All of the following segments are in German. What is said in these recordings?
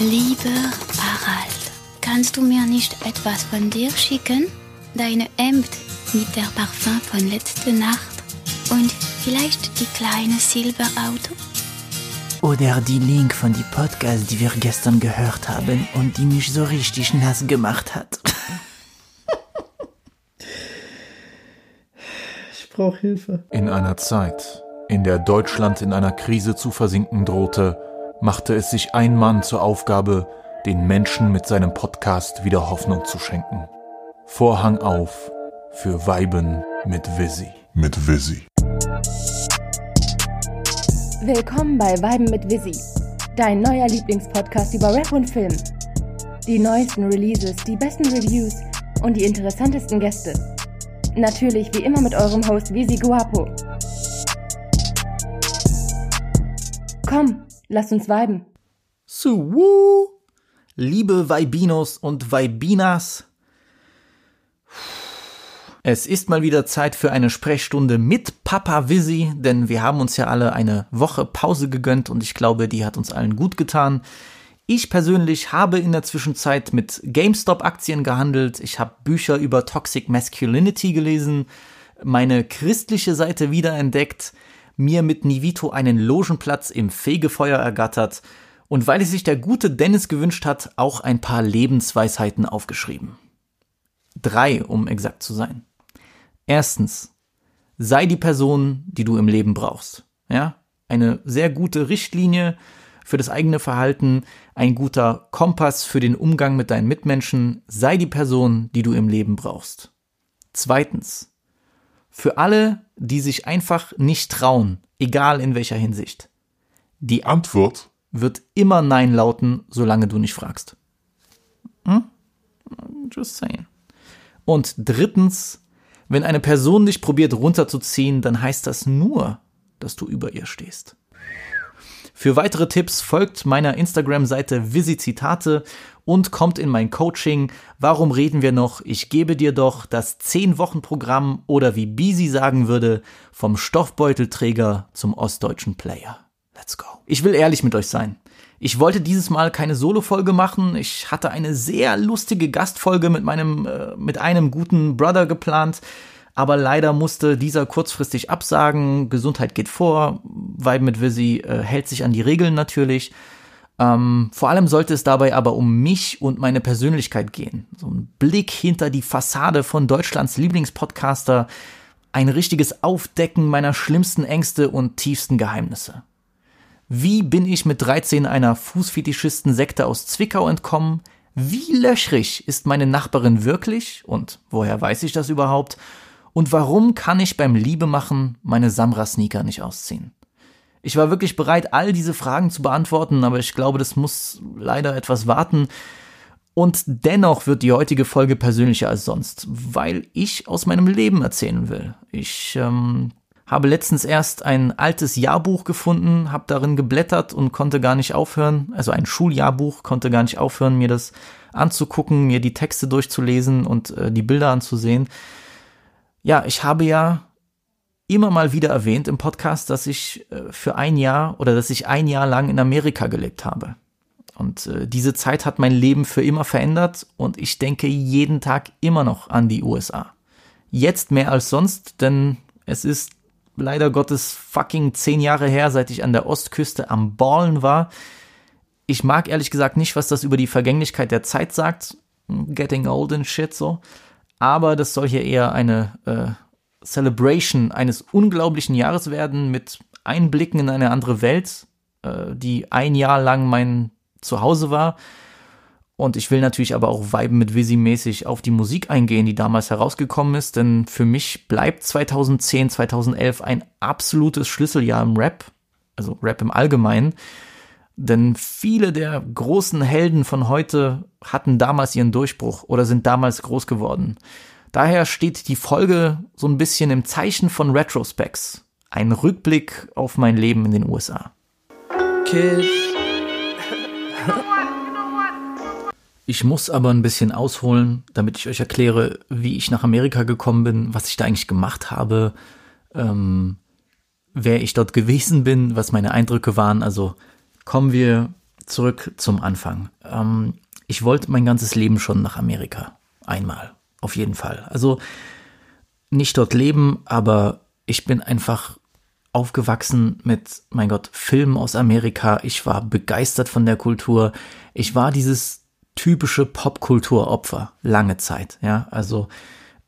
Lieber Harald, kannst du mir nicht etwas von dir schicken? Deine Hemd mit der Parfum von letzter Nacht und vielleicht die kleine Silberauto? Oder die Link von die Podcast, die wir gestern gehört haben und die mich so richtig nass gemacht hat. Ich brauche Hilfe. In einer Zeit, in der Deutschland in einer Krise zu versinken drohte, machte es sich ein Mann zur Aufgabe, den Menschen mit seinem Podcast wieder Hoffnung zu schenken. Vorhang auf für Weiben mit Visi. Mit Visi. Willkommen bei Weiben mit Visi, dein neuer Lieblingspodcast über Rap und Film. Die neuesten Releases, die besten Reviews und die interessantesten Gäste. Natürlich wie immer mit eurem Host Visi Guapo. Komm, lasst uns viben. So, liebe Weibinos und Weibinas. Es ist mal wieder Zeit für eine Sprechstunde mit Papa Visi, denn wir haben uns ja alle eine Woche Pause gegönnt und ich glaube, die hat uns allen gut getan. Ich persönlich habe in der Zwischenzeit mit GameStop-Aktien gehandelt. Ich habe Bücher über Toxic Masculinity gelesen, meine christliche Seite wiederentdeckt, mir mit Nivito einen Logenplatz im Fegefeuer ergattert und weil es sich der gute Dennis gewünscht hat, auch ein paar Lebensweisheiten aufgeschrieben. Drei, um exakt zu sein. Erstens, sei die Person, die du im Leben brauchst. Ja, eine sehr gute Richtlinie für das eigene Verhalten, ein guter Kompass für den Umgang mit deinen Mitmenschen, sei die Person, die du im Leben brauchst. Zweitens, für alle, die sich einfach nicht trauen, egal in welcher Hinsicht. Die Antwort wird immer Nein lauten, solange du nicht fragst. Hm? Just saying. Und drittens, wenn eine Person dich probiert runterzuziehen, dann heißt das nur, dass du über ihr stehst. Für weitere Tipps folgt meiner Instagram-Seite Visizitate und kommt in mein Coaching. Warum reden wir noch? Ich gebe dir doch das 10-Wochen-Programm oder wie Bisi sagen würde, vom Stoffbeutelträger zum ostdeutschen Player. Let's go. Ich will ehrlich mit euch sein. Ich wollte dieses Mal keine Solo-Folge machen. Ich hatte eine sehr lustige Gastfolge mit meinem, äh, mit einem guten Brother geplant. Aber leider musste dieser kurzfristig absagen. Gesundheit geht vor. Vibe mit Visi äh, hält sich an die Regeln natürlich. Ähm, vor allem sollte es dabei aber um mich und meine Persönlichkeit gehen. So ein Blick hinter die Fassade von Deutschlands Lieblingspodcaster. Ein richtiges Aufdecken meiner schlimmsten Ängste und tiefsten Geheimnisse. Wie bin ich mit 13 einer Fußfetischisten-Sekte aus Zwickau entkommen? Wie löchrig ist meine Nachbarin wirklich? Und woher weiß ich das überhaupt? Und warum kann ich beim Liebemachen meine Samra-Sneaker nicht ausziehen? Ich war wirklich bereit, all diese Fragen zu beantworten, aber ich glaube, das muss leider etwas warten. Und dennoch wird die heutige Folge persönlicher als sonst, weil ich aus meinem Leben erzählen will. Ich ähm, habe letztens erst ein altes Jahrbuch gefunden, habe darin geblättert und konnte gar nicht aufhören, also ein Schuljahrbuch, konnte gar nicht aufhören, mir das anzugucken, mir die Texte durchzulesen und äh, die Bilder anzusehen. Ja, ich habe ja immer mal wieder erwähnt im Podcast, dass ich äh, für ein Jahr oder dass ich ein Jahr lang in Amerika gelebt habe. Und äh, diese Zeit hat mein Leben für immer verändert und ich denke jeden Tag immer noch an die USA. Jetzt mehr als sonst, denn es ist leider Gottes fucking zehn Jahre her, seit ich an der Ostküste am Ballen war. Ich mag ehrlich gesagt nicht, was das über die Vergänglichkeit der Zeit sagt. Getting old and shit so. Aber das soll hier eher eine äh, Celebration eines unglaublichen Jahres werden mit Einblicken in eine andere Welt, äh, die ein Jahr lang mein Zuhause war. Und ich will natürlich aber auch Viben mit Visi mäßig auf die Musik eingehen, die damals herausgekommen ist, denn für mich bleibt 2010, 2011 ein absolutes Schlüsseljahr im Rap, also Rap im Allgemeinen. Denn viele der großen Helden von heute hatten damals ihren Durchbruch oder sind damals groß geworden. Daher steht die Folge so ein bisschen im Zeichen von Retrospects. Ein Rückblick auf mein Leben in den USA. Kid. Ich muss aber ein bisschen ausholen, damit ich euch erkläre, wie ich nach Amerika gekommen bin, was ich da eigentlich gemacht habe, ähm, wer ich dort gewesen bin, was meine Eindrücke waren. Also kommen wir zurück zum Anfang. Ähm, ich wollte mein ganzes Leben schon nach Amerika. Einmal. Auf jeden Fall. Also nicht dort leben, aber ich bin einfach aufgewachsen mit, mein Gott, Filmen aus Amerika. Ich war begeistert von der Kultur. Ich war dieses typische Popkulturopfer lange Zeit. Ja, also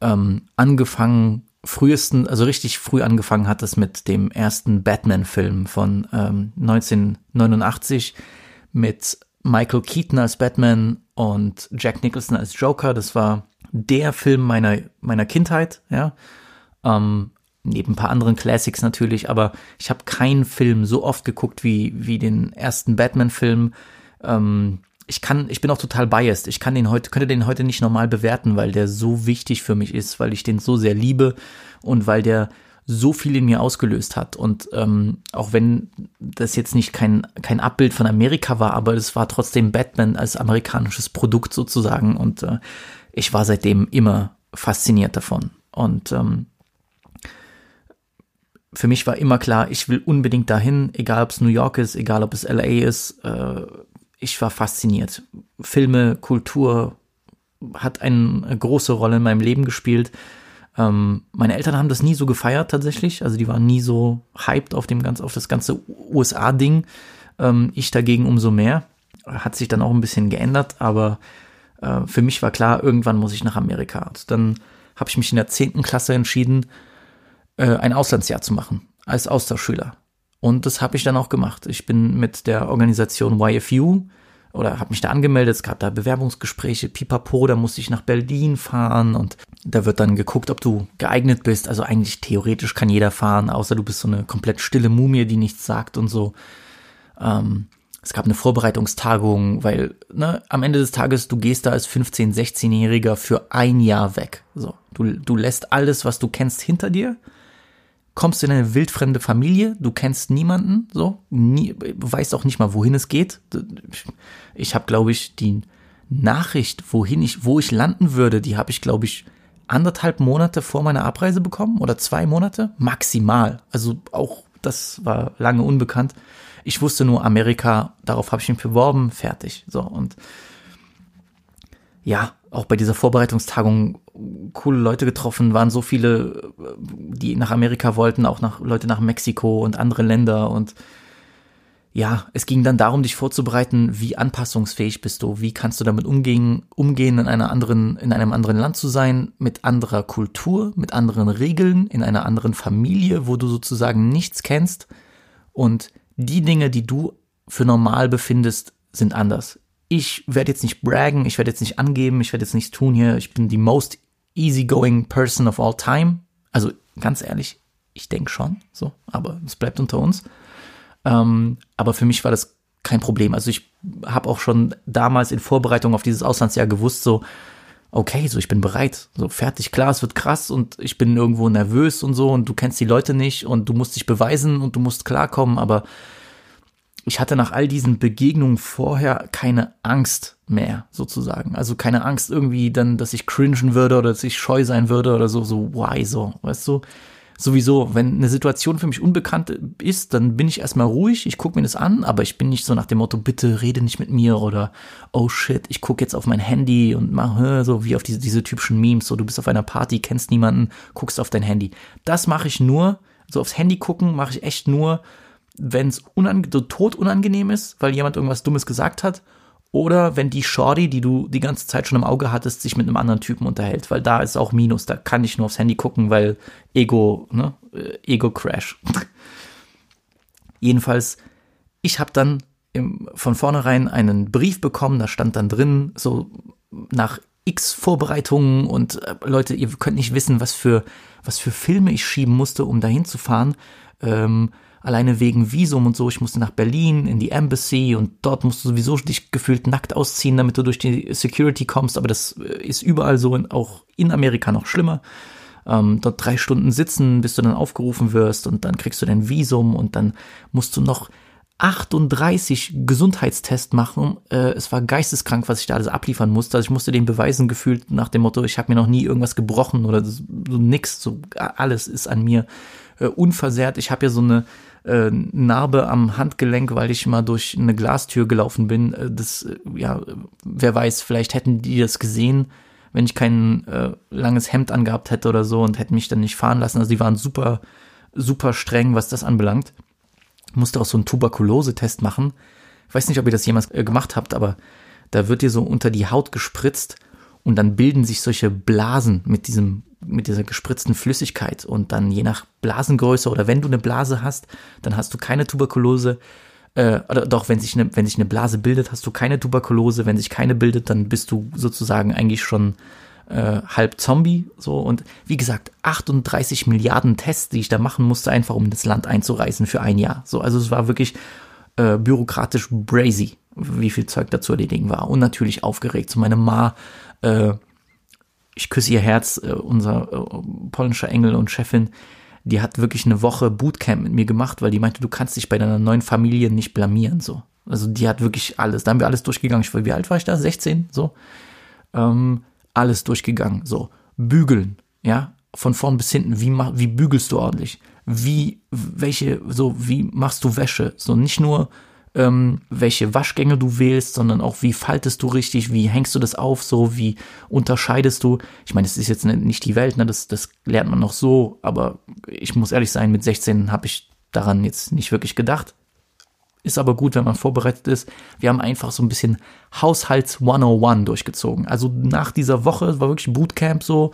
ähm, angefangen frühesten, also richtig früh angefangen hat es mit dem ersten Batman-Film von ähm, 1989 mit Michael Keaton als Batman und Jack Nicholson als Joker. Das war der Film meiner, meiner Kindheit, ja. Ähm, neben ein paar anderen Classics natürlich, aber ich habe keinen Film so oft geguckt wie, wie den ersten Batman-Film. Ähm, ich kann, ich bin auch total biased. Ich kann den heute, könnte den heute nicht normal bewerten, weil der so wichtig für mich ist, weil ich den so sehr liebe und weil der so viel in mir ausgelöst hat. Und ähm, auch wenn das jetzt nicht kein, kein Abbild von Amerika war, aber es war trotzdem Batman als amerikanisches Produkt sozusagen. Und äh, ich war seitdem immer fasziniert davon. Und ähm, für mich war immer klar, ich will unbedingt dahin, egal ob es New York ist, egal ob es LA ist. Äh, ich war fasziniert. Filme, Kultur hat eine große Rolle in meinem Leben gespielt. Ähm, meine Eltern haben das nie so gefeiert tatsächlich, also die waren nie so hyped auf dem ganz, auf das ganze USA-Ding. Ähm, ich dagegen umso mehr. Hat sich dann auch ein bisschen geändert, aber äh, für mich war klar, irgendwann muss ich nach Amerika. Und dann habe ich mich in der zehnten Klasse entschieden, äh, ein Auslandsjahr zu machen als Austauschschüler. Und das habe ich dann auch gemacht. Ich bin mit der Organisation YFU oder habe mich da angemeldet, es gab da Bewerbungsgespräche, pipapo, da musste ich nach Berlin fahren und da wird dann geguckt, ob du geeignet bist. Also eigentlich theoretisch kann jeder fahren, außer du bist so eine komplett stille Mumie, die nichts sagt und so. Ähm, es gab eine Vorbereitungstagung, weil ne, am Ende des Tages, du gehst da als 15-, 16-Jähriger für ein Jahr weg. So, du, du lässt alles, was du kennst, hinter dir kommst in eine wildfremde Familie, du kennst niemanden, so, nie, weißt auch nicht mal, wohin es geht. Ich habe, glaube ich, die Nachricht, wohin ich, wo ich landen würde, die habe ich, glaube ich, anderthalb Monate vor meiner Abreise bekommen oder zwei Monate maximal. Also auch das war lange unbekannt. Ich wusste nur Amerika, darauf habe ich mich beworben, fertig. So und ja, auch bei dieser Vorbereitungstagung coole Leute getroffen, waren so viele, die nach Amerika wollten, auch nach Leute nach Mexiko und andere Länder und ja, es ging dann darum, dich vorzubereiten, wie anpassungsfähig bist du, wie kannst du damit umgehen, umgehen in einer anderen, in einem anderen Land zu sein, mit anderer Kultur, mit anderen Regeln, in einer anderen Familie, wo du sozusagen nichts kennst. Und die Dinge, die du für normal befindest, sind anders ich werde jetzt nicht braggen, ich werde jetzt nicht angeben, ich werde jetzt nichts tun hier. Ich bin die most easygoing person of all time. Also ganz ehrlich, ich denke schon, so, aber es bleibt unter uns. Ähm, aber für mich war das kein Problem. Also ich habe auch schon damals in Vorbereitung auf dieses Auslandsjahr gewusst, so, okay, so ich bin bereit, so fertig, klar, es wird krass und ich bin irgendwo nervös und so und du kennst die Leute nicht und du musst dich beweisen und du musst klarkommen, aber ich hatte nach all diesen Begegnungen vorher keine Angst mehr, sozusagen. Also keine Angst irgendwie dann, dass ich cringen würde oder dass ich scheu sein würde oder so, so, why so, weißt du? Sowieso, wenn eine Situation für mich unbekannt ist, dann bin ich erstmal ruhig, ich gucke mir das an, aber ich bin nicht so nach dem Motto, bitte rede nicht mit mir oder oh shit, ich gucke jetzt auf mein Handy und mache so wie auf diese, diese typischen Memes, so du bist auf einer Party, kennst niemanden, guckst auf dein Handy. Das mache ich nur, so aufs Handy gucken mache ich echt nur, wenn es tot unangenehm ist, weil jemand irgendwas Dummes gesagt hat, oder wenn die Shorty, die du die ganze Zeit schon im Auge hattest, sich mit einem anderen Typen unterhält, weil da ist auch Minus, da kann ich nur aufs Handy gucken, weil Ego, ne, äh, Ego-Crash. Jedenfalls, ich habe dann im, von vornherein einen Brief bekommen, da stand dann drin, so nach X Vorbereitungen und äh, Leute, ihr könnt nicht wissen, was für, was für Filme ich schieben musste, um dahin zu fahren. Ähm, alleine wegen Visum und so. Ich musste nach Berlin in die Embassy und dort musst du sowieso dich gefühlt nackt ausziehen, damit du durch die Security kommst. Aber das äh, ist überall so, auch in Amerika noch schlimmer. Ähm, dort drei Stunden sitzen, bis du dann aufgerufen wirst und dann kriegst du dein Visum und dann musst du noch 38 Gesundheitstests machen. Äh, es war geisteskrank, was ich da alles abliefern musste. Also ich musste den beweisen gefühlt nach dem Motto, ich habe mir noch nie irgendwas gebrochen oder so, so nix, so alles ist an mir äh, unversehrt. Ich habe ja so eine äh, Narbe am Handgelenk, weil ich mal durch eine Glastür gelaufen bin. Äh, das, äh, ja, wer weiß, vielleicht hätten die das gesehen, wenn ich kein äh, langes Hemd angehabt hätte oder so und hätten mich dann nicht fahren lassen. Also die waren super, super streng, was das anbelangt. Musste auch so einen Tuberkulose-Test machen. Ich weiß nicht, ob ihr das jemals äh, gemacht habt, aber da wird dir so unter die Haut gespritzt und dann bilden sich solche Blasen mit diesem mit dieser gespritzten Flüssigkeit und dann je nach Blasengröße oder wenn du eine Blase hast, dann hast du keine Tuberkulose. Äh, oder doch, wenn sich, eine, wenn sich eine Blase bildet, hast du keine Tuberkulose. Wenn sich keine bildet, dann bist du sozusagen eigentlich schon äh, halb Zombie. So und wie gesagt, 38 Milliarden Tests, die ich da machen musste, einfach um das Land einzureißen für ein Jahr. So, also es war wirklich äh, bürokratisch brazy, wie viel Zeug da zu erledigen war. Und natürlich aufgeregt. So meine Ma äh, ich küsse ihr Herz, äh, unser äh, polnischer Engel und Chefin, die hat wirklich eine Woche Bootcamp mit mir gemacht, weil die meinte, du kannst dich bei deiner neuen Familie nicht blamieren, so. Also die hat wirklich alles, da haben wir alles durchgegangen. Ich wie alt war ich da? 16, so. Ähm, alles durchgegangen, so. Bügeln, ja, von vorn bis hinten. Wie, wie bügelst du ordentlich? Wie, welche, so, wie machst du Wäsche? So, nicht nur, ähm, welche Waschgänge du wählst, sondern auch wie faltest du richtig, wie hängst du das auf, so wie unterscheidest du. Ich meine, es ist jetzt nicht die Welt, ne? das, das lernt man noch so, aber ich muss ehrlich sein, mit 16 habe ich daran jetzt nicht wirklich gedacht. Ist aber gut, wenn man vorbereitet ist. Wir haben einfach so ein bisschen Haushalts 101 durchgezogen. Also nach dieser Woche war wirklich Bootcamp so,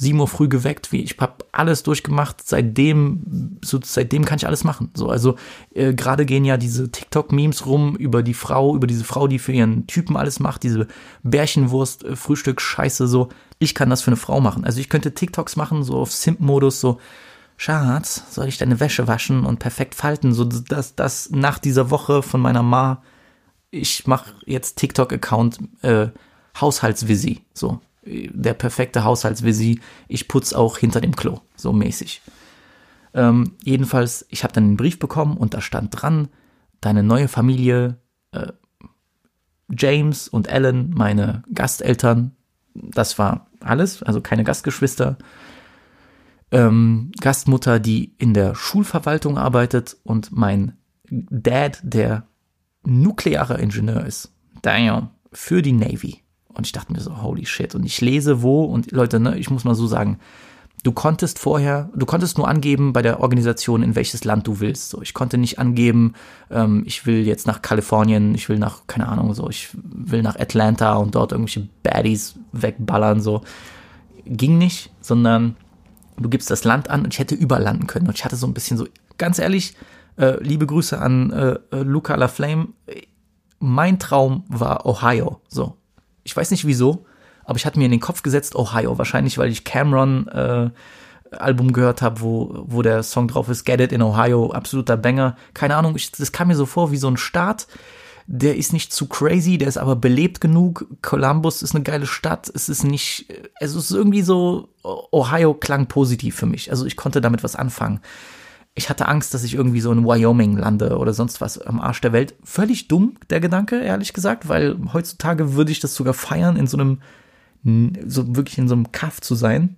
7 Uhr früh geweckt, wie ich habe alles durchgemacht. Seitdem, so, seitdem kann ich alles machen. So, also äh, gerade gehen ja diese TikTok-Memes rum über die Frau, über diese Frau, die für ihren Typen alles macht, diese Bärchenwurst, äh, Frühstück, Scheiße, so. Ich kann das für eine Frau machen. Also ich könnte TikToks machen, so auf Simp-Modus, so. Schatz, soll ich deine Wäsche waschen und perfekt falten? So, dass das nach dieser Woche von meiner Ma, ich mache jetzt TikTok-Account äh, Haushaltsvisi. So, der perfekte Haushaltsvisi. Ich putze auch hinter dem Klo, so mäßig. Ähm, jedenfalls, ich habe dann einen Brief bekommen und da stand dran, deine neue Familie, äh, James und Ellen, meine Gasteltern, das war alles, also keine Gastgeschwister. Ähm, Gastmutter, die in der Schulverwaltung arbeitet und mein Dad, der nuklearer Ingenieur ist. Damn, für die Navy. Und ich dachte mir so, holy shit. Und ich lese wo, und Leute, ne, ich muss mal so sagen, du konntest vorher, du konntest nur angeben bei der Organisation, in welches Land du willst. So, ich konnte nicht angeben, ähm, ich will jetzt nach Kalifornien, ich will nach, keine Ahnung, so, ich will nach Atlanta und dort irgendwelche Baddies wegballern, so. Ging nicht, sondern du gibst das Land an und ich hätte überall landen können. Und ich hatte so ein bisschen so, ganz ehrlich, äh, liebe Grüße an äh, äh Luca LaFlame. Mein Traum war Ohio, so. Ich weiß nicht wieso, aber ich hatte mir in den Kopf gesetzt, Ohio. Wahrscheinlich, weil ich Cameron äh, Album gehört habe, wo, wo der Song drauf ist, Get It in Ohio, absoluter Banger. Keine Ahnung, ich, das kam mir so vor wie so ein Start. Der ist nicht zu crazy, der ist aber belebt genug. Columbus ist eine geile Stadt. Es ist nicht, es ist irgendwie so, Ohio klang positiv für mich. Also ich konnte damit was anfangen ich hatte Angst, dass ich irgendwie so in Wyoming lande oder sonst was am Arsch der Welt. Völlig dumm, der Gedanke, ehrlich gesagt, weil heutzutage würde ich das sogar feiern, in so einem, so wirklich in so einem Kaff zu sein.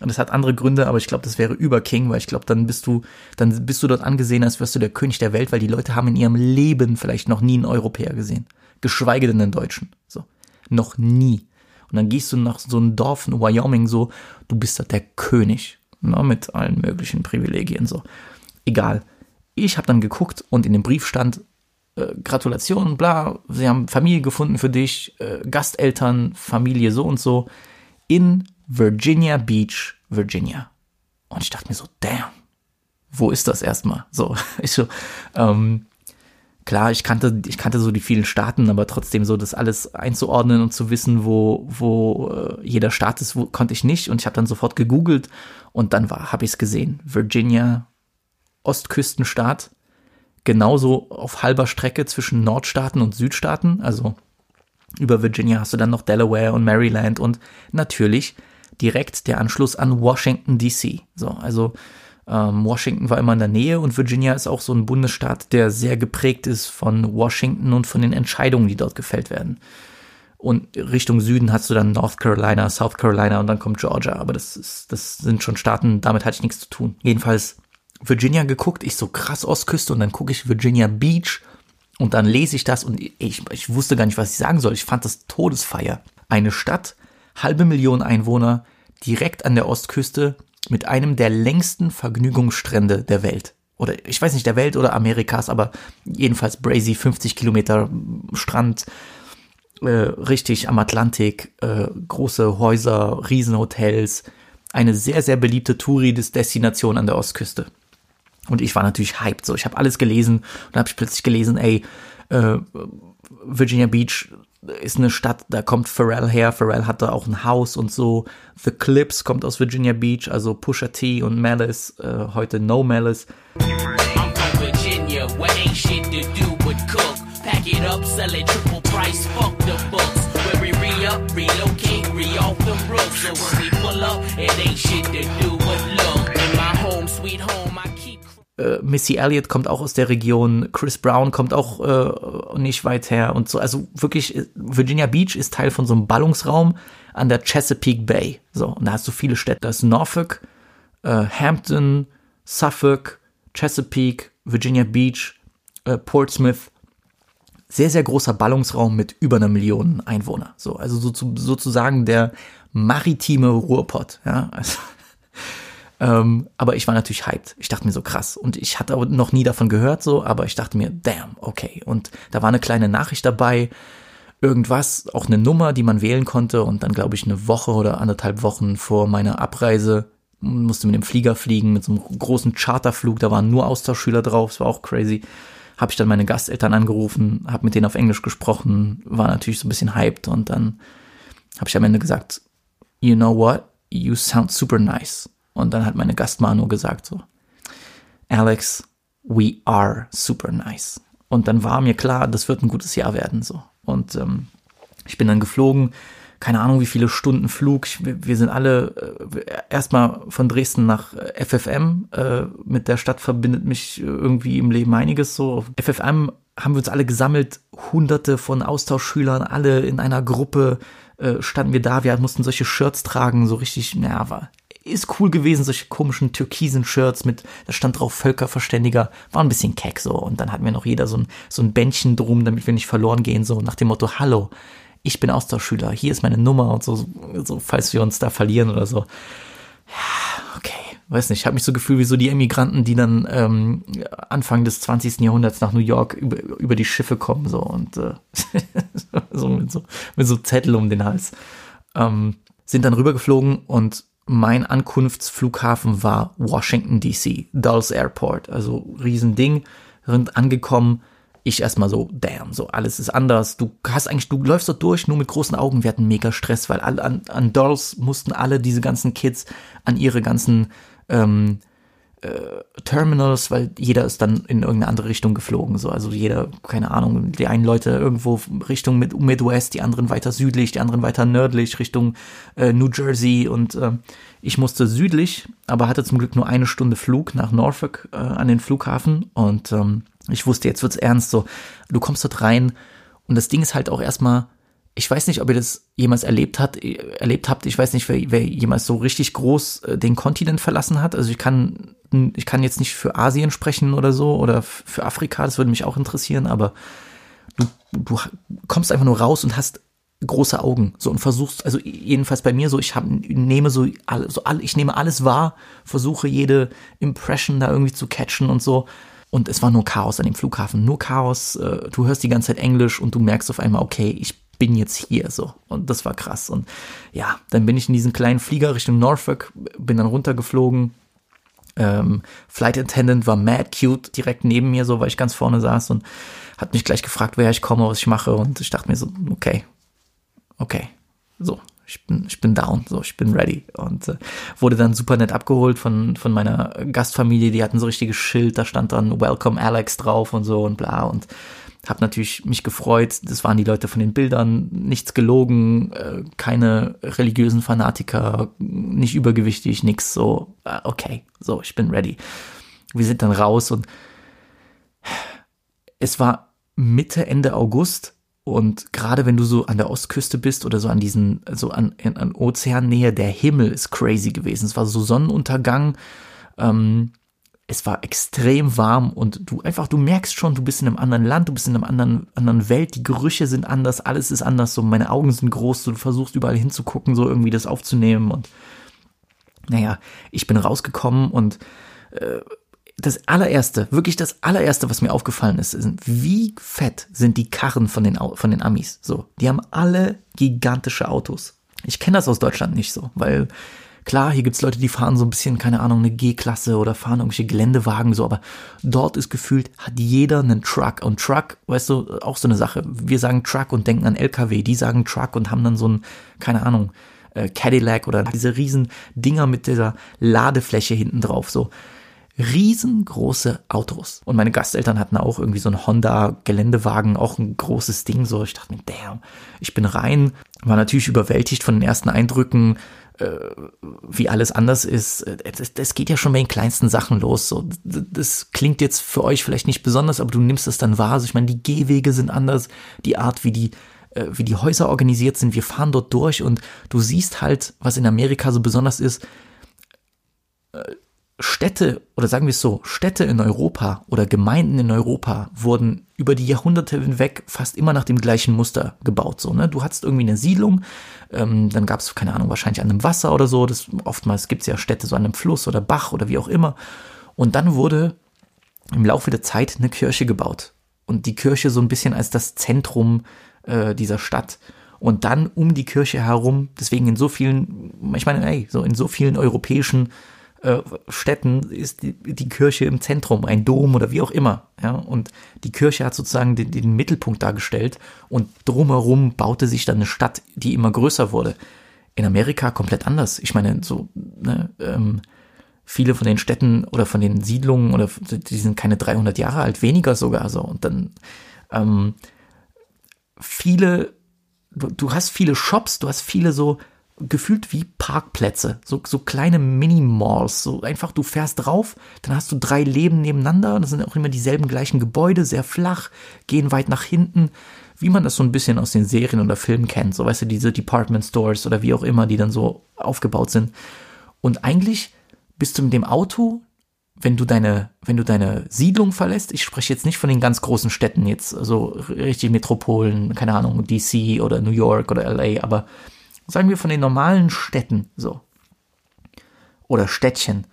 Und das hat andere Gründe, aber ich glaube, das wäre über King, weil ich glaube, dann bist du, dann bist du dort angesehen, als wirst du der König der Welt, weil die Leute haben in ihrem Leben vielleicht noch nie einen Europäer gesehen. Geschweige denn einen Deutschen. So. Noch nie. Und dann gehst du nach so einem Dorf in Wyoming so, du bist da der König ne, mit allen möglichen Privilegien so. Egal. Ich habe dann geguckt und in dem Brief stand äh, Gratulation, bla, sie haben Familie gefunden für dich, äh, Gasteltern, Familie so und so in Virginia Beach, Virginia. Und ich dachte mir so, damn, wo ist das erstmal? So, ich so, ähm, klar, ich kannte, ich kannte so die vielen Staaten, aber trotzdem so das alles einzuordnen und zu wissen, wo, wo äh, jeder Staat ist, wo, konnte ich nicht. Und ich habe dann sofort gegoogelt und dann habe ich es gesehen. Virginia, Ostküstenstaat, genauso auf halber Strecke zwischen Nordstaaten und Südstaaten. Also über Virginia hast du dann noch Delaware und Maryland und natürlich direkt der Anschluss an Washington DC. So, also ähm, Washington war immer in der Nähe und Virginia ist auch so ein Bundesstaat, der sehr geprägt ist von Washington und von den Entscheidungen, die dort gefällt werden. Und Richtung Süden hast du dann North Carolina, South Carolina und dann kommt Georgia. Aber das ist, das sind schon Staaten, damit hatte ich nichts zu tun. Jedenfalls Virginia geguckt, ich so krass Ostküste und dann gucke ich Virginia Beach und dann lese ich das und ich, ich wusste gar nicht, was ich sagen soll. Ich fand das Todesfeier. Eine Stadt, halbe Million Einwohner, direkt an der Ostküste mit einem der längsten Vergnügungsstrände der Welt. Oder ich weiß nicht, der Welt oder Amerikas, aber jedenfalls Brazy, 50 Kilometer Strand, äh, richtig am Atlantik, äh, große Häuser, Riesenhotels, eine sehr, sehr beliebte Touri-Destination an der Ostküste. Und ich war natürlich hyped. So, ich habe alles gelesen und habe ich plötzlich gelesen, ey, äh, Virginia Beach ist eine Stadt, da kommt Pharrell her. Pharrell hatte auch ein Haus und so. The Clips kommt aus Virginia Beach, also Pusha T und Malice, äh, heute No Malice. Virginia, up, it price, we re-up, relocate, roof. So up, home, sweet home, I äh, Missy Elliott kommt auch aus der Region, Chris Brown kommt auch äh, nicht weit her und so. Also wirklich, äh, Virginia Beach ist Teil von so einem Ballungsraum an der Chesapeake Bay. So, und da hast du viele Städte. Da ist Norfolk, äh, Hampton, Suffolk, Chesapeake, Virginia Beach, äh, Portsmouth. Sehr, sehr großer Ballungsraum mit über einer Million Einwohner. So, also so, sozusagen der maritime Ruhrpott. Ja, also ähm, aber ich war natürlich hyped. Ich dachte mir so krass. Und ich hatte aber noch nie davon gehört, so, aber ich dachte mir, damn, okay. Und da war eine kleine Nachricht dabei, irgendwas, auch eine Nummer, die man wählen konnte. Und dann, glaube ich, eine Woche oder anderthalb Wochen vor meiner Abreise musste mit dem Flieger fliegen, mit so einem großen Charterflug. Da waren nur Austauschschüler drauf, es war auch crazy. Habe ich dann meine Gasteltern angerufen, habe mit denen auf Englisch gesprochen, war natürlich so ein bisschen hyped und dann habe ich am Ende gesagt, you know what, you sound super nice. Und dann hat meine Gastma nur gesagt so, Alex, we are super nice. Und dann war mir klar, das wird ein gutes Jahr werden so. Und ähm, ich bin dann geflogen, keine Ahnung wie viele Stunden Flug. Ich, wir sind alle äh, erstmal von Dresden nach äh, FFM. Äh, mit der Stadt verbindet mich irgendwie im Leben einiges so. FFM haben wir uns alle gesammelt, hunderte von Austauschschülern, alle in einer Gruppe äh, standen wir da. Wir mussten solche Shirts tragen, so richtig, naja, war ist cool gewesen, solche komischen türkisen Shirts mit, da stand drauf Völkerverständiger, war ein bisschen keck so. Und dann hatten wir noch jeder so ein, so ein Bändchen drum, damit wir nicht verloren gehen, so nach dem Motto, hallo, ich bin Austauschschüler, hier ist meine Nummer und so, so falls wir uns da verlieren oder so. Ja, okay, weiß nicht, ich habe mich so gefühlt wie so die Emigranten, die dann ähm, Anfang des 20. Jahrhunderts nach New York über, über die Schiffe kommen, so und äh, so, mit so mit so Zettel um den Hals. Ähm, sind dann rübergeflogen und mein Ankunftsflughafen war Washington DC, Dulles Airport, also Riesending, sind angekommen. Ich erstmal so, damn, so alles ist anders. Du hast eigentlich, du läufst dort durch, nur mit großen Augen. Wir hatten mega Stress, weil alle, an, an Dulles mussten alle diese ganzen Kids an ihre ganzen ähm, äh, Terminals, weil jeder ist dann in irgendeine andere Richtung geflogen. So, also jeder, keine Ahnung, die einen Leute irgendwo Richtung mit Midwest, die anderen weiter südlich, die anderen weiter nördlich Richtung äh, New Jersey und äh, ich musste südlich, aber hatte zum Glück nur eine Stunde Flug nach Norfolk äh, an den Flughafen und ähm, ich wusste, jetzt wird's ernst. So, du kommst dort rein und das Ding ist halt auch erstmal ich weiß nicht, ob ihr das jemals erlebt hat, erlebt habt. Ich weiß nicht, wer, wer jemals so richtig groß äh, den Kontinent verlassen hat. Also ich kann, ich kann jetzt nicht für Asien sprechen oder so oder für Afrika. Das würde mich auch interessieren. Aber du, du kommst einfach nur raus und hast große Augen so und versuchst also jedenfalls bei mir so ich habe nehme so alle, so all, ich nehme alles wahr versuche jede Impression da irgendwie zu catchen und so und es war nur Chaos an dem Flughafen nur Chaos äh, du hörst die ganze Zeit Englisch und du merkst auf einmal okay ich bin jetzt hier so. Und das war krass. Und ja, dann bin ich in diesen kleinen Flieger Richtung Norfolk, bin dann runtergeflogen. Ähm, Flight Attendant war mad cute, direkt neben mir, so weil ich ganz vorne saß und hat mich gleich gefragt, wer ich komme, was ich mache. Und ich dachte mir so, okay, okay, so, ich bin, ich bin down, so, ich bin ready. Und äh, wurde dann super nett abgeholt von, von meiner Gastfamilie, die hatten so richtiges Schild, da stand dann Welcome Alex drauf und so und bla. Und habe natürlich mich gefreut. Das waren die Leute von den Bildern, nichts gelogen, äh, keine religiösen Fanatiker, nicht übergewichtig, nix so. Äh, okay, so, ich bin ready. Wir sind dann raus und es war Mitte, Ende August Und gerade wenn du so an der Ostküste bist oder so an diesen, so an, an Ozeannähe, der Himmel ist crazy gewesen. Es war so Sonnenuntergang. Ähm, es war extrem warm und du einfach, du merkst schon, du bist in einem anderen Land, du bist in einer anderen, anderen Welt, die Gerüche sind anders, alles ist anders, so meine Augen sind groß, so, du versuchst überall hinzugucken, so irgendwie das aufzunehmen und naja, ich bin rausgekommen und äh, das allererste, wirklich das allererste, was mir aufgefallen ist, ist, wie fett sind die Karren von den, von den Amis. So, die haben alle gigantische Autos. Ich kenne das aus Deutschland nicht so, weil klar, hier gibt's Leute, die fahren so ein bisschen, keine Ahnung, eine G-Klasse oder fahren irgendwelche Geländewagen so, aber dort ist gefühlt, hat jeder einen Truck. Und Truck, weißt du, auch so eine Sache. Wir sagen Truck und denken an LKW, die sagen Truck und haben dann so ein, keine Ahnung, äh, Cadillac oder diese riesen Dinger mit dieser Ladefläche hinten drauf, so riesengroße Autos. Und meine Gasteltern hatten auch irgendwie so ein Honda Geländewagen, auch ein großes Ding. So, ich dachte mir, damn, ich bin rein, war natürlich überwältigt von den ersten Eindrücken, wie alles anders ist. Das, das geht ja schon bei den kleinsten Sachen los. So, das klingt jetzt für euch vielleicht nicht besonders, aber du nimmst es dann wahr. Also ich meine, die Gehwege sind anders, die Art, wie die äh, wie die Häuser organisiert sind. Wir fahren dort durch und du siehst halt, was in Amerika so besonders ist äh, Städte, oder sagen wir es so, Städte in Europa oder Gemeinden in Europa wurden über die Jahrhunderte hinweg fast immer nach dem gleichen Muster gebaut. So, ne? Du hattest irgendwie eine Siedlung, ähm, dann gab es, keine Ahnung, wahrscheinlich an einem Wasser oder so. Das, oftmals gibt es ja Städte so an einem Fluss oder Bach oder wie auch immer. Und dann wurde im Laufe der Zeit eine Kirche gebaut. Und die Kirche so ein bisschen als das Zentrum äh, dieser Stadt. Und dann um die Kirche herum, deswegen in so vielen, ich meine, ey, so in so vielen europäischen äh, Städten ist die, die Kirche im Zentrum, ein Dom oder wie auch immer. Ja? Und die Kirche hat sozusagen den, den Mittelpunkt dargestellt und drumherum baute sich dann eine Stadt, die immer größer wurde. In Amerika komplett anders. Ich meine, so, ne, ähm, viele von den Städten oder von den Siedlungen oder die sind keine 300 Jahre alt, weniger sogar so. Und dann ähm, viele, du, du hast viele Shops, du hast viele so gefühlt wie Parkplätze, so, so kleine Mini-Malls, so einfach du fährst drauf, dann hast du drei Leben nebeneinander, das sind auch immer dieselben gleichen Gebäude, sehr flach, gehen weit nach hinten, wie man das so ein bisschen aus den Serien oder Filmen kennt, so weißt du, diese Department Stores oder wie auch immer, die dann so aufgebaut sind. Und eigentlich bist du mit dem Auto, wenn du deine, wenn du deine Siedlung verlässt, ich spreche jetzt nicht von den ganz großen Städten jetzt, also richtig Metropolen, keine Ahnung, DC oder New York oder LA, aber sagen wir von den normalen Städten so oder Städtchen.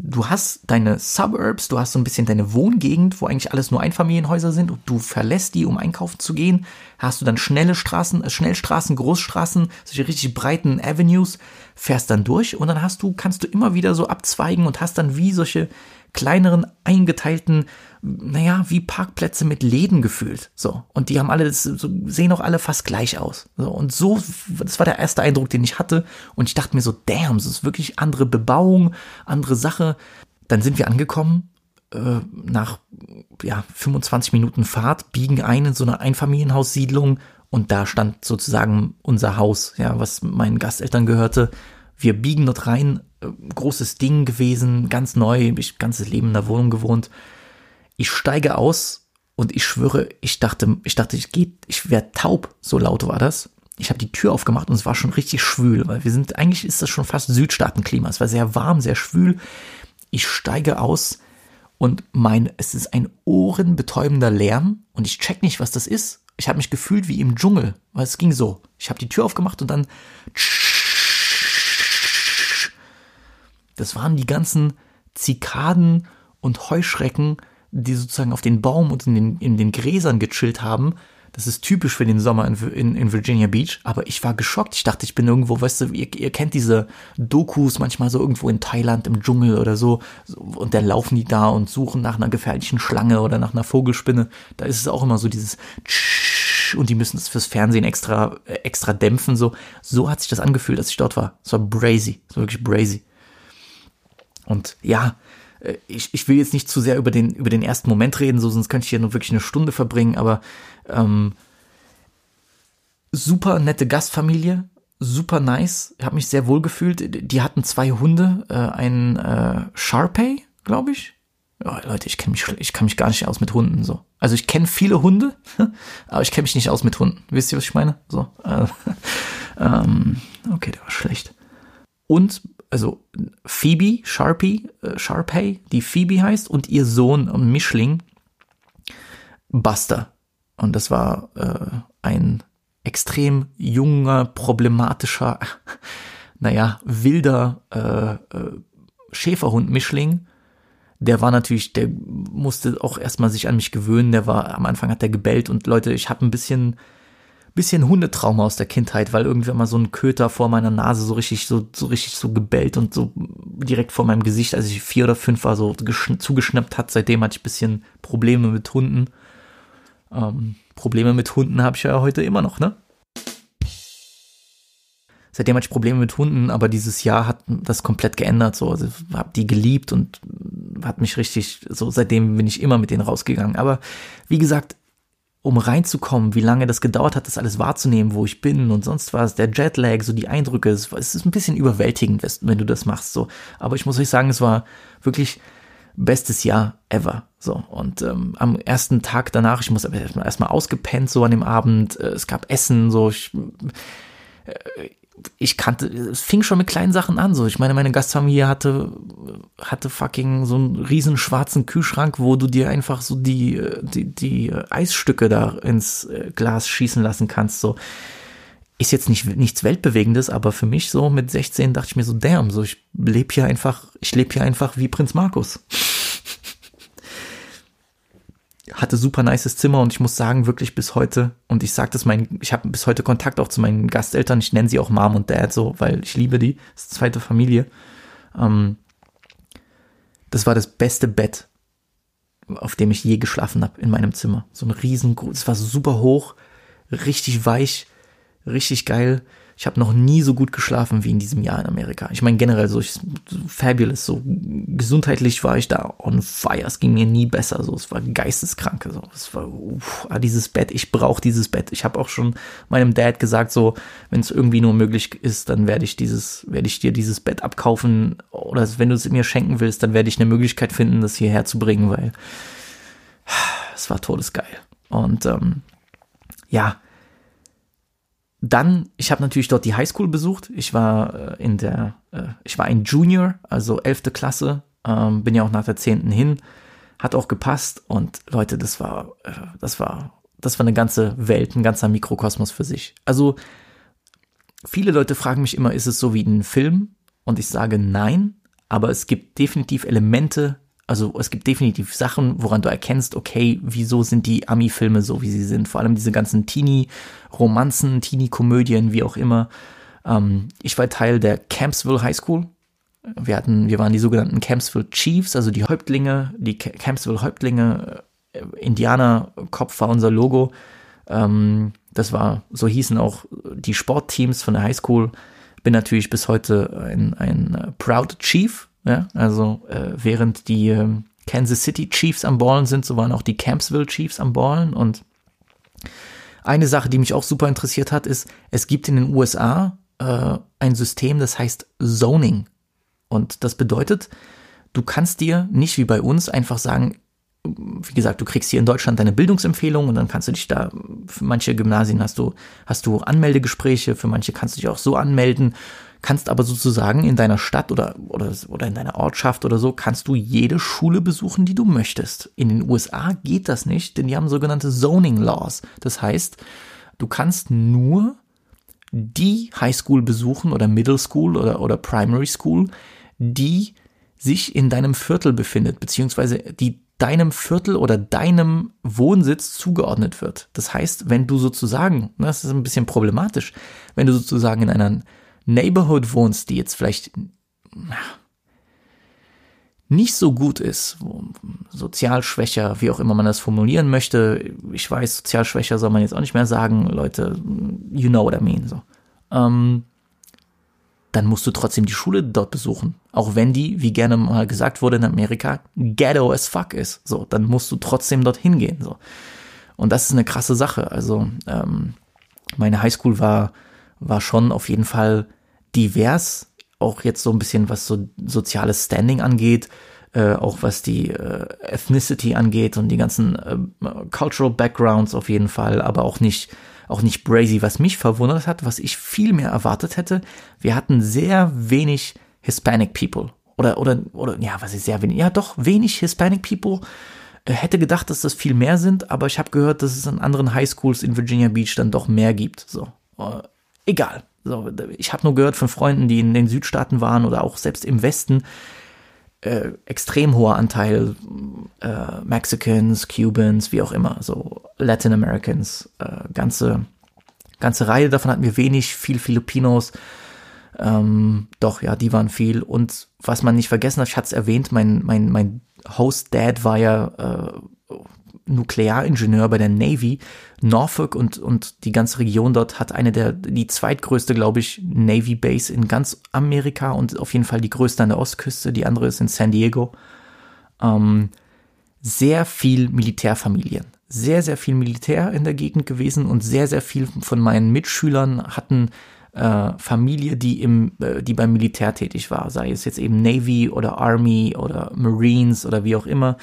Du hast deine Suburbs, du hast so ein bisschen deine Wohngegend, wo eigentlich alles nur Einfamilienhäuser sind und du verlässt die, um einkaufen zu gehen. Hast du dann schnelle Straßen, äh, Schnellstraßen, Großstraßen, solche richtig breiten Avenues, fährst dann durch und dann hast du, kannst du immer wieder so abzweigen und hast dann wie solche kleineren eingeteilten, naja, wie Parkplätze mit Läden gefühlt. So. Und die haben alle, das, sehen auch alle fast gleich aus. So. Und so, das war der erste Eindruck, den ich hatte. Und ich dachte mir so, damn, das ist wirklich andere Bebauung, andere Sache. Dann sind wir angekommen, äh, nach, ja, 25 Minuten Fahrt, biegen ein in so eine Einfamilienhaussiedlung und da stand sozusagen unser Haus, ja, was meinen Gasteltern gehörte. Wir biegen dort rein, großes Ding gewesen, ganz neu, ich ganzes Leben in der Wohnung gewohnt. Ich steige aus und ich schwöre, ich dachte, ich dachte, ich geht, ich werde taub, so laut war das. Ich habe die Tür aufgemacht und es war schon richtig schwül, weil wir sind, eigentlich ist das schon fast Südstaatenklima. Es war sehr warm, sehr schwül. Ich steige aus und mein, es ist ein ohrenbetäubender Lärm und ich check nicht, was das ist. Ich habe mich gefühlt wie im Dschungel, weil es ging so. Ich habe die Tür aufgemacht und dann Das waren die ganzen Zikaden und Heuschrecken, die sozusagen auf den Baum und in den, in den Gräsern gechillt haben. Das ist typisch für den Sommer in, in, in, Virginia Beach, aber ich war geschockt. Ich dachte, ich bin irgendwo, weißt du, ihr, ihr kennt diese Dokus manchmal so irgendwo in Thailand im Dschungel oder so, und dann laufen die da und suchen nach einer gefährlichen Schlange oder nach einer Vogelspinne. Da ist es auch immer so dieses und die müssen das fürs Fernsehen extra, extra dämpfen, so. So hat sich das angefühlt, als ich dort war. Es war brazy, es war wirklich brazy. Und ja, äh, ich, ich will jetzt nicht zu sehr über den, über den ersten Moment reden, so sonst könnte ich hier nur wirklich eine Stunde verbringen, aber ähm, super nette Gastfamilie, super nice, habe mich sehr wohl gefühlt. Die hatten zwei Hunde, äh, einen äh, Sharpei, glaube ich, Ja, Leute, ich kenne mich, ich kann mich gar nicht aus mit Hunden so. Also ich kenne viele Hunde, aber ich kenne mich nicht aus mit Hunden. Wisst ihr, was ich meine? So. Äh, ähm, okay, der war schlecht. Und also Phoebe, Sharpie, äh, Sharpay, die Phoebe heißt, und ihr Sohn und Mischling, Buster. Und das war äh, ein extrem junger, problematischer, naja, wilder äh, äh, Schäferhund-Mischling. Der war natürlich, der musste auch erstmal sich an mich gewöhnen. Der war, am Anfang hat der gebellt und Leute, ich habe ein bisschen bisschen Hundetrauma aus der Kindheit, weil irgendwann mal so ein Köter vor meiner Nase so richtig, so, so richtig so gebellt und so direkt vor meinem Gesicht, als ich vier oder fünf war, so zugeschnappt hat. Seitdem hatte ich bisschen Probleme mit Hunden. Ähm, Probleme mit Hunden habe ich ja heute immer noch, ne? Seitdem hatte ich Probleme mit Hunden, aber dieses Jahr hat das komplett geändert. So, also habe die geliebt und hat mich richtig, so seitdem bin ich immer mit denen rausgegangen. Aber wie gesagt, um reinzukommen, wie lange das gedauert hat, das alles wahrzunehmen, wo ich bin und sonst was, der Jetlag, so die Eindrücke, es, ist ein bisschen überwältigend, wenn du das machst, so. Aber ich muss euch sagen, es war wirklich bestes Jahr ever, so. Und ähm, am ersten Tag danach, ich muss erstmal ausgepennt, so an dem Abend, äh, es gab Essen, so, ich, äh, ich kannte, es fing schon mit kleinen Sachen an. So, ich meine, meine Gastfamilie hatte, hatte fucking so einen riesen schwarzen Kühlschrank, wo du dir einfach so die, die, die Eisstücke da ins äh, Glas schießen lassen kannst. So, ist jetzt nicht nichts weltbewegendes, aber für mich so mit 16 dachte ich mir so, damn, so ich lebe hier einfach, ich lebe hier einfach wie Prinz Markus hatte super nices Zimmer und ich muss sagen, wirklich bis heute, und ich sage das mein, ich habe bis heute Kontakt auch zu meinen Gasteltern, ich nenne sie auch Mom und Dad so, weil ich liebe die, das ist zweite Familie. Ähm, das war das beste Bett, auf dem ich je geschlafen habe in meinem Zimmer. So ein riesengroß, es war super hoch, richtig weich, richtig geil ich habe noch nie so gut geschlafen wie in diesem Jahr in Amerika. Ich meine generell so, ich, so fabulous, so gesundheitlich war ich da on fire. Es ging mir nie besser, so es war geisteskrank, so es war uff, ah, dieses Bett. Ich brauche dieses Bett. Ich habe auch schon meinem Dad gesagt, so wenn es irgendwie nur möglich ist, dann werde ich dieses, werde ich dir dieses Bett abkaufen oder wenn du es mir schenken willst, dann werde ich eine Möglichkeit finden, das hierher zu bringen, weil es war todesgeil. Und ähm, ja, dann, ich habe natürlich dort die Highschool besucht. Ich war äh, in der, äh, ich war ein Junior, also elfte Klasse, ähm, bin ja auch nach der zehnten hin, hat auch gepasst und Leute, das war, äh, das war, das war eine ganze Welt, ein ganzer Mikrokosmos für sich. Also viele Leute fragen mich immer, ist es so wie ein Film? Und ich sage nein, aber es gibt definitiv Elemente also es gibt definitiv Sachen, woran du erkennst, okay, wieso sind die Ami-Filme so, wie sie sind. Vor allem diese ganzen Teenie-Romanzen, Teenie-Komödien, wie auch immer. Ähm, ich war Teil der Campsville High School. Wir hatten, wir waren die sogenannten Campsville Chiefs, also die Häuptlinge, die Campsville Häuptlinge. Äh, Indianer-Kopf war unser Logo. Ähm, das war, so hießen auch die Sportteams von der High School. Bin natürlich bis heute ein, ein Proud Chief, ja, also äh, während die äh, Kansas City Chiefs am Ballen sind, so waren auch die Campsville Chiefs am Ballen. Und eine Sache, die mich auch super interessiert hat, ist, es gibt in den USA äh, ein System, das heißt Zoning. Und das bedeutet, du kannst dir nicht wie bei uns einfach sagen, wie gesagt, du kriegst hier in Deutschland deine Bildungsempfehlung und dann kannst du dich da, für manche Gymnasien hast du, hast du Anmeldegespräche, für manche kannst du dich auch so anmelden kannst aber sozusagen in deiner Stadt oder, oder, oder in deiner Ortschaft oder so, kannst du jede Schule besuchen, die du möchtest. In den USA geht das nicht, denn die haben sogenannte Zoning Laws. Das heißt, du kannst nur die Highschool besuchen oder Middle School oder, oder Primary School, die sich in deinem Viertel befindet, beziehungsweise die deinem Viertel oder deinem Wohnsitz zugeordnet wird. Das heißt, wenn du sozusagen, das ist ein bisschen problematisch, wenn du sozusagen in einer Neighborhood wohnst, die jetzt vielleicht nicht so gut ist, sozial schwächer, wie auch immer man das formulieren möchte. Ich weiß, sozial schwächer soll man jetzt auch nicht mehr sagen, Leute, you know what I mean, so. Ähm, dann musst du trotzdem die Schule dort besuchen. Auch wenn die, wie gerne mal gesagt wurde in Amerika, ghetto as fuck ist. So, dann musst du trotzdem dorthin gehen. So. Und das ist eine krasse Sache. Also, ähm, meine Highschool war, war schon auf jeden Fall divers, auch jetzt so ein bisschen, was so soziales Standing angeht. äh, auch was die äh, Ethnicity angeht und die ganzen äh, Cultural Backgrounds auf jeden Fall, aber auch nicht auch nicht brazy, was mich verwundert hat, was ich viel mehr erwartet hätte. Wir hatten sehr wenig Hispanic People oder oder oder ja, was ist sehr wenig, ja doch wenig Hispanic People. Äh, hätte gedacht, dass das viel mehr sind, aber ich habe gehört, dass es an anderen Highschools in Virginia Beach dann doch mehr gibt. So, äh, egal. So, ich habe nur gehört von Freunden, die in den Südstaaten waren oder auch selbst im Westen, äh, extrem hoher Anteil äh, Mexicans, Cubans, wie auch immer, so Latin Americans, äh, ganze, ganze Reihe davon hatten wir wenig, viel Filipinos, ähm, doch, ja, die waren viel. Und was man nicht vergessen hat, ich hatte es erwähnt, mein, mein, mein Host-Dad war ja äh, Nuklearingenieur bei der Navy. Norfolk und, und die ganze Region dort hat eine der, die zweitgrößte, glaube ich, Navy Base in ganz Amerika und auf jeden Fall die größte an der Ostküste. Die andere ist in San Diego. Ähm, sehr viel Militärfamilien. Sehr, sehr viel Militär in der Gegend gewesen und sehr, sehr viel von meinen Mitschülern hatten äh, Familie, die im, äh, die beim Militär tätig war, sei es jetzt eben Navy oder Army oder Marines oder wie auch immer.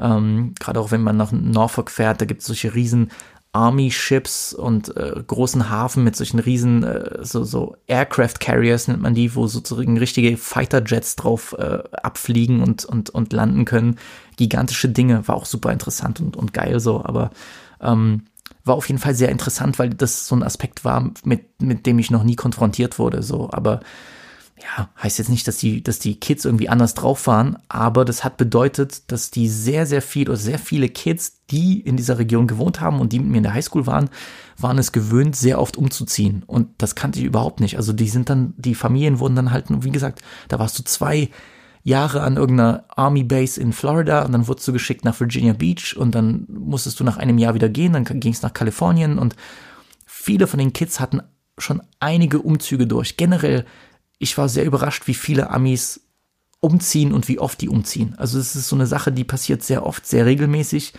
Ähm, Gerade auch wenn man nach Norfolk fährt, da gibt es solche riesen Army-Ships und äh, großen Hafen mit solchen riesen, äh, so, so Aircraft Carriers nennt man die, wo sozusagen richtige Fighter-Jets drauf äh, abfliegen und, und, und landen können. Gigantische Dinge, war auch super interessant und, und geil so, aber ähm, war auf jeden Fall sehr interessant, weil das so ein Aspekt war, mit, mit dem ich noch nie konfrontiert wurde, so, aber ja, heißt jetzt nicht, dass die, dass die Kids irgendwie anders drauf waren, aber das hat bedeutet, dass die sehr, sehr viel oder sehr viele Kids, die in dieser Region gewohnt haben und die mit mir in der Highschool waren, waren es gewöhnt, sehr oft umzuziehen. Und das kannte ich überhaupt nicht. Also die sind dann, die Familien wurden dann halt, wie gesagt, da warst du zwei Jahre an irgendeiner Army Base in Florida und dann wurdest du geschickt nach Virginia Beach und dann musstest du nach einem Jahr wieder gehen, dann ging es nach Kalifornien und viele von den Kids hatten schon einige Umzüge durch. Generell ich war sehr überrascht, wie viele Amis umziehen und wie oft die umziehen. Also es ist so eine Sache, die passiert sehr oft, sehr regelmäßig.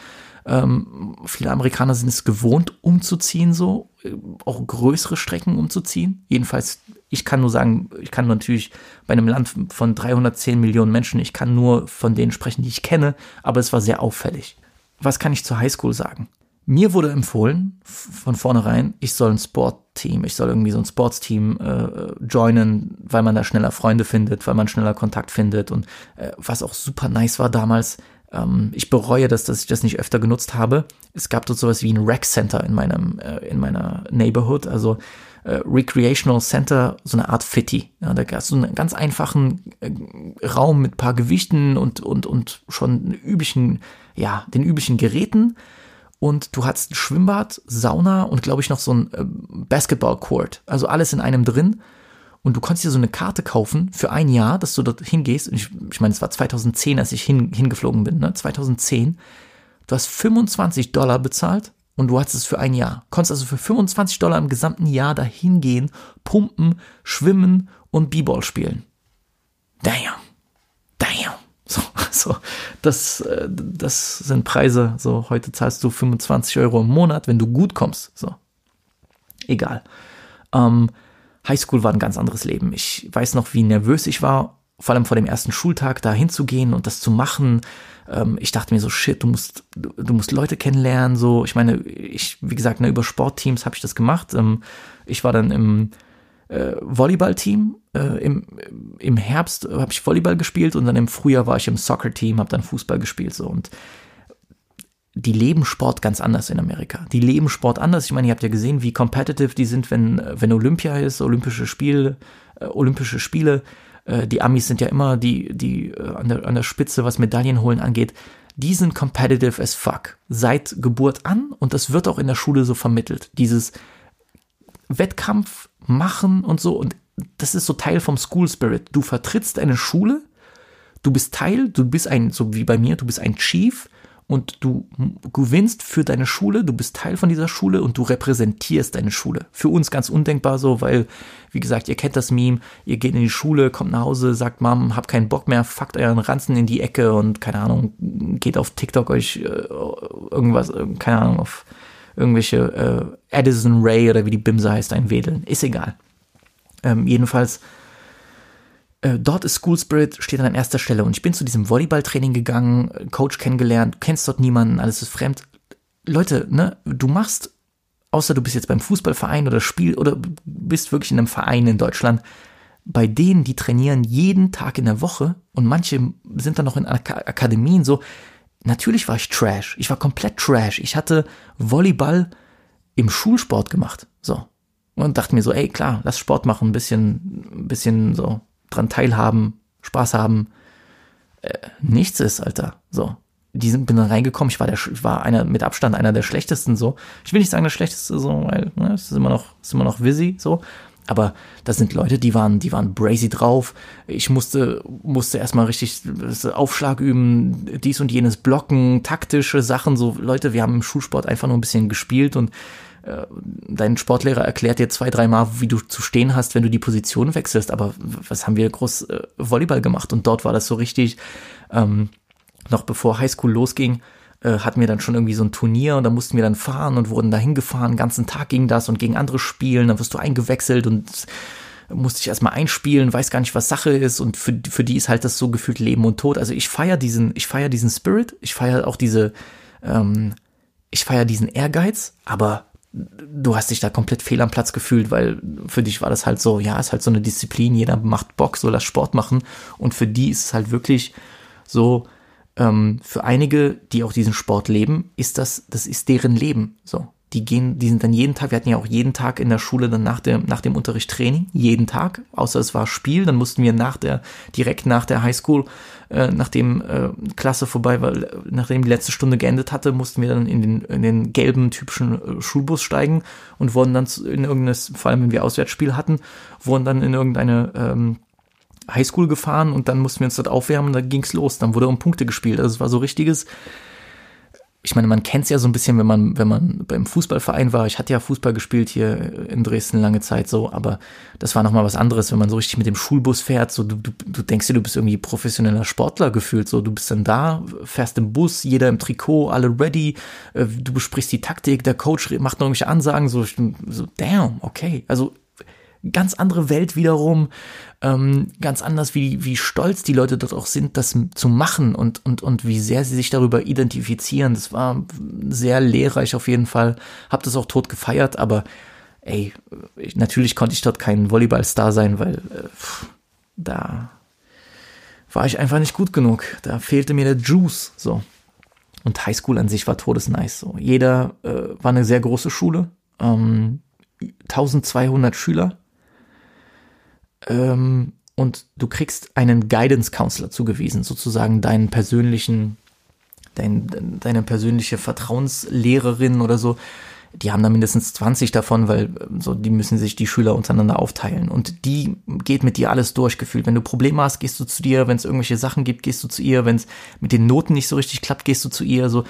Ähm, viele Amerikaner sind es gewohnt, umzuziehen, so äh, auch größere Strecken umzuziehen. Jedenfalls, ich kann nur sagen, ich kann natürlich bei einem Land von 310 Millionen Menschen, ich kann nur von denen sprechen, die ich kenne, aber es war sehr auffällig. Was kann ich zur Highschool sagen? Mir wurde empfohlen, von vornherein, ich soll ein Sportteam, ich soll irgendwie so ein Sportsteam äh, joinen, weil man da schneller Freunde findet, weil man schneller Kontakt findet und äh, was auch super nice war damals, ähm, ich bereue das, dass ich das nicht öfter genutzt habe. Es gab dort sowas wie ein Rec Center in meinem, äh, in meiner Neighborhood, also äh, Recreational Center, so eine Art Fitty. Ja, da gab es so einen ganz einfachen äh, Raum mit paar Gewichten und, und, und schon üblichen, ja, den üblichen Geräten und du hattest ein Schwimmbad, Sauna und glaube ich noch so ein äh, Basketball-Court. Also alles in einem drin. Und du konntest dir so eine Karte kaufen für ein Jahr, dass du dort hingehst. Und ich, ich meine, es war 2010, als ich hin, hingeflogen bin, ne? 2010. Du hast 25 Dollar bezahlt und du hattest es für ein Jahr. Konntest also für 25 Dollar im gesamten Jahr dahin gehen, pumpen, schwimmen und B-Ball spielen. Damn. Damn. So, so, das, äh, das sind Preise. So, heute zahlst du 25 Euro im Monat, wenn du gut kommst. So, egal. Ähm, Highschool war ein ganz anderes Leben. Ich weiß noch, wie nervös ich war, vor allem vor dem ersten Schultag da hinzugehen und das zu machen. Ähm, ich dachte mir so, shit, du musst, du, du, musst Leute kennenlernen. So, ich meine, ich, wie gesagt, ne, über Sportteams habe ich das gemacht. Ähm, ich war dann im äh, Volleyballteam. Äh, im, Im Herbst habe ich Volleyball gespielt und dann im Frühjahr war ich im Soccer-Team, habe dann Fußball gespielt. So und die leben Sport ganz anders in Amerika. Die leben Sport anders. Ich meine, ihr habt ja gesehen, wie competitive die sind, wenn, wenn Olympia ist, Olympische Spiele, äh, Olympische Spiele. Äh, die Amis sind ja immer die, die äh, an, der, an der Spitze, was Medaillen holen angeht. Die sind competitive as fuck. Seit Geburt an und das wird auch in der Schule so vermittelt. Dieses Wettkampf machen und so. Und das ist so Teil vom School Spirit. Du vertrittst eine Schule, du bist Teil, du bist ein, so wie bei mir, du bist ein Chief und du gewinnst für deine Schule, du bist Teil von dieser Schule und du repräsentierst deine Schule. Für uns ganz undenkbar so, weil, wie gesagt, ihr kennt das Meme, ihr geht in die Schule, kommt nach Hause, sagt, Mom, hab keinen Bock mehr, fuckt euren Ranzen in die Ecke und keine Ahnung, geht auf TikTok euch äh, irgendwas, keine Ahnung, auf irgendwelche äh, Addison Ray oder wie die Bimse heißt, ein Wedeln. Ist egal. Ähm, jedenfalls, äh, dort ist School Spirit, steht an erster Stelle. Und ich bin zu diesem Volleyballtraining gegangen, Coach kennengelernt, kennst dort niemanden, alles ist fremd. Leute, ne, du machst, außer du bist jetzt beim Fußballverein oder Spiel oder bist wirklich in einem Verein in Deutschland, bei denen, die trainieren jeden Tag in der Woche und manche sind dann noch in Ak Akademien so. Natürlich war ich Trash. Ich war komplett Trash. Ich hatte Volleyball im Schulsport gemacht. So. Und dachte mir so, ey, klar, lass Sport machen, ein bisschen, ein bisschen so dran teilhaben, Spaß haben. Äh, nichts ist, Alter. So. Die sind, bin dann reingekommen, ich war der, ich war einer, mit Abstand einer der schlechtesten, so. Ich will nicht sagen der schlechteste, so, weil, ne, es ist immer noch, ist immer noch Visi, so. Aber das sind Leute, die waren, die waren brazy drauf. Ich musste, musste erstmal richtig Aufschlag üben, dies und jenes blocken, taktische Sachen, so Leute, wir haben im Schulsport einfach nur ein bisschen gespielt und äh, dein Sportlehrer erklärt dir zwei, dreimal, wie du zu stehen hast, wenn du die Position wechselst. Aber was haben wir groß äh, Volleyball gemacht? Und dort war das so richtig, ähm, noch bevor Highschool losging, äh, hatten wir dann schon irgendwie so ein Turnier und da mussten wir dann fahren und wurden da hingefahren. Ganzen Tag ging das und gegen andere spielen. Dann wirst du eingewechselt und musste ich erstmal einspielen, weiß gar nicht, was Sache ist und für, für die ist halt das so gefühlt Leben und Tod. Also ich feiere diesen, ich feiere diesen Spirit, ich feiere auch diese, ähm, ich feiere diesen Ehrgeiz, aber du hast dich da komplett fehl am Platz gefühlt, weil für dich war das halt so, ja, ist halt so eine Disziplin, jeder macht Bock, soll das Sport machen und für die ist es halt wirklich so, ähm, für einige, die auch diesen Sport leben, ist das, das ist deren Leben, so. Die gehen, die sind dann jeden Tag, wir hatten ja auch jeden Tag in der Schule dann nach dem, nach dem Unterricht Training, jeden Tag, außer es war Spiel, dann mussten wir nach der, direkt nach der Highschool, äh, nachdem äh, Klasse vorbei war, nachdem die letzte Stunde geendet hatte, mussten wir dann in den, in den gelben typischen äh, Schulbus steigen und wurden dann in irgendeine, vor allem wenn wir Auswärtsspiel hatten, wurden dann in irgendeine ähm, Highschool gefahren und dann mussten wir uns dort aufwärmen und dann ging's los, dann wurde um Punkte gespielt, also es war so richtiges, ich meine, man kennt es ja so ein bisschen, wenn man, wenn man beim Fußballverein war. Ich hatte ja Fußball gespielt hier in Dresden lange Zeit so, aber das war nochmal was anderes, wenn man so richtig mit dem Schulbus fährt. So, du, du, du denkst dir, du bist irgendwie professioneller Sportler gefühlt. So, du bist dann da, fährst im Bus, jeder im Trikot, alle ready, äh, du besprichst die Taktik, der Coach macht noch irgendwelche Ansagen, so, so damn, okay. Also ganz andere Welt wiederum, ähm, ganz anders, wie, wie stolz die Leute dort auch sind, das zu machen und, und, und wie sehr sie sich darüber identifizieren. Das war sehr lehrreich auf jeden Fall. Hab das auch tot gefeiert, aber ey, ich, natürlich konnte ich dort kein Volleyballstar sein, weil äh, da war ich einfach nicht gut genug. Da fehlte mir der Juice, so. Und Highschool an sich war todesnice, so. Jeder äh, war eine sehr große Schule, ähm, 1200 Schüler, ähm, und du kriegst einen Guidance Counselor zugewiesen, sozusagen deinen persönlichen, dein, deine persönliche Vertrauenslehrerin oder so. Die haben da mindestens 20 davon, weil so die müssen sich die Schüler untereinander aufteilen und die geht mit dir alles durchgefühlt. Wenn du Probleme hast, gehst du zu dir, wenn es irgendwelche Sachen gibt, gehst du zu ihr, wenn es mit den Noten nicht so richtig klappt, gehst du zu ihr. So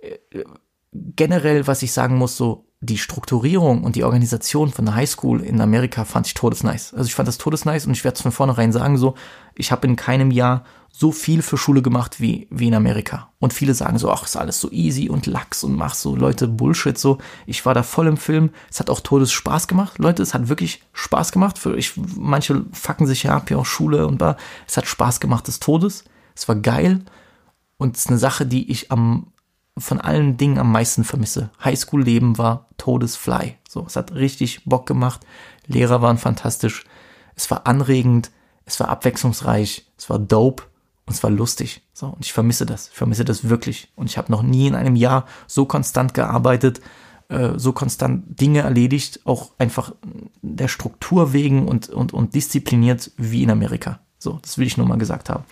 äh, generell, was ich sagen muss, so die Strukturierung und die Organisation von der Highschool in Amerika fand ich todesnice. Also ich fand das todesnice und ich werde es von vornherein sagen so, ich habe in keinem Jahr so viel für Schule gemacht wie, wie in Amerika. Und viele sagen so, ach, ist alles so easy und lax und mach so Leute Bullshit so. Ich war da voll im Film. Es hat auch todes Spaß gemacht. Leute, es hat wirklich Spaß gemacht. Für ich, manche fucken sich ja ab, ja auch Schule und da. Es hat Spaß gemacht des Todes. Es war geil. Und es ist eine Sache, die ich am von allen Dingen am meisten vermisse. Highschool-Leben war todesfly. So, es hat richtig Bock gemacht. Lehrer waren fantastisch. Es war anregend. Es war abwechslungsreich. Es war dope. Und es war lustig. So, und ich vermisse das. Ich vermisse das wirklich. Und ich habe noch nie in einem Jahr so konstant gearbeitet, äh, so konstant Dinge erledigt, auch einfach der Struktur wegen und, und, und diszipliniert wie in Amerika. So, das will ich nur mal gesagt haben.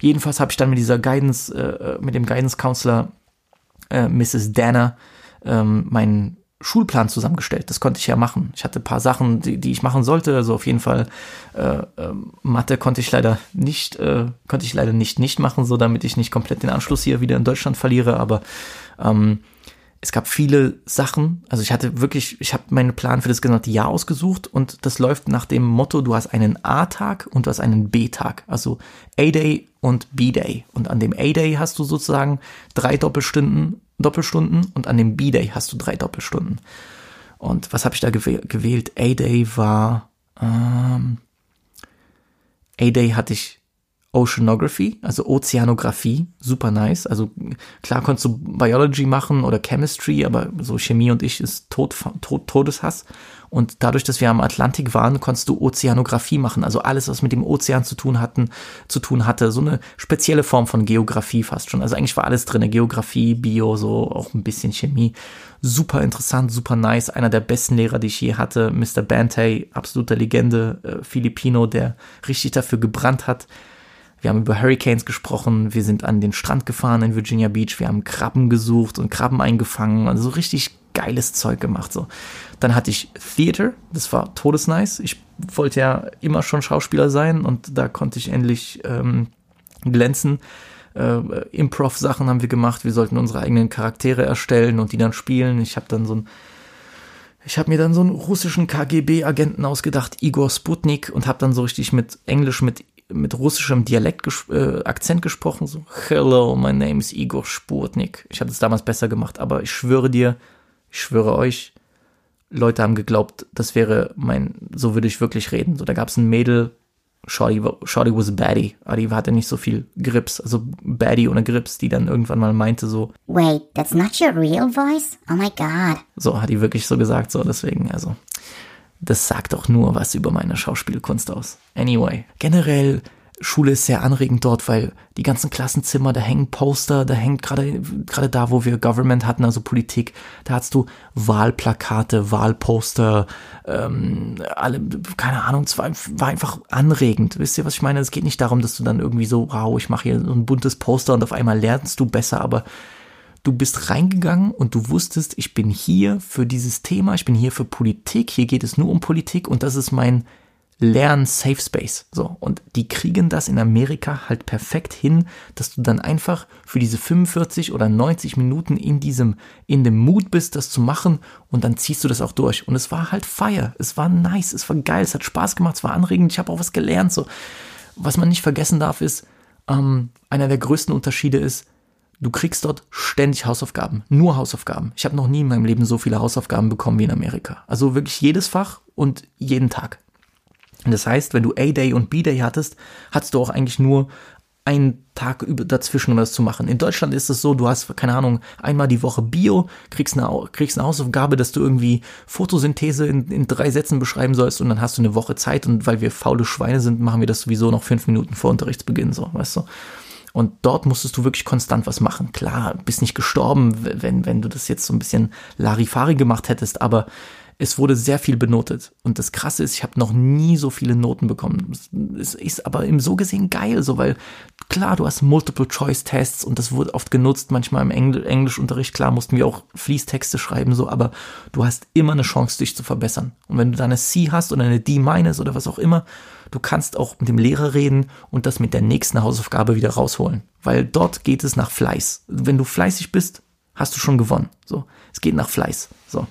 Jedenfalls habe ich dann mit dieser Guidance, äh, mit dem Guidance Counselor äh, Mrs. Danner ähm, meinen Schulplan zusammengestellt. Das konnte ich ja machen. Ich hatte ein paar Sachen, die, die ich machen sollte. Also auf jeden Fall äh, äh, Mathe konnte ich leider nicht, äh, konnte ich leider nicht nicht machen, so damit ich nicht komplett den Anschluss hier wieder in Deutschland verliere. Aber ähm, es gab viele Sachen. Also ich hatte wirklich, ich habe meinen Plan für das gesamte Jahr ausgesucht und das läuft nach dem Motto: Du hast einen A-Tag und du hast einen B-Tag. Also A-Day und B-Day. Und an dem A-Day hast du sozusagen drei Doppelstunden, Doppelstunden und an dem B-Day hast du drei Doppelstunden. Und was habe ich da gewählt? A-Day war ähm, A-Day hatte ich Oceanography, also Ozeanographie, super nice. Also klar konntest du Biology machen oder Chemistry, aber so Chemie und ich ist Tod, Tod, Todeshass. Und dadurch, dass wir am Atlantik waren, konntest du Ozeanographie machen, also alles, was mit dem Ozean zu tun hatten, zu tun hatte, so eine spezielle Form von Geografie fast schon. Also eigentlich war alles drin, Geografie, Bio, so auch ein bisschen Chemie. Super interessant, super nice. Einer der besten Lehrer, die ich je hatte, Mr. Bante, absoluter Legende, äh, Filipino, der richtig dafür gebrannt hat wir haben über Hurricanes gesprochen, wir sind an den Strand gefahren in Virginia Beach, wir haben Krabben gesucht und Krabben eingefangen, also so richtig geiles Zeug gemacht. So. Dann hatte ich Theater, das war todesnice. Ich wollte ja immer schon Schauspieler sein und da konnte ich endlich ähm, glänzen. Äh, Improv-Sachen haben wir gemacht, wir sollten unsere eigenen Charaktere erstellen und die dann spielen. Ich habe dann so ein ich habe mir dann so einen russischen KGB-Agenten ausgedacht, Igor Sputnik, und habe dann so richtig mit Englisch mit mit russischem Dialekt ges äh, Akzent gesprochen, so Hello, my name is Igor Sputnik. Ich habe das damals besser gemacht, aber ich schwöre dir, ich schwöre euch, Leute haben geglaubt, das wäre mein, so würde ich wirklich reden. So, da gab es ein Mädel, Shorty, Shorty was a baddie, aber die hatte nicht so viel Grips, also baddie ohne Grips, die dann irgendwann mal meinte so, Wait, that's not your real voice? Oh my god. So, hat die wirklich so gesagt, so deswegen, also das sagt doch nur was über meine Schauspielkunst aus. Anyway, generell Schule ist sehr anregend dort, weil die ganzen Klassenzimmer, da hängen Poster, da hängt gerade gerade da, wo wir Government hatten, also Politik, da hast du Wahlplakate, Wahlposter, ähm, alle, keine Ahnung, es war, war einfach anregend. Wisst ihr, was ich meine? Es geht nicht darum, dass du dann irgendwie so, wow, ich mache hier so ein buntes Poster und auf einmal lernst du besser, aber du bist reingegangen und du wusstest, ich bin hier für dieses Thema, ich bin hier für Politik, hier geht es nur um Politik und das ist mein Lern-Safe Space. So. Und die kriegen das in Amerika halt perfekt hin, dass du dann einfach für diese 45 oder 90 Minuten in diesem, in dem Mut bist, das zu machen und dann ziehst du das auch durch. Und es war halt fire. Es war nice. Es war geil. Es hat Spaß gemacht. Es war anregend. Ich habe auch was gelernt. So. Was man nicht vergessen darf, ist, ähm, einer der größten Unterschiede ist, Du kriegst dort ständig Hausaufgaben, nur Hausaufgaben. Ich habe noch nie in meinem Leben so viele Hausaufgaben bekommen wie in Amerika. Also wirklich jedes Fach und jeden Tag. Das heißt, wenn du A-Day und B-Day hattest, hattest du auch eigentlich nur einen Tag dazwischen, um das zu machen. In Deutschland ist es so, du hast, keine Ahnung, einmal die Woche Bio, kriegst eine, kriegst eine Hausaufgabe, dass du irgendwie Photosynthese in, in drei Sätzen beschreiben sollst und dann hast du eine Woche Zeit und weil wir faule Schweine sind, machen wir das sowieso noch fünf Minuten vor Unterrichtsbeginn, so, weißt du. Und dort musstest du wirklich konstant was machen. Klar, bist nicht gestorben, wenn, wenn du das jetzt so ein bisschen Larifari gemacht hättest, aber es wurde sehr viel benotet. Und das Krasse ist, ich habe noch nie so viele Noten bekommen. Es ist aber im so gesehen geil, so weil klar, du hast Multiple-Choice-Tests und das wurde oft genutzt, manchmal im Engl Englischunterricht. Klar mussten wir auch Fließtexte schreiben, so, aber du hast immer eine Chance, dich zu verbessern. Und wenn du da eine C hast oder eine D- oder was auch immer, du kannst auch mit dem Lehrer reden und das mit der nächsten Hausaufgabe wieder rausholen. Weil dort geht es nach Fleiß. Wenn du fleißig bist, hast du schon gewonnen. So, es geht nach Fleiß. So,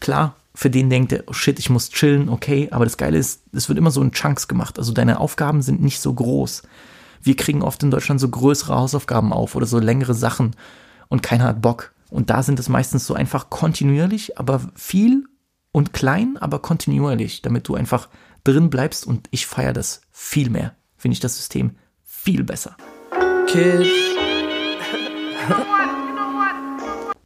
klar, für den denkt oh shit, ich muss chillen, okay, aber das Geile ist, es wird immer so in Chunks gemacht. Also deine Aufgaben sind nicht so groß. Wir kriegen oft in Deutschland so größere Hausaufgaben auf oder so längere Sachen und keiner hat Bock. Und da sind es meistens so einfach kontinuierlich, aber viel und klein, aber kontinuierlich, damit du einfach drin bleibst und ich feiere das viel mehr. Finde ich das System viel besser. Kid.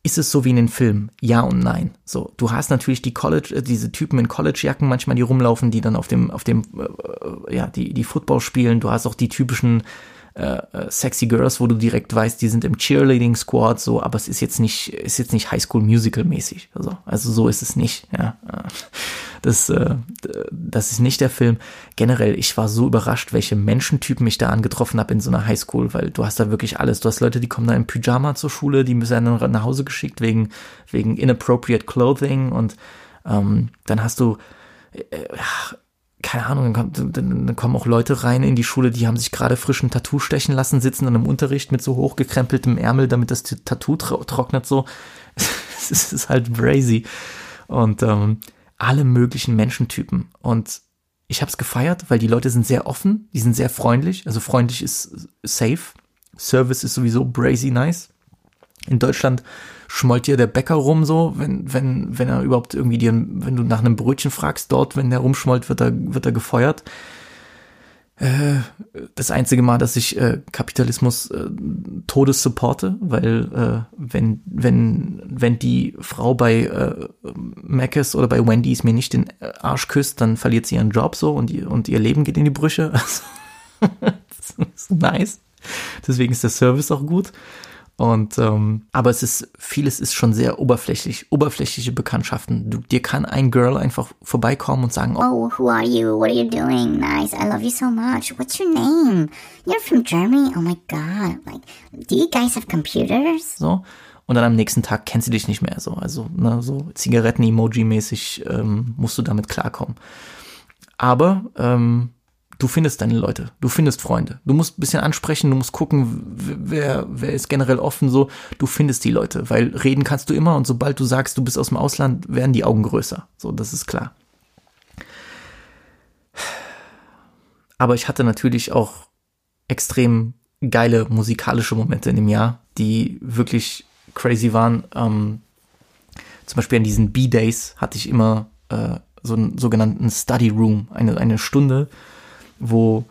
Ist es so wie in den Filmen? Ja und nein. So, du hast natürlich die College, äh, diese Typen in Collegejacken manchmal, die rumlaufen, die dann auf dem, auf dem, äh, ja, die, die Football spielen. Du hast auch die typischen äh, äh, sexy Girls, wo du direkt weißt, die sind im Cheerleading Squad, so, aber es ist jetzt nicht, ist jetzt nicht High School Musical mäßig. Also, also so ist es nicht. Ja, das, äh, das ist nicht der Film. Generell, ich war so überrascht, welche Menschentypen ich da angetroffen habe in so einer High School, weil du hast da wirklich alles. Du hast Leute, die kommen da im Pyjama zur Schule, die müssen dann nach Hause geschickt wegen wegen inappropriate clothing und ähm, dann hast du äh, keine Ahnung, dann, kommt, dann, dann, kommen auch Leute rein in die Schule, die haben sich gerade frisch ein Tattoo stechen lassen, sitzen dann im Unterricht mit so hochgekrempeltem Ärmel, damit das Tattoo trocknet so. es ist halt crazy. Und ähm, alle möglichen Menschentypen. Und ich habe es gefeiert, weil die Leute sind sehr offen, die sind sehr freundlich. Also freundlich ist safe. Service ist sowieso brazy nice. In Deutschland schmollt dir der Bäcker rum so, wenn, wenn, wenn er überhaupt irgendwie dir, wenn du nach einem Brötchen fragst, dort, wenn der rumschmollt, wird er, wird er gefeuert. äh, das einzige Mal, dass ich äh, Kapitalismus äh, Todes supporte, weil äh, wenn wenn wenn die Frau bei äh, Mc's oder bei Wendy's mir nicht den Arsch küsst, dann verliert sie ihren Job so und ihr und ihr Leben geht in die Brüche. Also, das ist nice. Deswegen ist der Service auch gut. Und ähm, aber es ist vieles ist schon sehr oberflächlich, oberflächliche Bekanntschaften. Du, dir kann ein Girl einfach vorbeikommen und sagen, Oh, who are you? What are you doing? Nice. I love you so much. What's your name? You're from Germany? Oh my god. Like, do you guys have computers? so. Und dann am nächsten Tag kennst du dich nicht mehr so. Also ne, so Zigaretten-Emoji-mäßig ähm, musst du damit klarkommen. Aber ähm, du findest deine Leute, du findest Freunde. Du musst ein bisschen ansprechen, du musst gucken, wer, wer ist generell offen so. Du findest die Leute, weil reden kannst du immer und sobald du sagst, du bist aus dem Ausland, werden die Augen größer. So, das ist klar. Aber ich hatte natürlich auch extrem geile musikalische Momente in dem Jahr, die wirklich crazy waren. Ähm, zum Beispiel an diesen B-Days hatte ich immer äh, so einen sogenannten Study Room, eine, eine Stunde, wo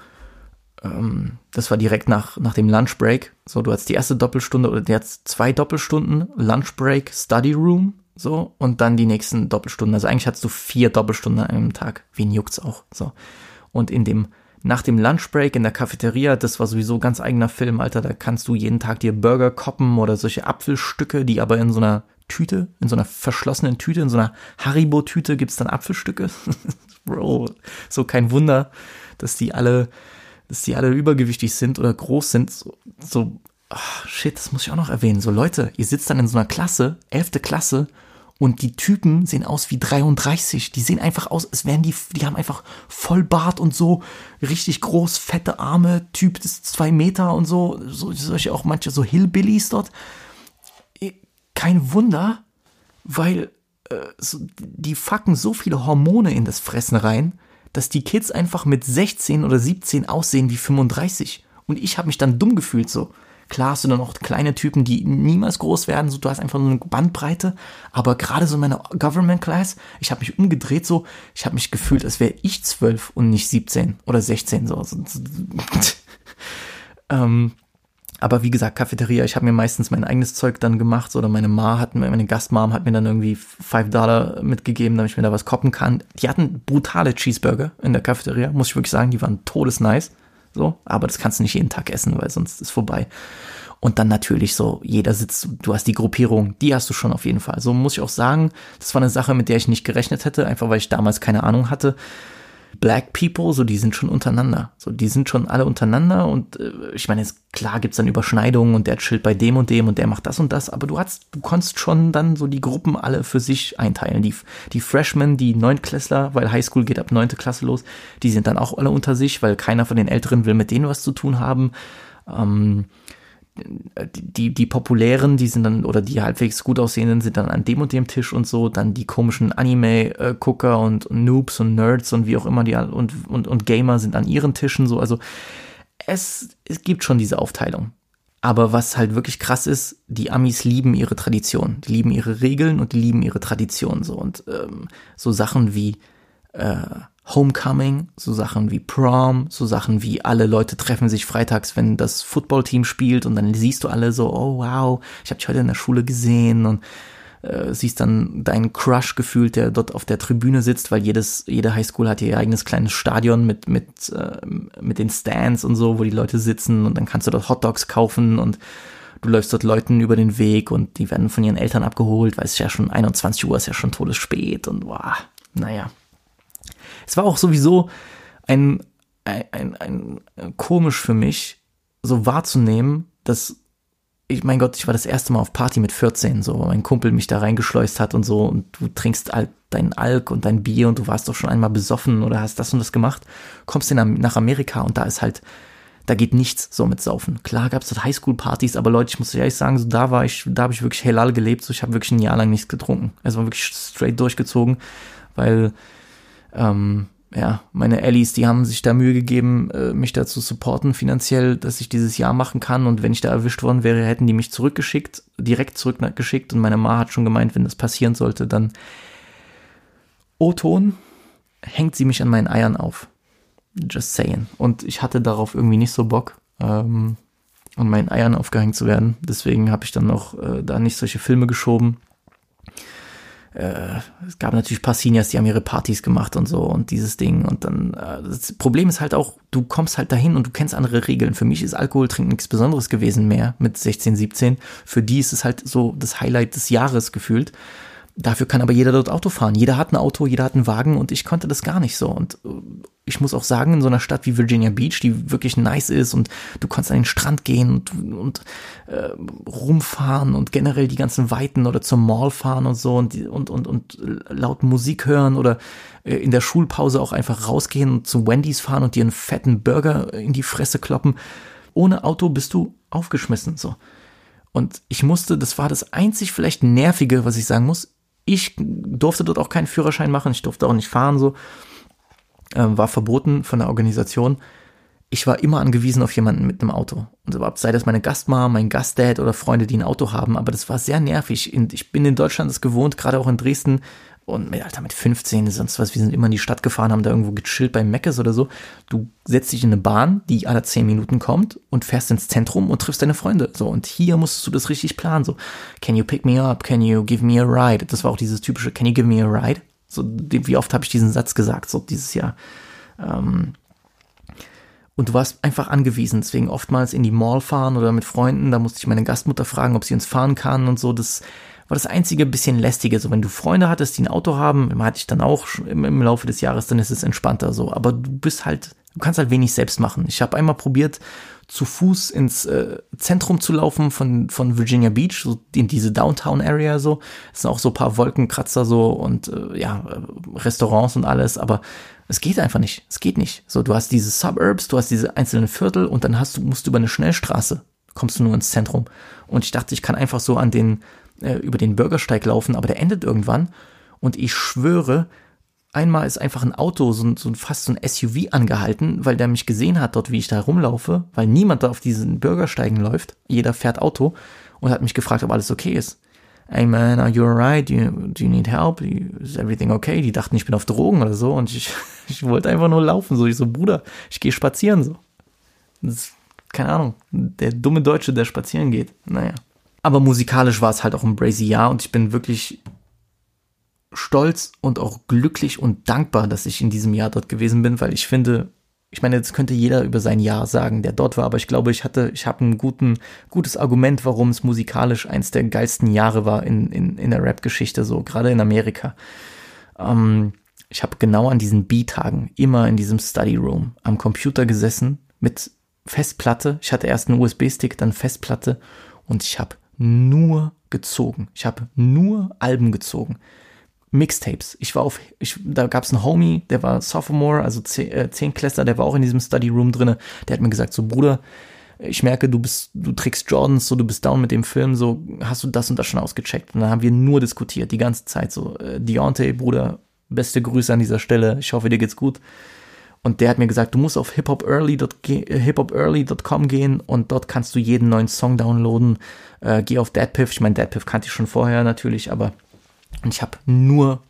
ähm, das war direkt nach, nach dem Lunch Break. So, du hast die erste Doppelstunde oder der hat zwei Doppelstunden, Lunch Break, Study Room, so, und dann die nächsten Doppelstunden. Also eigentlich hattest du vier Doppelstunden an einem Tag. Wen juckt's auch, so. Und in dem, nach dem Lunch Break in der Cafeteria, das war sowieso ganz eigener Film, Alter, da kannst du jeden Tag dir Burger koppen oder solche Apfelstücke, die aber in so einer Tüte, in so einer verschlossenen Tüte, in so einer Haribo-Tüte gibt's dann Apfelstücke. Bro, so kein Wunder, dass die alle, dass die alle übergewichtig sind oder groß sind. So, so ach, shit, das muss ich auch noch erwähnen. So Leute, ihr sitzt dann in so einer Klasse, elfte Klasse, und die Typen sehen aus wie 33. Die sehen einfach aus, als wären die, die haben einfach voll Bart und so, richtig groß, fette Arme, Typ ist zwei Meter und so, so solche auch manche so Hillbillies dort. Kein Wunder, weil äh, so, die fucken so viele Hormone in das Fressen rein, dass die Kids einfach mit 16 oder 17 aussehen wie 35. Und ich habe mich dann dumm gefühlt so. Klar hast du dann auch kleine Typen, die niemals groß werden, so du hast einfach nur eine Bandbreite, aber gerade so in meiner Government Class, ich habe mich umgedreht so, ich habe mich gefühlt, als wäre ich zwölf und nicht 17 oder 16 so. ähm, aber wie gesagt, Cafeteria, ich habe mir meistens mein eigenes Zeug dann gemacht oder meine Ma hat mir, meine Gastmom hat mir dann irgendwie 5 Dollar mitgegeben, damit ich mir da was koppen kann. Die hatten brutale Cheeseburger in der Cafeteria, muss ich wirklich sagen, die waren todesnice. So, aber das kannst du nicht jeden Tag essen, weil sonst ist vorbei. Und dann natürlich so, jeder sitzt, du hast die Gruppierung, die hast du schon auf jeden Fall. So muss ich auch sagen, das war eine Sache, mit der ich nicht gerechnet hätte, einfach weil ich damals keine Ahnung hatte. Black People, so die sind schon untereinander. So, die sind schon alle untereinander und äh, ich meine, jetzt, klar gibt's dann Überschneidungen und der chillt bei dem und dem und der macht das und das, aber du hast, du konntest schon dann so die Gruppen alle für sich einteilen. Die, die Freshmen, die Neuntklässler, weil Highschool geht ab neunte Klasse los, die sind dann auch alle unter sich, weil keiner von den Älteren will mit denen was zu tun haben. Ähm, die, die populären, die sind dann, oder die halbwegs gut aussehenden, sind dann an dem und dem Tisch und so, dann die komischen Anime-Gucker und Noobs und Nerds und wie auch immer die und, und, und Gamer sind an ihren Tischen so, also es, es gibt schon diese Aufteilung. Aber was halt wirklich krass ist, die Amis lieben ihre Tradition, die lieben ihre Regeln und die lieben ihre Tradition so. Und ähm, so Sachen wie äh, Homecoming, so Sachen wie Prom, so Sachen wie alle Leute treffen sich freitags, wenn das Footballteam spielt und dann siehst du alle so, oh wow, ich habe dich heute in der Schule gesehen und äh, siehst dann deinen Crush gefühlt, der dort auf der Tribüne sitzt, weil jedes jede Highschool hat ihr eigenes kleines Stadion mit mit äh, mit den Stands und so, wo die Leute sitzen und dann kannst du dort Hotdogs kaufen und du läufst dort Leuten über den Weg und die werden von ihren Eltern abgeholt, weil es ja schon 21 Uhr ist ja schon todesspät und wow, naja. Es war auch sowieso ein, ein, ein, ein komisch für mich, so wahrzunehmen, dass ich, mein Gott, ich war das erste Mal auf Party mit 14, so, mein Kumpel mich da reingeschleust hat und so, und du trinkst halt dein Alk und dein Bier und du warst doch schon einmal besoffen oder hast das und das gemacht, kommst dann nach Amerika und da ist halt, da geht nichts so mit Saufen. Klar gab es dort Highschool-Partys, aber Leute, ich muss ehrlich sagen, so da war ich, da habe ich wirklich helal gelebt, so ich habe wirklich ein Jahr lang nichts getrunken. Es war wirklich straight durchgezogen, weil ähm, ja, meine Allies, die haben sich da Mühe gegeben, äh, mich da zu supporten finanziell, dass ich dieses Jahr machen kann. Und wenn ich da erwischt worden wäre, hätten die mich zurückgeschickt, direkt zurückgeschickt. Und meine Ma hat schon gemeint, wenn das passieren sollte, dann O-Ton hängt sie mich an meinen Eiern auf. Just saying. Und ich hatte darauf irgendwie nicht so Bock. Ähm, und meinen Eiern aufgehängt zu werden. Deswegen habe ich dann noch äh, da nicht solche Filme geschoben. Äh, es gab natürlich paar Seniors, die haben ihre Partys gemacht und so und dieses Ding. Und dann, äh, das Problem ist halt auch, du kommst halt dahin und du kennst andere Regeln. Für mich ist Alkohol trinken nichts Besonderes gewesen mehr mit 16, 17. Für die ist es halt so das Highlight des Jahres gefühlt. Dafür kann aber jeder dort Auto fahren. Jeder hat ein Auto, jeder hat einen Wagen und ich konnte das gar nicht so. Und äh, ich muss auch sagen, in so einer Stadt wie Virginia Beach, die wirklich nice ist und du kannst an den Strand gehen und, und äh, rumfahren und generell die ganzen Weiten oder zur Mall fahren und so und, und, und, und laut Musik hören oder äh, in der Schulpause auch einfach rausgehen und zu Wendy's fahren und dir einen fetten Burger in die Fresse kloppen. Ohne Auto bist du aufgeschmissen, so. Und ich musste, das war das einzig vielleicht nervige, was ich sagen muss, ich durfte dort auch keinen Führerschein machen, ich durfte auch nicht fahren, so. Ähm, war verboten von der Organisation. Ich war immer angewiesen auf jemanden mit einem Auto. Und überhaupt sei das meine Gastmama, mein Gastdad oder Freunde, die ein Auto haben, aber das war sehr nervig. Ich bin in Deutschland das gewohnt, gerade auch in Dresden, und mit, Alter, mit 15, sonst was, wir sind immer in die Stadt gefahren, haben da irgendwo gechillt bei Meckes oder so. Du setzt dich in eine Bahn, die alle 10 Minuten kommt und fährst ins Zentrum und triffst deine Freunde. So, und hier musst du das richtig planen. So, can you pick me up? Can you give me a ride? Das war auch dieses typische, can you give me a ride? So, wie oft habe ich diesen Satz gesagt, so dieses Jahr. Ähm, und du warst einfach angewiesen, deswegen oftmals in die Mall fahren oder mit Freunden, da musste ich meine Gastmutter fragen, ob sie uns fahren kann und so, das war das einzige bisschen lästige. So, wenn du Freunde hattest, die ein Auto haben, hatte ich dann auch im, im Laufe des Jahres, dann ist es entspannter so. Aber du bist halt, du kannst halt wenig selbst machen. Ich habe einmal probiert, zu Fuß ins äh, Zentrum zu laufen von, von Virginia Beach, so in diese Downtown Area so. Es sind auch so paar Wolkenkratzer so und äh, ja, Restaurants und alles, aber es geht einfach nicht. Es geht nicht. So, du hast diese Suburbs, du hast diese einzelnen Viertel und dann hast du, musst du über eine Schnellstraße, kommst du nur ins Zentrum. Und ich dachte, ich kann einfach so an den äh, über den Bürgersteig laufen, aber der endet irgendwann. Und ich schwöre, einmal ist einfach ein Auto, so, so fast so ein SUV angehalten, weil der mich gesehen hat dort, wie ich da rumlaufe, weil niemand da auf diesen Bürgersteigen läuft. Jeder fährt Auto und hat mich gefragt, ob alles okay ist. Hey man, are you alright? Do you, do you need help? Is everything okay? Die dachten, ich bin auf Drogen oder so und ich, ich wollte einfach nur laufen. So, ich so, Bruder, ich gehe spazieren so. Das, keine Ahnung, der dumme Deutsche, der spazieren geht. Naja. Aber musikalisch war es halt auch ein brazy Jahr und ich bin wirklich stolz und auch glücklich und dankbar, dass ich in diesem Jahr dort gewesen bin, weil ich finde, ich meine, das könnte jeder über sein Jahr sagen, der dort war, aber ich glaube, ich hatte, ich habe ein guten, gutes Argument, warum es musikalisch eins der geilsten Jahre war in, in, in der Rap-Geschichte, so gerade in Amerika. Ähm, ich habe genau an diesen B-Tagen immer in diesem Study Room am Computer gesessen mit Festplatte. Ich hatte erst einen USB-Stick, dann Festplatte und ich habe nur gezogen. Ich habe nur Alben gezogen. Mixtapes. Ich war auf, ich, da gab es einen Homie, der war Sophomore, also äh, Zehnklässler, der war auch in diesem Study Room drinne. Der hat mir gesagt, so Bruder, ich merke, du bist, du trägst Jordans, so du bist down mit dem Film, so hast du das und das schon ausgecheckt. Und dann haben wir nur diskutiert, die ganze Zeit so. Äh, Deontay, Bruder, beste Grüße an dieser Stelle. Ich hoffe, dir geht's gut. Und der hat mir gesagt, du musst auf hiphopearly.com gehen und dort kannst du jeden neuen Song downloaden. Äh, geh auf Deadpiff. Ich meine, Deadpiff kannte ich schon vorher natürlich, aber und ich habe nur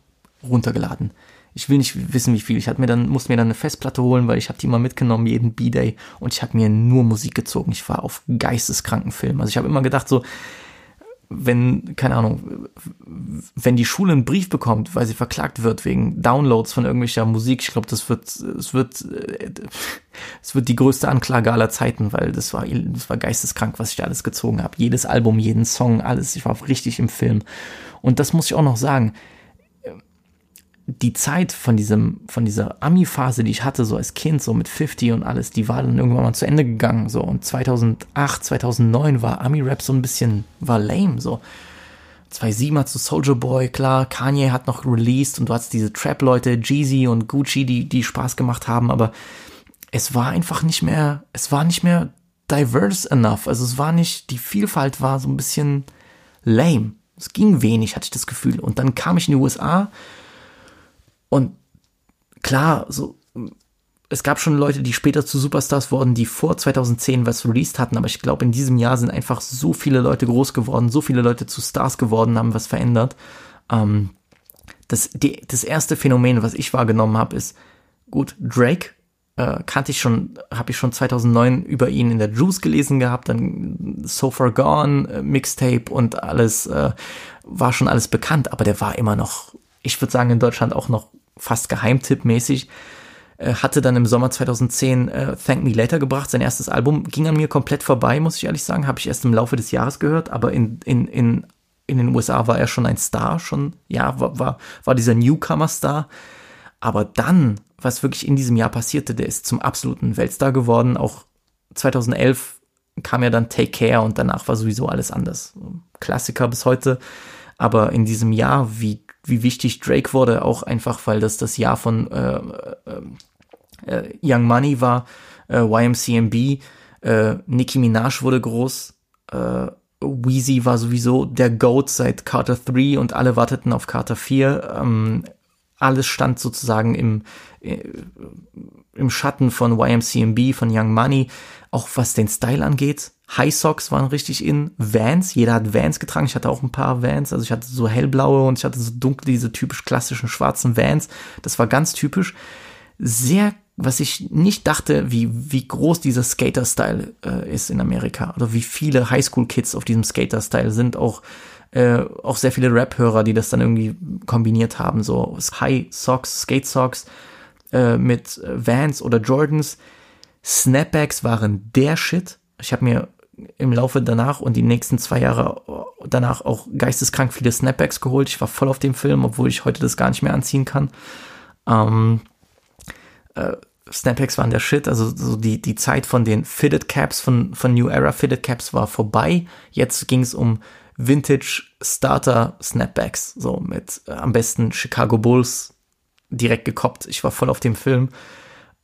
runtergeladen. Ich will nicht wissen, wie viel. Ich mir dann, musste mir dann eine Festplatte holen, weil ich habe die mal mitgenommen, jeden B-Day. Und ich habe mir nur Musik gezogen. Ich war auf geisteskranken Film. Also ich habe immer gedacht, so, wenn, keine Ahnung, wenn die Schule einen Brief bekommt, weil sie verklagt wird wegen Downloads von irgendwelcher Musik, ich glaube, das wird, es wird, es wird die größte Anklage aller Zeiten, weil das war, das war geisteskrank, was ich da alles gezogen habe. Jedes Album, jeden Song, alles. Ich war richtig im Film. Und das muss ich auch noch sagen die Zeit von diesem, von dieser Ami-Phase, die ich hatte, so als Kind, so mit 50 und alles, die war dann irgendwann mal zu Ende gegangen, so. Und 2008, 2009 war Ami-Rap so ein bisschen, war lame, so. 2007 hat so Soldier Boy, klar, Kanye hat noch released und du hattest diese Trap-Leute, Jeezy und Gucci, die, die Spaß gemacht haben, aber es war einfach nicht mehr, es war nicht mehr diverse enough. Also es war nicht, die Vielfalt war so ein bisschen lame. Es ging wenig, hatte ich das Gefühl. Und dann kam ich in die USA und klar, so, es gab schon Leute, die später zu Superstars wurden, die vor 2010 was released hatten, aber ich glaube, in diesem Jahr sind einfach so viele Leute groß geworden, so viele Leute zu Stars geworden, haben was verändert. Ähm, das, die, das erste Phänomen, was ich wahrgenommen habe, ist, gut, Drake äh, kannte ich schon, habe ich schon 2009 über ihn in der Juice gelesen gehabt, dann So Far Gone, äh, Mixtape und alles, äh, war schon alles bekannt, aber der war immer noch, ich würde sagen, in Deutschland auch noch fast Geheimtipp-mäßig. Äh, hatte dann im Sommer 2010 äh, Thank Me Later gebracht, sein erstes Album, ging an mir komplett vorbei, muss ich ehrlich sagen, habe ich erst im Laufe des Jahres gehört, aber in, in, in, in den USA war er schon ein Star, schon, ja, war, war, war dieser Newcomer-Star. Aber dann, was wirklich in diesem Jahr passierte, der ist zum absoluten Weltstar geworden. Auch 2011 kam ja dann Take Care und danach war sowieso alles anders. Klassiker bis heute. Aber in diesem Jahr, wie, wie wichtig Drake wurde, auch einfach, weil das das Jahr von äh, äh, äh, Young Money war, äh, YMCMB, äh, Nicki Minaj wurde groß, äh, Weezy war sowieso der GOAT seit Carter 3 und alle warteten auf Carter 4. Ähm, alles stand sozusagen im, äh, im Schatten von YMCMB, von Young Money, auch was den Style angeht. High Socks waren richtig in, Vans, jeder hat Vans getragen, ich hatte auch ein paar Vans, also ich hatte so hellblaue und ich hatte so dunkle, diese typisch klassischen schwarzen Vans, das war ganz typisch. Sehr was ich nicht dachte, wie, wie groß dieser Skater-Style äh, ist in Amerika. Oder wie viele Highschool-Kids auf diesem Skater-Style sind. Auch, äh, auch sehr viele Rap-Hörer, die das dann irgendwie kombiniert haben. So High Socks, Skate Socks äh, mit Vans oder Jordans. Snapbacks waren der Shit. Ich habe mir im Laufe danach und die nächsten zwei Jahre danach auch geisteskrank viele Snapbacks geholt. Ich war voll auf dem Film, obwohl ich heute das gar nicht mehr anziehen kann. Ähm, äh, Snapbacks waren der Shit, also so die, die Zeit von den Fitted Caps, von, von New Era Fitted Caps war vorbei. Jetzt ging es um Vintage Starter Snapbacks, so mit äh, am besten Chicago Bulls direkt gekoppt. Ich war voll auf dem Film.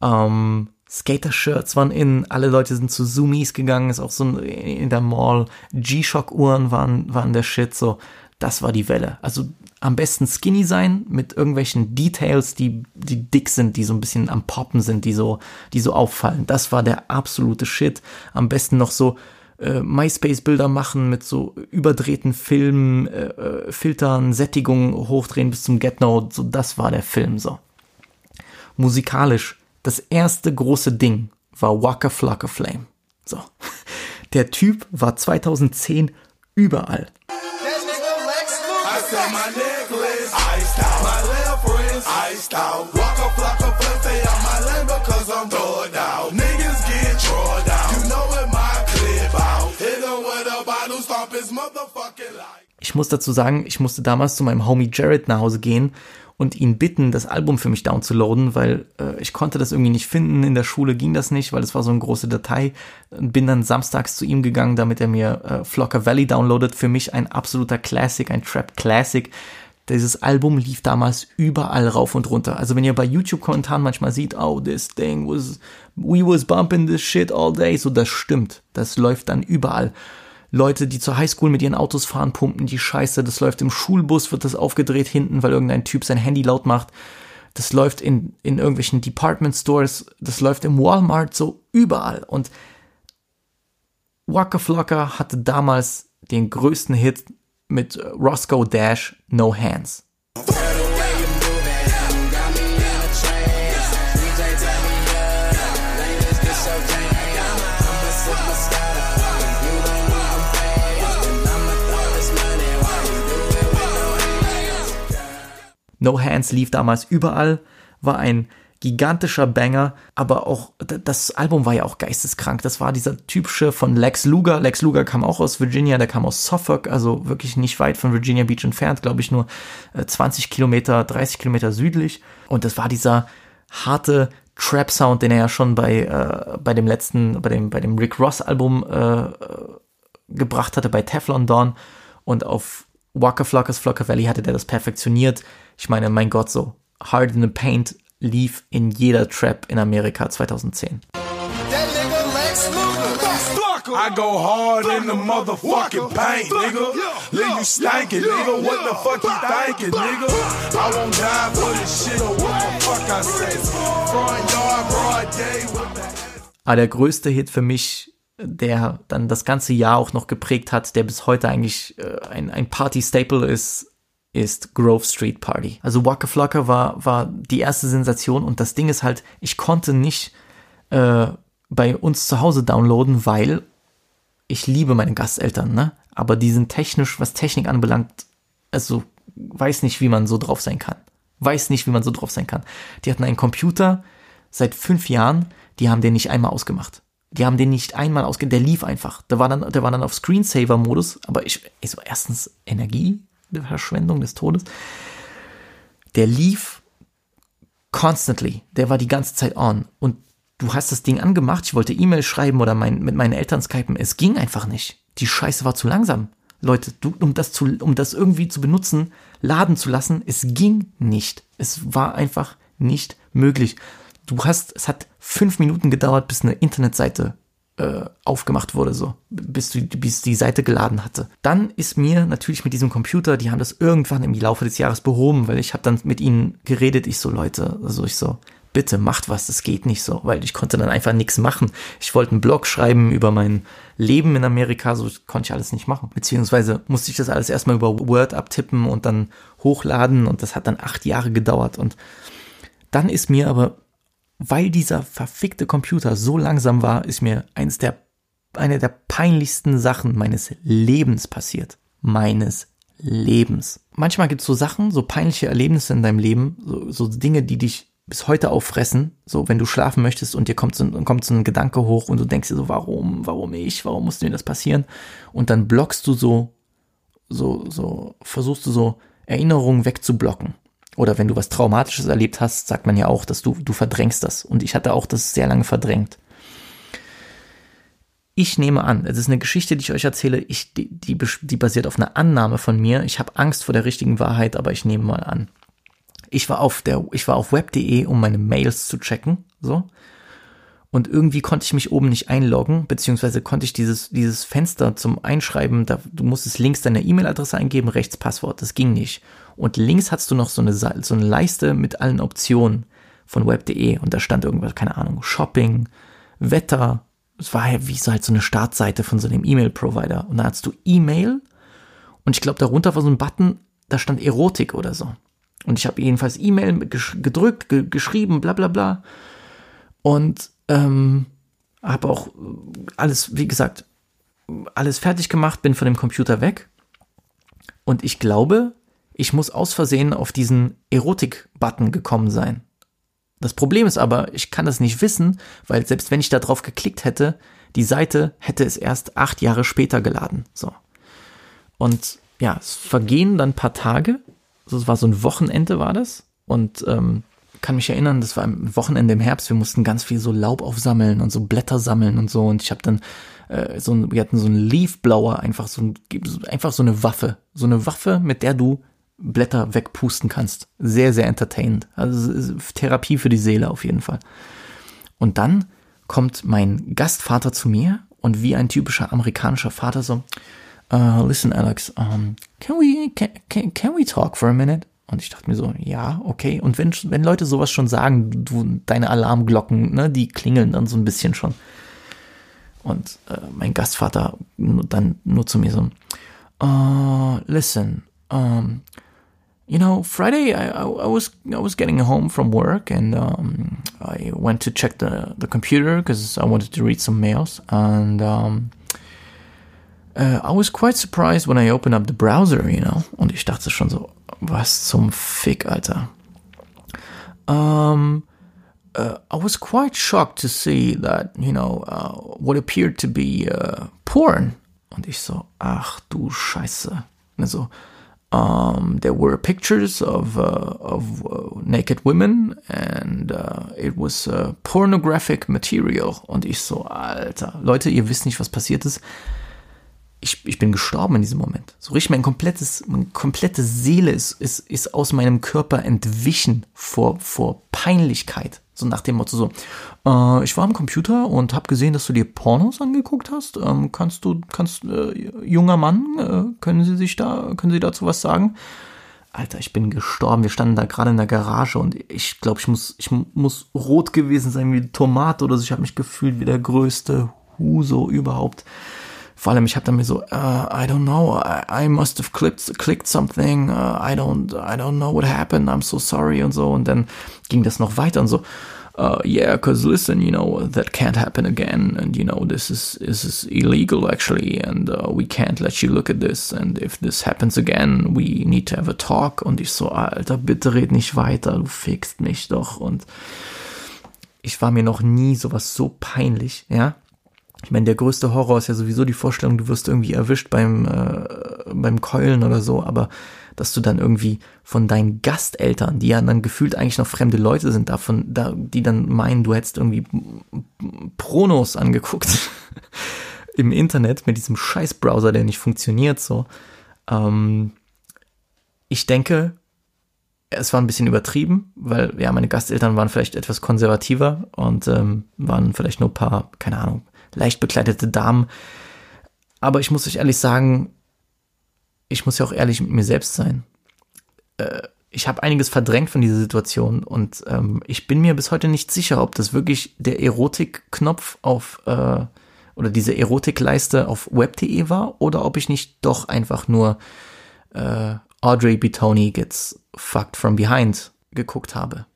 Ähm, Skater-Shirts waren in, alle Leute sind zu Zoomies gegangen, ist auch so in der Mall. G-Shock-Uhren waren, waren der Shit, so. Das war die Welle. Also am besten skinny sein mit irgendwelchen Details, die, die dick sind, die so ein bisschen am Poppen sind, die so, die so auffallen. Das war der absolute Shit. Am besten noch so äh, MySpace-Bilder machen mit so überdrehten Filmen, äh, äh Filtern, Sättigung hochdrehen bis zum Get No. So, das war der Film so. Musikalisch, das erste große Ding war Waka Flocka Flame. So. Der Typ war 2010 überall. Ich muss dazu sagen, ich musste damals zu meinem Homie Jared nach Hause gehen und ihn bitten, das Album für mich downzuladen, weil äh, ich konnte das irgendwie nicht finden. In der Schule ging das nicht, weil es war so eine große Datei. Bin dann samstags zu ihm gegangen, damit er mir äh, Flocker Valley downloadet. Für mich ein absoluter Classic, ein Trap Classic. Dieses Album lief damals überall rauf und runter. Also wenn ihr bei YouTube-Kommentaren manchmal seht, oh, this thing was, we was bumping this shit all day, so das stimmt. Das läuft dann überall. Leute, die zur Highschool mit ihren Autos fahren, pumpen die Scheiße. Das läuft im Schulbus, wird das aufgedreht hinten, weil irgendein Typ sein Handy laut macht. Das läuft in, in irgendwelchen Department Stores. Das läuft im Walmart, so überall. Und Waka Flocka hatte damals den größten Hit mit Roscoe Dash No Hands. No Hands lief damals überall, war ein gigantischer Banger, aber auch das Album war ja auch geisteskrank. Das war dieser typische von Lex Luger. Lex Luger kam auch aus Virginia, der kam aus Suffolk, also wirklich nicht weit von Virginia Beach entfernt, glaube ich nur 20 äh, Kilometer, 30 Kilometer südlich. Und das war dieser harte Trap Sound, den er ja schon bei äh, bei dem letzten, bei dem bei dem Rick Ross Album äh, gebracht hatte bei Teflon Dawn und auf Waka Flocka's Flocka Valley hatte der das perfektioniert. Ich meine, mein Gott, so Hard in the Paint lief in jeder Trap in Amerika 2010. I go hard in the motherfucking paint, nigga. Leave you stankin', nigga. What the fuck you thinking, nigga? I won't die for this shit or what the fuck I say. Front yard, broad day, what the Ah, der größte Hit für mich der dann das ganze Jahr auch noch geprägt hat, der bis heute eigentlich äh, ein, ein Party-Staple ist, ist Grove Street Party. Also Waka Flocka war, war die erste Sensation und das Ding ist halt, ich konnte nicht äh, bei uns zu Hause downloaden, weil ich liebe meine Gasteltern, ne? Aber die sind technisch, was Technik anbelangt, also weiß nicht, wie man so drauf sein kann. Weiß nicht, wie man so drauf sein kann. Die hatten einen Computer seit fünf Jahren, die haben den nicht einmal ausgemacht. Die haben den nicht einmal ausgemacht, der lief einfach. Der war dann, der war dann auf Screensaver-Modus, aber ich, ich so erstens Energie, Verschwendung des Todes. Der lief constantly, der war die ganze Zeit on und du hast das Ding angemacht, ich wollte E-Mail schreiben oder mein, mit meinen Eltern skypen, es ging einfach nicht. Die Scheiße war zu langsam. Leute, du, um das zu, um das irgendwie zu benutzen, laden zu lassen, es ging nicht. Es war einfach nicht möglich. Du hast, es hat fünf Minuten gedauert, bis eine Internetseite äh, aufgemacht wurde, so, bis, du, bis die Seite geladen hatte. Dann ist mir natürlich mit diesem Computer, die haben das irgendwann im Laufe des Jahres behoben, weil ich habe dann mit ihnen geredet, ich so, Leute, also ich so, bitte macht was, das geht nicht so, weil ich konnte dann einfach nichts machen. Ich wollte einen Blog schreiben über mein Leben in Amerika, so konnte ich alles nicht machen. Beziehungsweise musste ich das alles erstmal über Word abtippen und dann hochladen und das hat dann acht Jahre gedauert und dann ist mir aber, weil dieser verfickte Computer so langsam war, ist mir eins der, eine der peinlichsten Sachen meines Lebens passiert. Meines Lebens. Manchmal gibt es so Sachen, so peinliche Erlebnisse in deinem Leben, so, so Dinge, die dich bis heute auffressen, so wenn du schlafen möchtest und dir kommt so, kommt so ein Gedanke hoch und du denkst dir so, warum, warum ich, warum musste mir das passieren? Und dann blockst du so, so, so, versuchst du so Erinnerungen wegzublocken. Oder wenn du was Traumatisches erlebt hast, sagt man ja auch, dass du, du verdrängst das. Und ich hatte auch das sehr lange verdrängt. Ich nehme an, es ist eine Geschichte, die ich euch erzähle, ich, die, die, die basiert auf einer Annahme von mir. Ich habe Angst vor der richtigen Wahrheit, aber ich nehme mal an ich war auf der, ich war auf web.de, um meine Mails zu checken, so. Und irgendwie konnte ich mich oben nicht einloggen, beziehungsweise konnte ich dieses, dieses Fenster zum Einschreiben, da, du musstest links deine E-Mail-Adresse eingeben, rechts Passwort, das ging nicht. Und links hast du noch so eine, so eine Leiste mit allen Optionen von web.de und da stand irgendwas, keine Ahnung, Shopping, Wetter, es war ja wie so halt so eine Startseite von so einem E-Mail-Provider. Und da hast du E-Mail und ich glaube, darunter war so ein Button, da stand Erotik oder so. Und ich habe jedenfalls E-Mail gedrückt, ge geschrieben, bla bla bla. Und ähm, habe auch alles, wie gesagt, alles fertig gemacht, bin von dem Computer weg. Und ich glaube, ich muss aus Versehen auf diesen Erotik-Button gekommen sein. Das Problem ist aber, ich kann das nicht wissen, weil selbst wenn ich da drauf geklickt hätte, die Seite hätte es erst acht Jahre später geladen. So. Und ja, es vergehen dann ein paar Tage das war so ein Wochenende war das und ähm, kann mich erinnern, das war ein Wochenende im Herbst, wir mussten ganz viel so Laub aufsammeln und so Blätter sammeln und so und ich habe dann äh, so wir hatten so einen Leafblower, einfach so ein, einfach so eine Waffe, so eine Waffe, mit der du Blätter wegpusten kannst. Sehr, sehr entertainend. Also Therapie für die Seele auf jeden Fall. Und dann kommt mein Gastvater zu mir und wie ein typischer amerikanischer Vater so, uh, listen, Alex, um, can we, can, can, we talk for a minute? Und ich dachte mir so, ja, okay. Und wenn, wenn Leute sowas schon sagen, du, deine Alarmglocken, ne, die klingeln dann so ein bisschen schon. Und äh, mein Gastvater dann nur zu mir so, uh, listen, um, you know, Friday I, I, I, was I was getting home from work and um, I went to check the the computer because I wanted to read some mails and um, Uh, I was quite surprised when I opened up the browser, you know. Und ich dachte schon so, was zum Fick, Alter. Um, uh, I was quite shocked to see that, you know, uh, what appeared to be uh, porn. Und ich so, ach du Scheiße. Also, um, there were pictures of, uh, of uh, naked women and it was pornographic material. Und ich so, Alter. Leute, ihr wisst nicht, was passiert ist ich, ich bin gestorben in diesem Moment. So richtig mein komplettes, meine komplette Seele ist, ist, ist aus meinem Körper entwichen vor, vor Peinlichkeit. So nach dem Motto so, äh, ich war am Computer und habe gesehen, dass du dir Pornos angeguckt hast. Ähm, kannst du, kannst, äh, junger Mann, äh, können Sie sich da, können Sie dazu was sagen? Alter, ich bin gestorben. Wir standen da gerade in der Garage und ich glaube, ich muss, ich muss rot gewesen sein wie Tomate oder so. Ich habe mich gefühlt wie der größte Huso überhaupt vor allem, ich habe dann mir so, uh, I don't know, I, I must have clicked, clicked something, uh, I don't, I don't know what happened, I'm so sorry und so. Und dann ging das noch weiter und so, uh, yeah, because listen, you know, that can't happen again, and you know, this is this is illegal actually, and uh, we can't let you look at this, and if this happens again, we need to have a talk. Und ich so, Alter, bitte red nicht weiter, du fickst mich doch. Und ich war mir noch nie sowas so peinlich, ja. Ich meine, der größte Horror ist ja sowieso die Vorstellung, du wirst irgendwie erwischt beim, äh, beim Keulen oder so, aber dass du dann irgendwie von deinen Gasteltern, die ja dann gefühlt eigentlich noch fremde Leute sind, davon, da, die dann meinen, du hättest irgendwie Pronos angeguckt im Internet mit diesem Scheiß-Browser, der nicht funktioniert, so. Ähm, ich denke, es war ein bisschen übertrieben, weil ja, meine Gasteltern waren vielleicht etwas konservativer und ähm, waren vielleicht nur ein paar, keine Ahnung, leicht bekleidete Damen. Aber ich muss euch ehrlich sagen, ich muss ja auch ehrlich mit mir selbst sein. Äh, ich habe einiges verdrängt von dieser Situation und ähm, ich bin mir bis heute nicht sicher, ob das wirklich der Erotik-Knopf auf äh, oder diese Erotikleiste auf web.de war oder ob ich nicht doch einfach nur äh, Audrey Bitoni gets fucked from behind geguckt habe.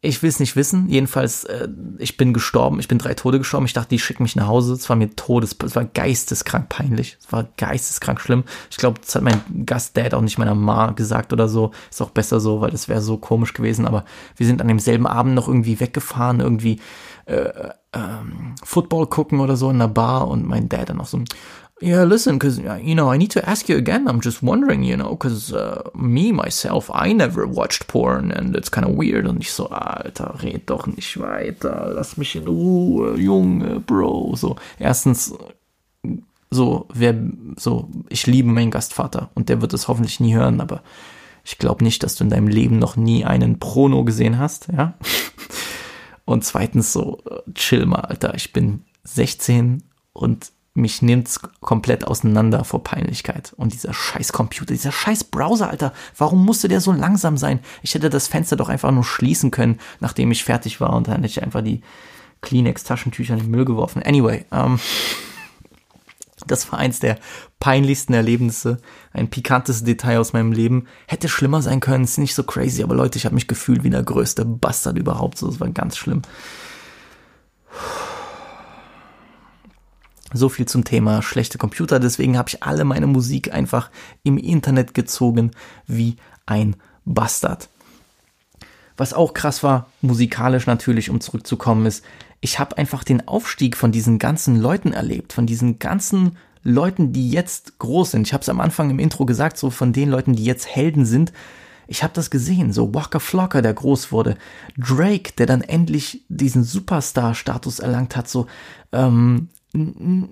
Ich will es nicht wissen. Jedenfalls, äh, ich bin gestorben. Ich bin drei Tode gestorben. Ich dachte, die schicken mich nach Hause. Es war mir todes, es war geisteskrank peinlich. Es war geisteskrank schlimm. Ich glaube, das hat mein Gastdad auch nicht meiner Ma gesagt oder so. Ist auch besser so, weil das wäre so komisch gewesen. Aber wir sind an demselben Abend noch irgendwie weggefahren, irgendwie äh, ähm, Football gucken oder so in der Bar und mein Dad dann auch so, Yeah, listen, because you know, I need to ask you again. I'm just wondering, you know, because uh, me myself, I never watched porn and it's kind of weird. Und ich so, Alter, red doch nicht weiter, lass mich in Ruhe, Junge, Bro. So, erstens, so, wer, so, ich liebe meinen Gastvater und der wird es hoffentlich nie hören, aber ich glaube nicht, dass du in deinem Leben noch nie einen Prono gesehen hast, ja. Und zweitens so, chill mal, Alter, ich bin 16 und mich nimmt's komplett auseinander vor Peinlichkeit. Und dieser scheiß Computer, dieser scheiß Browser, Alter, warum musste der so langsam sein? Ich hätte das Fenster doch einfach nur schließen können, nachdem ich fertig war und dann hätte ich einfach die Kleenex-Taschentücher in den Müll geworfen. Anyway, ähm, das war eins der peinlichsten Erlebnisse, ein pikantes Detail aus meinem Leben. Hätte schlimmer sein können, ist nicht so crazy, aber Leute, ich habe mich gefühlt wie der größte Bastard überhaupt. So, das war ganz schlimm. So viel zum Thema schlechte Computer. Deswegen habe ich alle meine Musik einfach im Internet gezogen wie ein Bastard. Was auch krass war, musikalisch natürlich, um zurückzukommen, ist, ich habe einfach den Aufstieg von diesen ganzen Leuten erlebt, von diesen ganzen Leuten, die jetzt groß sind. Ich habe es am Anfang im Intro gesagt, so von den Leuten, die jetzt Helden sind. Ich habe das gesehen, so Walker Flocker, der groß wurde, Drake, der dann endlich diesen Superstar-Status erlangt hat, so ähm,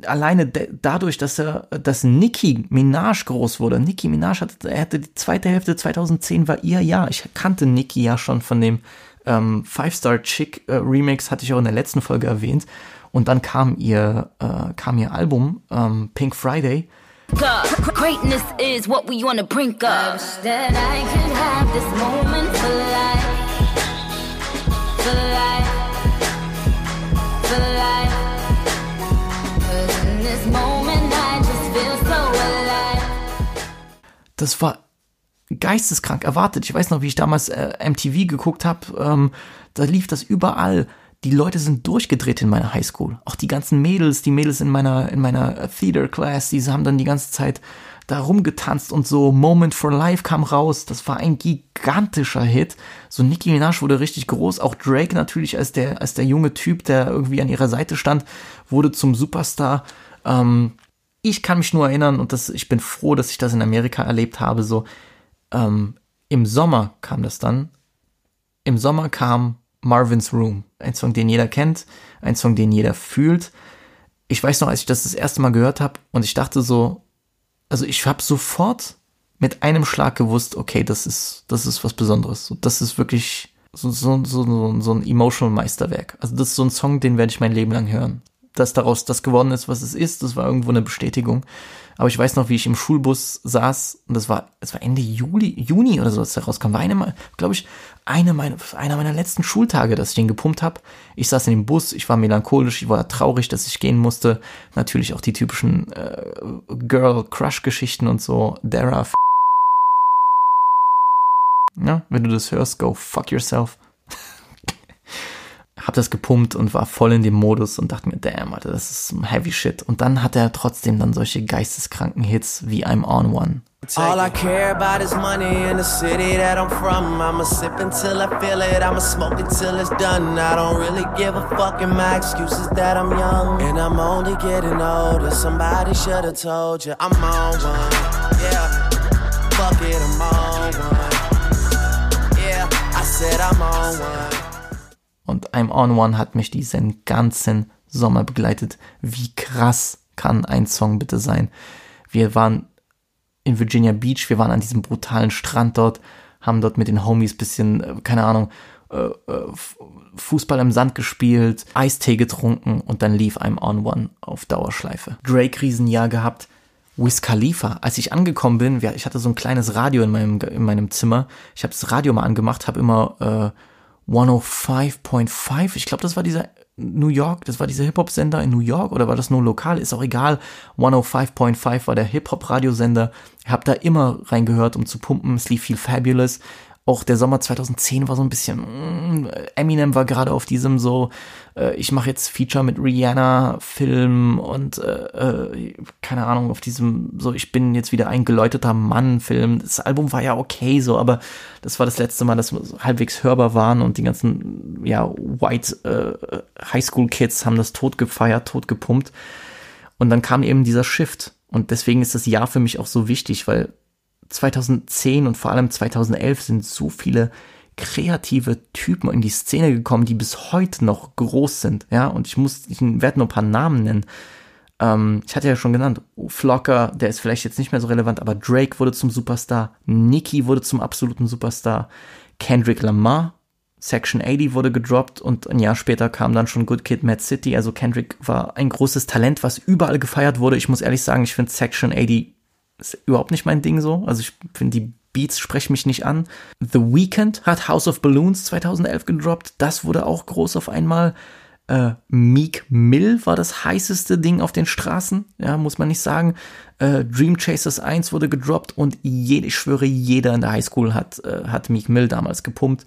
alleine dadurch, dass er, dass Nicki Minaj groß wurde. Nicki Minaj hatte, er hatte die zweite Hälfte 2010 war ihr Jahr. Ich kannte Nicki ja schon von dem ähm, Five Star Chick äh, Remix, hatte ich auch in der letzten Folge erwähnt. Und dann kam ihr, äh, kam ihr Album ähm, Pink Friday. Greatness is what we wanna bring up. That I could have this moment for life. For life. Das war geisteskrank erwartet. Ich weiß noch, wie ich damals äh, MTV geguckt habe. Ähm, da lief das überall. Die Leute sind durchgedreht in meiner Highschool. Auch die ganzen Mädels, die Mädels in meiner in meiner Theater Class, die haben dann die ganze Zeit da rumgetanzt und so. Moment for Life kam raus. Das war ein gigantischer Hit. So Nicki Minaj wurde richtig groß. Auch Drake natürlich als der als der junge Typ, der irgendwie an ihrer Seite stand, wurde zum Superstar. Ähm, ich kann mich nur erinnern, und das, ich bin froh, dass ich das in Amerika erlebt habe, so, ähm, im Sommer kam das dann. Im Sommer kam Marvin's Room. Ein Song, den jeder kennt, ein Song, den jeder fühlt. Ich weiß noch, als ich das das erste Mal gehört habe und ich dachte so, also ich habe sofort mit einem Schlag gewusst, okay, das ist, das ist was Besonderes. Das ist wirklich so, so, so, so, ein emotional Meisterwerk. Also das ist so ein Song, den werde ich mein Leben lang hören dass daraus das geworden ist, was es ist. Das war irgendwo eine Bestätigung. Aber ich weiß noch, wie ich im Schulbus saß und das war, es war Ende Juli, Juni oder so, als der rauskam. War eine, glaube ich, eine meiner, einer meiner letzten Schultage, dass ich den gepumpt habe. Ich saß in dem Bus, ich war melancholisch, ich war traurig, dass ich gehen musste. Natürlich auch die typischen äh, Girl-Crush-Geschichten und so. Dara, ja, wenn du das hörst, go fuck yourself hab das gepumpt und war voll in dem Modus und dachte mir, damn, Alter, das ist heavy shit. Und dann hat er trotzdem dann solche geisteskranken Hits wie I'm on one. All I care about is money in the city that I'm from. I'ma sip until I feel it, I'ma smoke it till it's done. I don't really give a fuck, and my excuses that I'm young. And I'm only getting older. Somebody should've told you I'm on one. Yeah, fuck it, I'm on one. Yeah, I said I'm on one. Und I'm on one hat mich diesen ganzen Sommer begleitet. Wie krass kann ein Song bitte sein? Wir waren in Virginia Beach, wir waren an diesem brutalen Strand dort, haben dort mit den Homies bisschen, äh, keine Ahnung, äh, äh, Fußball im Sand gespielt, Eistee getrunken und dann lief I'm on one auf Dauerschleife. Drake Riesenjahr gehabt. Wiz Khalifa, als ich angekommen bin, ich hatte so ein kleines Radio in meinem, in meinem Zimmer. Ich habe das Radio mal angemacht, habe immer äh, 105.5. Ich glaube, das war dieser New York, das war dieser Hip-Hop-Sender in New York oder war das nur lokal? Ist auch egal. 105.5 war der Hip-Hop-Radiosender. Ich habe da immer reingehört, um zu pumpen. Es lief viel Fabulous auch der Sommer 2010 war so ein bisschen, mm, Eminem war gerade auf diesem so, äh, ich mache jetzt Feature mit Rihanna Film und äh, äh, keine Ahnung, auf diesem so, ich bin jetzt wieder ein geläuteter Mann Film. Das Album war ja okay so, aber das war das letzte Mal, dass wir halbwegs hörbar waren und die ganzen, ja, White äh, Highschool Kids haben das tot gefeiert, tot gepumpt. Und dann kam eben dieser Shift. Und deswegen ist das Jahr für mich auch so wichtig, weil 2010 und vor allem 2011 sind so viele kreative Typen in die Szene gekommen, die bis heute noch groß sind, ja, und ich muss, ich werde nur ein paar Namen nennen. Ähm, ich hatte ja schon genannt, Flocker, der ist vielleicht jetzt nicht mehr so relevant, aber Drake wurde zum Superstar, Nicki wurde zum absoluten Superstar, Kendrick Lamar, Section 80 wurde gedroppt und ein Jahr später kam dann schon Good Kid, Mad City. Also Kendrick war ein großes Talent, was überall gefeiert wurde. Ich muss ehrlich sagen, ich finde Section 80 ist überhaupt nicht mein Ding so. Also ich finde, die Beats sprechen mich nicht an. The Weeknd hat House of Balloons 2011 gedroppt. Das wurde auch groß auf einmal. Äh, Meek Mill war das heißeste Ding auf den Straßen, ja, muss man nicht sagen. Äh, Dream Chasers 1 wurde gedroppt und jede, ich schwöre, jeder in der Highschool hat, äh, hat Meek Mill damals gepumpt.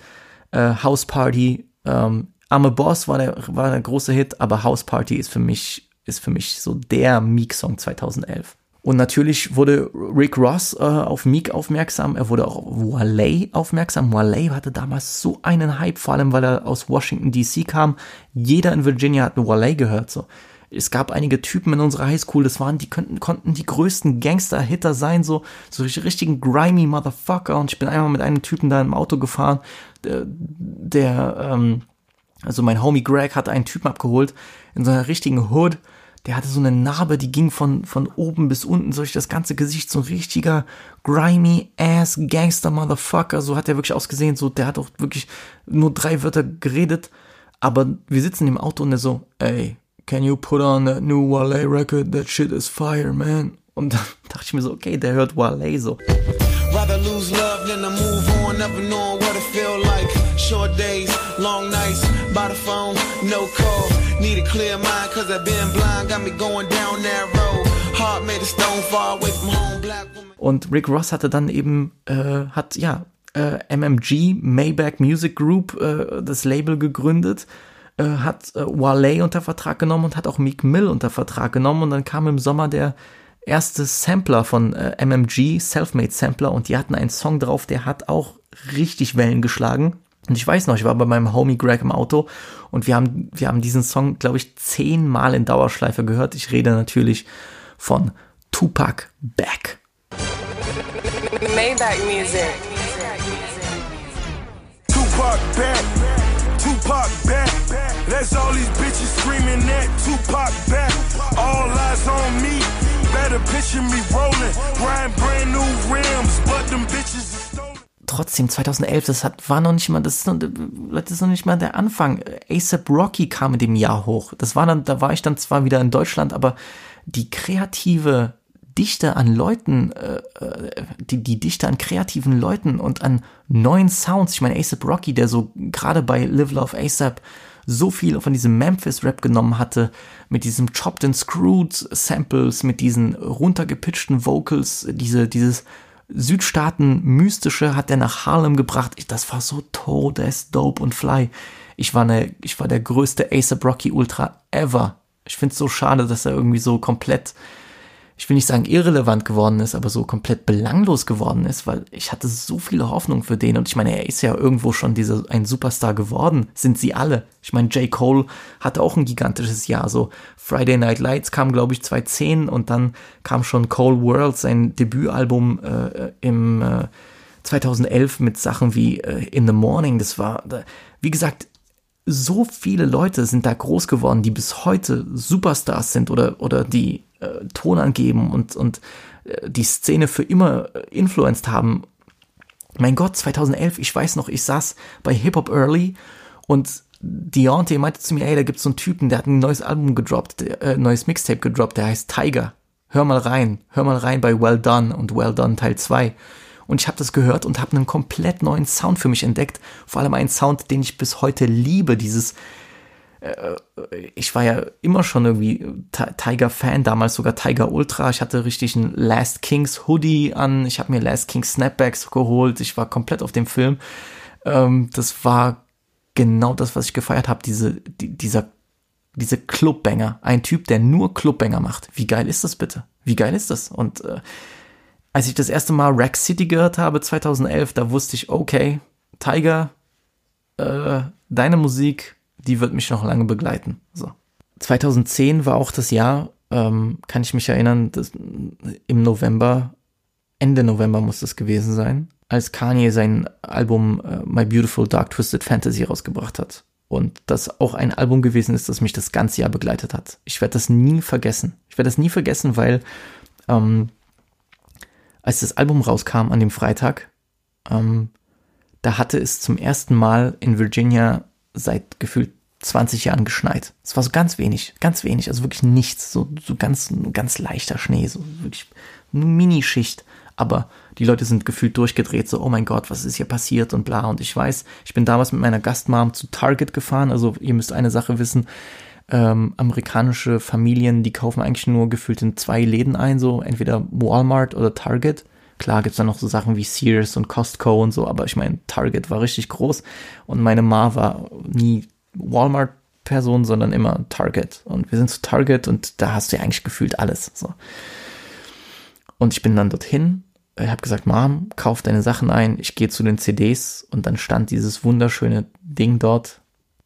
Äh, House Party, ähm, I'm a Boss war der, war der große Hit, aber House Party ist für mich, ist für mich so der Meek-Song 2011. Und natürlich wurde Rick Ross äh, auf Meek aufmerksam, er wurde auch auf Wale aufmerksam. Wale hatte damals so einen Hype, vor allem weil er aus Washington DC kam. Jeder in Virginia hat Wale gehört. So. Es gab einige Typen in unserer Highschool, das waren, die könnten, konnten die größten Gangster-Hitter sein, so, so richtigen grimy Motherfucker. Und ich bin einmal mit einem Typen da im Auto gefahren, der, der ähm, also mein Homie Greg hat einen Typen abgeholt in so einer richtigen Hood der hatte so eine Narbe, die ging von, von oben bis unten durch das ganze Gesicht, so ein richtiger grimy ass Gangster Motherfucker, so hat er wirklich ausgesehen, so, der hat auch wirklich nur drei Wörter geredet, aber wir sitzen im Auto und er so, ey, can you put on that new Wale record, that shit is fire, man. Und dann dachte ich mir so, okay, der hört Wale so. Rather lose love than to move on, never knowing what it feel like. Short days, long nights, by the phone, no call. Need a clear mind, cause I've been blind, got me going down that road. Heart made a stone far away from home, black woman. Und Rick Ross hatte dann eben, äh, hat, ja, äh, MMG, Maybach Music Group, äh, das Label gegründet äh, hat äh, Wale unter Vertrag genommen und hat auch Meek Mill unter Vertrag genommen und dann kam im Sommer der erste Sampler von äh, MMG, Selfmade Sampler, und die hatten einen Song drauf, der hat auch richtig Wellen geschlagen. Und ich weiß noch, ich war bei meinem Homie Greg im Auto und wir haben, wir haben diesen Song, glaube ich, zehnmal in Dauerschleife gehört. Ich rede natürlich von Tupac Back. Maybach Music. Tupac Back. Tupac Back. That's all these bitches screaming that Tupac Back. All eyes on me. Trotzdem 2011, das hat, war noch nicht mal, das ist noch, das ist noch nicht mal der Anfang. ASAP Rocky kam in dem Jahr hoch. Das war dann, da war ich dann zwar wieder in Deutschland, aber die kreative Dichte an Leuten, äh, äh die, die Dichte an kreativen Leuten und an neuen Sounds. Ich meine, ASAP Rocky, der so gerade bei Live Love ASAP so viel von diesem Memphis-Rap genommen hatte, mit diesem Chopped and Screwed Samples, mit diesen runtergepitchten Vocals, diese, dieses Südstaaten-Mystische hat er nach Harlem gebracht. Das war so todes dope und fly. Ich war, ne, ich war der größte ASAP Rocky Ultra ever. Ich find's so schade, dass er irgendwie so komplett ich will nicht sagen irrelevant geworden ist, aber so komplett belanglos geworden ist, weil ich hatte so viele Hoffnung für den und ich meine, er ist ja irgendwo schon diese, ein Superstar geworden, sind sie alle. Ich meine, J. Cole hatte auch ein gigantisches Jahr, so Friday Night Lights kam, glaube ich, 2010 und dann kam schon Cole World, sein Debütalbum äh, im äh, 2011 mit Sachen wie äh, In the Morning, das war, wie gesagt, so viele Leute sind da groß geworden, die bis heute Superstars sind oder, oder die äh, Ton angeben und, und äh, die Szene für immer äh, influenced haben. Mein Gott, 2011, ich weiß noch, ich saß bei Hip Hop Early und Deontay meinte zu mir, ey, da gibt's so einen Typen, der hat ein neues Album gedroppt, äh, neues Mixtape gedroppt, der heißt Tiger. Hör mal rein, hör mal rein bei Well Done und Well Done Teil 2. Und ich habe das gehört und habe einen komplett neuen Sound für mich entdeckt. Vor allem einen Sound, den ich bis heute liebe. Dieses, ich war ja immer schon irgendwie Tiger-Fan, damals sogar Tiger Ultra. Ich hatte richtig einen Last Kings Hoodie an. Ich habe mir Last Kings Snapbacks geholt. Ich war komplett auf dem Film. Ähm, das war genau das, was ich gefeiert habe. Diese, die, dieser, diese Clubbanger. Ein Typ, der nur Clubbanger macht. Wie geil ist das bitte? Wie geil ist das? Und äh, als ich das erste Mal Rack City gehört habe, 2011, da wusste ich, okay, Tiger, äh, deine Musik die wird mich noch lange begleiten. So. 2010 war auch das Jahr, ähm, kann ich mich erinnern, dass im November, Ende November muss das gewesen sein, als Kanye sein Album äh, My Beautiful Dark Twisted Fantasy rausgebracht hat. Und das auch ein Album gewesen ist, das mich das ganze Jahr begleitet hat. Ich werde das nie vergessen. Ich werde das nie vergessen, weil ähm, als das Album rauskam an dem Freitag, ähm, da hatte es zum ersten Mal in Virginia seit gefühlt 20 Jahren geschneit. Es war so ganz wenig, ganz wenig, also wirklich nichts, so, so ganz, ganz leichter Schnee, so wirklich eine Minischicht. Aber die Leute sind gefühlt durchgedreht, so, oh mein Gott, was ist hier passiert und bla. Und ich weiß, ich bin damals mit meiner Gastmom zu Target gefahren. Also ihr müsst eine Sache wissen, ähm, amerikanische Familien, die kaufen eigentlich nur gefühlt in zwei Läden ein, so entweder Walmart oder Target. Klar gibt's da noch so Sachen wie Sears und Costco und so, aber ich meine, Target war richtig groß und meine Ma war nie Walmart-Person, sondern immer Target. Und wir sind zu Target und da hast du ja eigentlich gefühlt alles. So. Und ich bin dann dorthin, ich habe gesagt, Mom, kauf deine Sachen ein, ich gehe zu den CDs und dann stand dieses wunderschöne Ding dort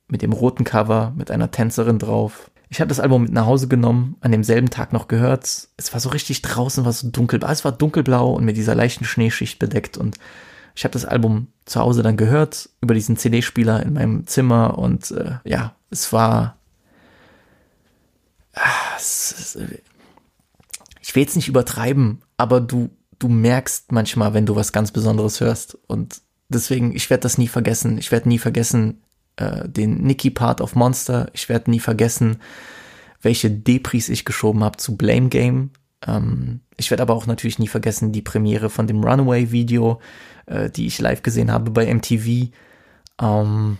mit dem roten Cover, mit einer Tänzerin drauf. Ich habe das Album mit nach Hause genommen, an demselben Tag noch gehört. Es war so richtig draußen, war so dunkel, es war dunkelblau und mit dieser leichten Schneeschicht bedeckt und ich habe das Album zu Hause dann gehört über diesen CD-Spieler in meinem Zimmer und äh, ja, es war. Ah, es, ich will jetzt nicht übertreiben, aber du, du merkst manchmal, wenn du was ganz Besonderes hörst. Und deswegen, ich werde das nie vergessen. Ich werde nie vergessen äh, den Nicky-Part auf Monster. Ich werde nie vergessen, welche Depris ich geschoben habe zu Blame Game. Ähm, ich werde aber auch natürlich nie vergessen die Premiere von dem Runaway-Video, äh, die ich live gesehen habe bei MTV. Ähm,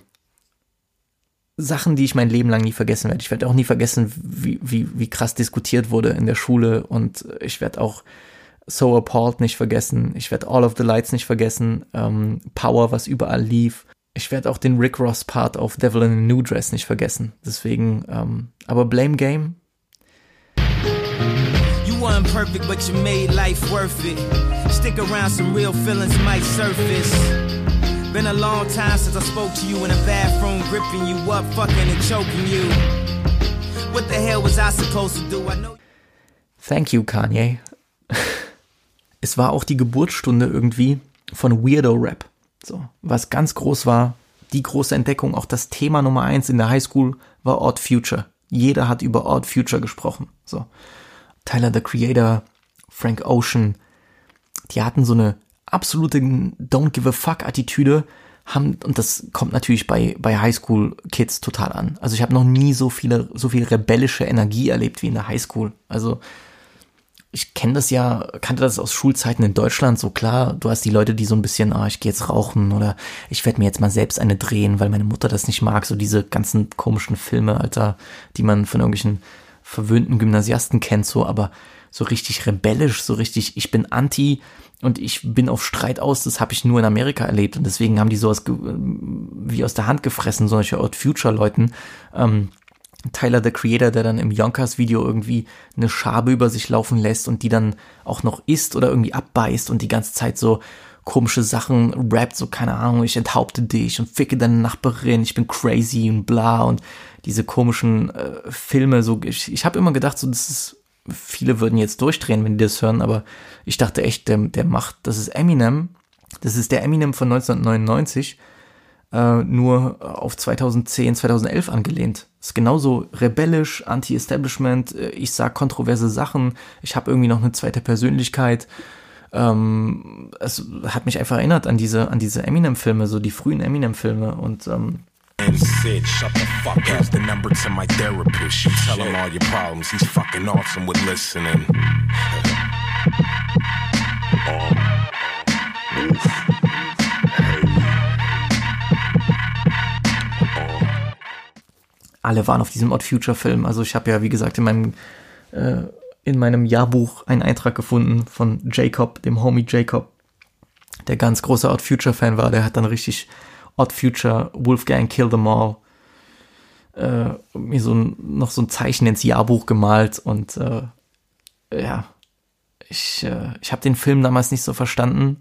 Sachen, die ich mein Leben lang nie vergessen werde. Ich werde auch nie vergessen, wie, wie, wie krass diskutiert wurde in der Schule und ich werde auch So Appalled nicht vergessen. Ich werde All of the Lights nicht vergessen. Ähm, Power, was überall lief. Ich werde auch den Rick Ross Part auf Devil in a New Dress nicht vergessen. Deswegen, ähm, aber Blame Game weren't perfect, but you made life worth it. Stick around, some real feelings might surface. Been a long time since I spoke to you in a bathroom, gripping you up, fucking and choking you. What the hell was I supposed to do? I know. Thank you, Kanye. es war auch die Geburtsstunde irgendwie von Weirdo Rap. So, was ganz groß war, die große Entdeckung, auch das Thema Nummer eins in der Highschool war Odd Future. Jeder hat über Odd Future gesprochen. So. Tyler the Creator, Frank Ocean, die hatten so eine absolute Don't give a fuck Attitüde haben, und das kommt natürlich bei, bei Highschool Kids total an. Also ich habe noch nie so viele, so viel rebellische Energie erlebt wie in der Highschool. Also ich kenne das ja, kannte das aus Schulzeiten in Deutschland, so klar, du hast die Leute, die so ein bisschen, ah, ich gehe jetzt rauchen oder ich werde mir jetzt mal selbst eine drehen, weil meine Mutter das nicht mag, so diese ganzen komischen Filme, Alter, die man von irgendwelchen verwöhnten Gymnasiasten kennt, so, aber so richtig rebellisch, so richtig, ich bin anti und ich bin auf Streit aus, das habe ich nur in Amerika erlebt. Und deswegen haben die sowas wie aus der Hand gefressen, solche Odd Future Leuten. Ähm, Tyler the Creator, der dann im Yonkers Video irgendwie eine Schabe über sich laufen lässt und die dann auch noch isst oder irgendwie abbeißt und die ganze Zeit so komische Sachen rappt, so keine Ahnung, ich enthaupte dich und ficke deine Nachbarin, ich bin crazy und bla und diese komischen äh, Filme, so ich, ich habe immer gedacht, so das ist viele würden jetzt durchdrehen, wenn die das hören, aber ich dachte echt, der, der macht, das ist Eminem, das ist der Eminem von 1999 äh, nur auf 2010, 2011 angelehnt. Ist genauso rebellisch, anti-establishment, äh, ich sag kontroverse Sachen, ich habe irgendwie noch eine zweite Persönlichkeit. Ähm, es hat mich einfach erinnert an diese, an diese Eminem-Filme, so die frühen Eminem-Filme und ähm, and said, shut the fuck up. the number to my therapist. You tell him all your problems. He's fucking awesome with listening. Alle waren auf diesem Odd Future Film. Also ich habe ja, wie gesagt, in meinem, äh, in meinem Jahrbuch einen Eintrag gefunden von Jacob, dem Homie Jacob, der ganz großer Odd Future Fan war. Der hat dann richtig Odd Future, Wolfgang Kill Them All, äh, mir so ein, noch so ein Zeichen ins Jahrbuch gemalt und äh, ja, ich, äh, ich habe den Film damals nicht so verstanden.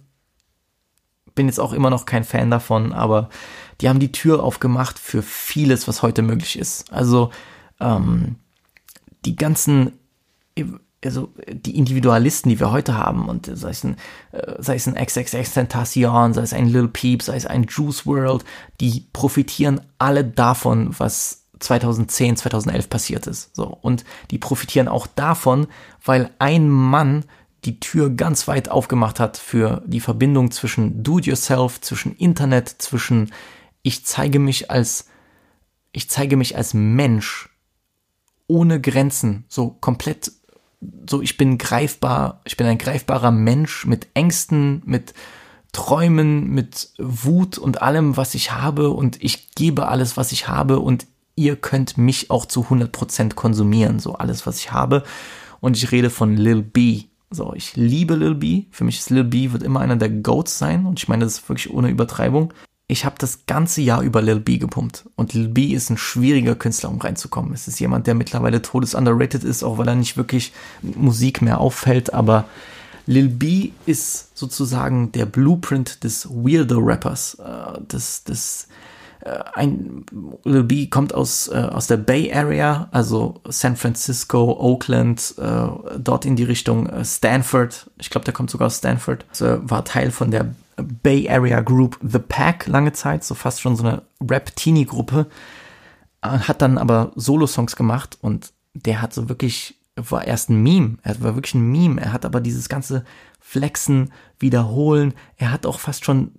Bin jetzt auch immer noch kein Fan davon, aber die haben die Tür aufgemacht für vieles, was heute möglich ist. Also ähm, die ganzen, also die Individualisten, die wir heute haben, und sei es ein, äh, sei es ein XXX Tentacion, sei es ein Lil Peep, sei es ein Juice World, die profitieren alle davon, was 2010, 2011 passiert ist. So. Und die profitieren auch davon, weil ein Mann die Tür ganz weit aufgemacht hat für die Verbindung zwischen Do-it-yourself, zwischen Internet, zwischen ich zeige mich als, ich zeige mich als Mensch ohne Grenzen, so komplett, so ich bin greifbar, ich bin ein greifbarer Mensch mit Ängsten, mit Träumen, mit Wut und allem, was ich habe und ich gebe alles, was ich habe und ihr könnt mich auch zu 100% konsumieren, so alles, was ich habe. Und ich rede von Lil B. So, ich liebe Lil B. Für mich ist Lil B wird immer einer der Goats sein und ich meine das ist wirklich ohne Übertreibung ich habe das ganze Jahr über Lil B gepumpt. Und Lil B ist ein schwieriger Künstler, um reinzukommen. Es ist jemand, der mittlerweile todes underrated ist, auch weil er nicht wirklich Musik mehr auffällt. Aber Lil B ist sozusagen der Blueprint des Weirdo-Rappers. Äh, des, des, ein, Lil B kommt aus, äh, aus der Bay Area, also San Francisco, Oakland, dort in die Richtung Stanford. Ich glaube, der kommt sogar aus Stanford. Also war Teil von der Bay Area Group The Pack lange Zeit, so fast schon so eine Rap-Teenie-Gruppe, äh, hat dann aber Solo-Songs gemacht und der hat so wirklich, war erst ein Meme, er war wirklich ein Meme, er hat aber dieses ganze Flexen, Wiederholen, er hat auch fast schon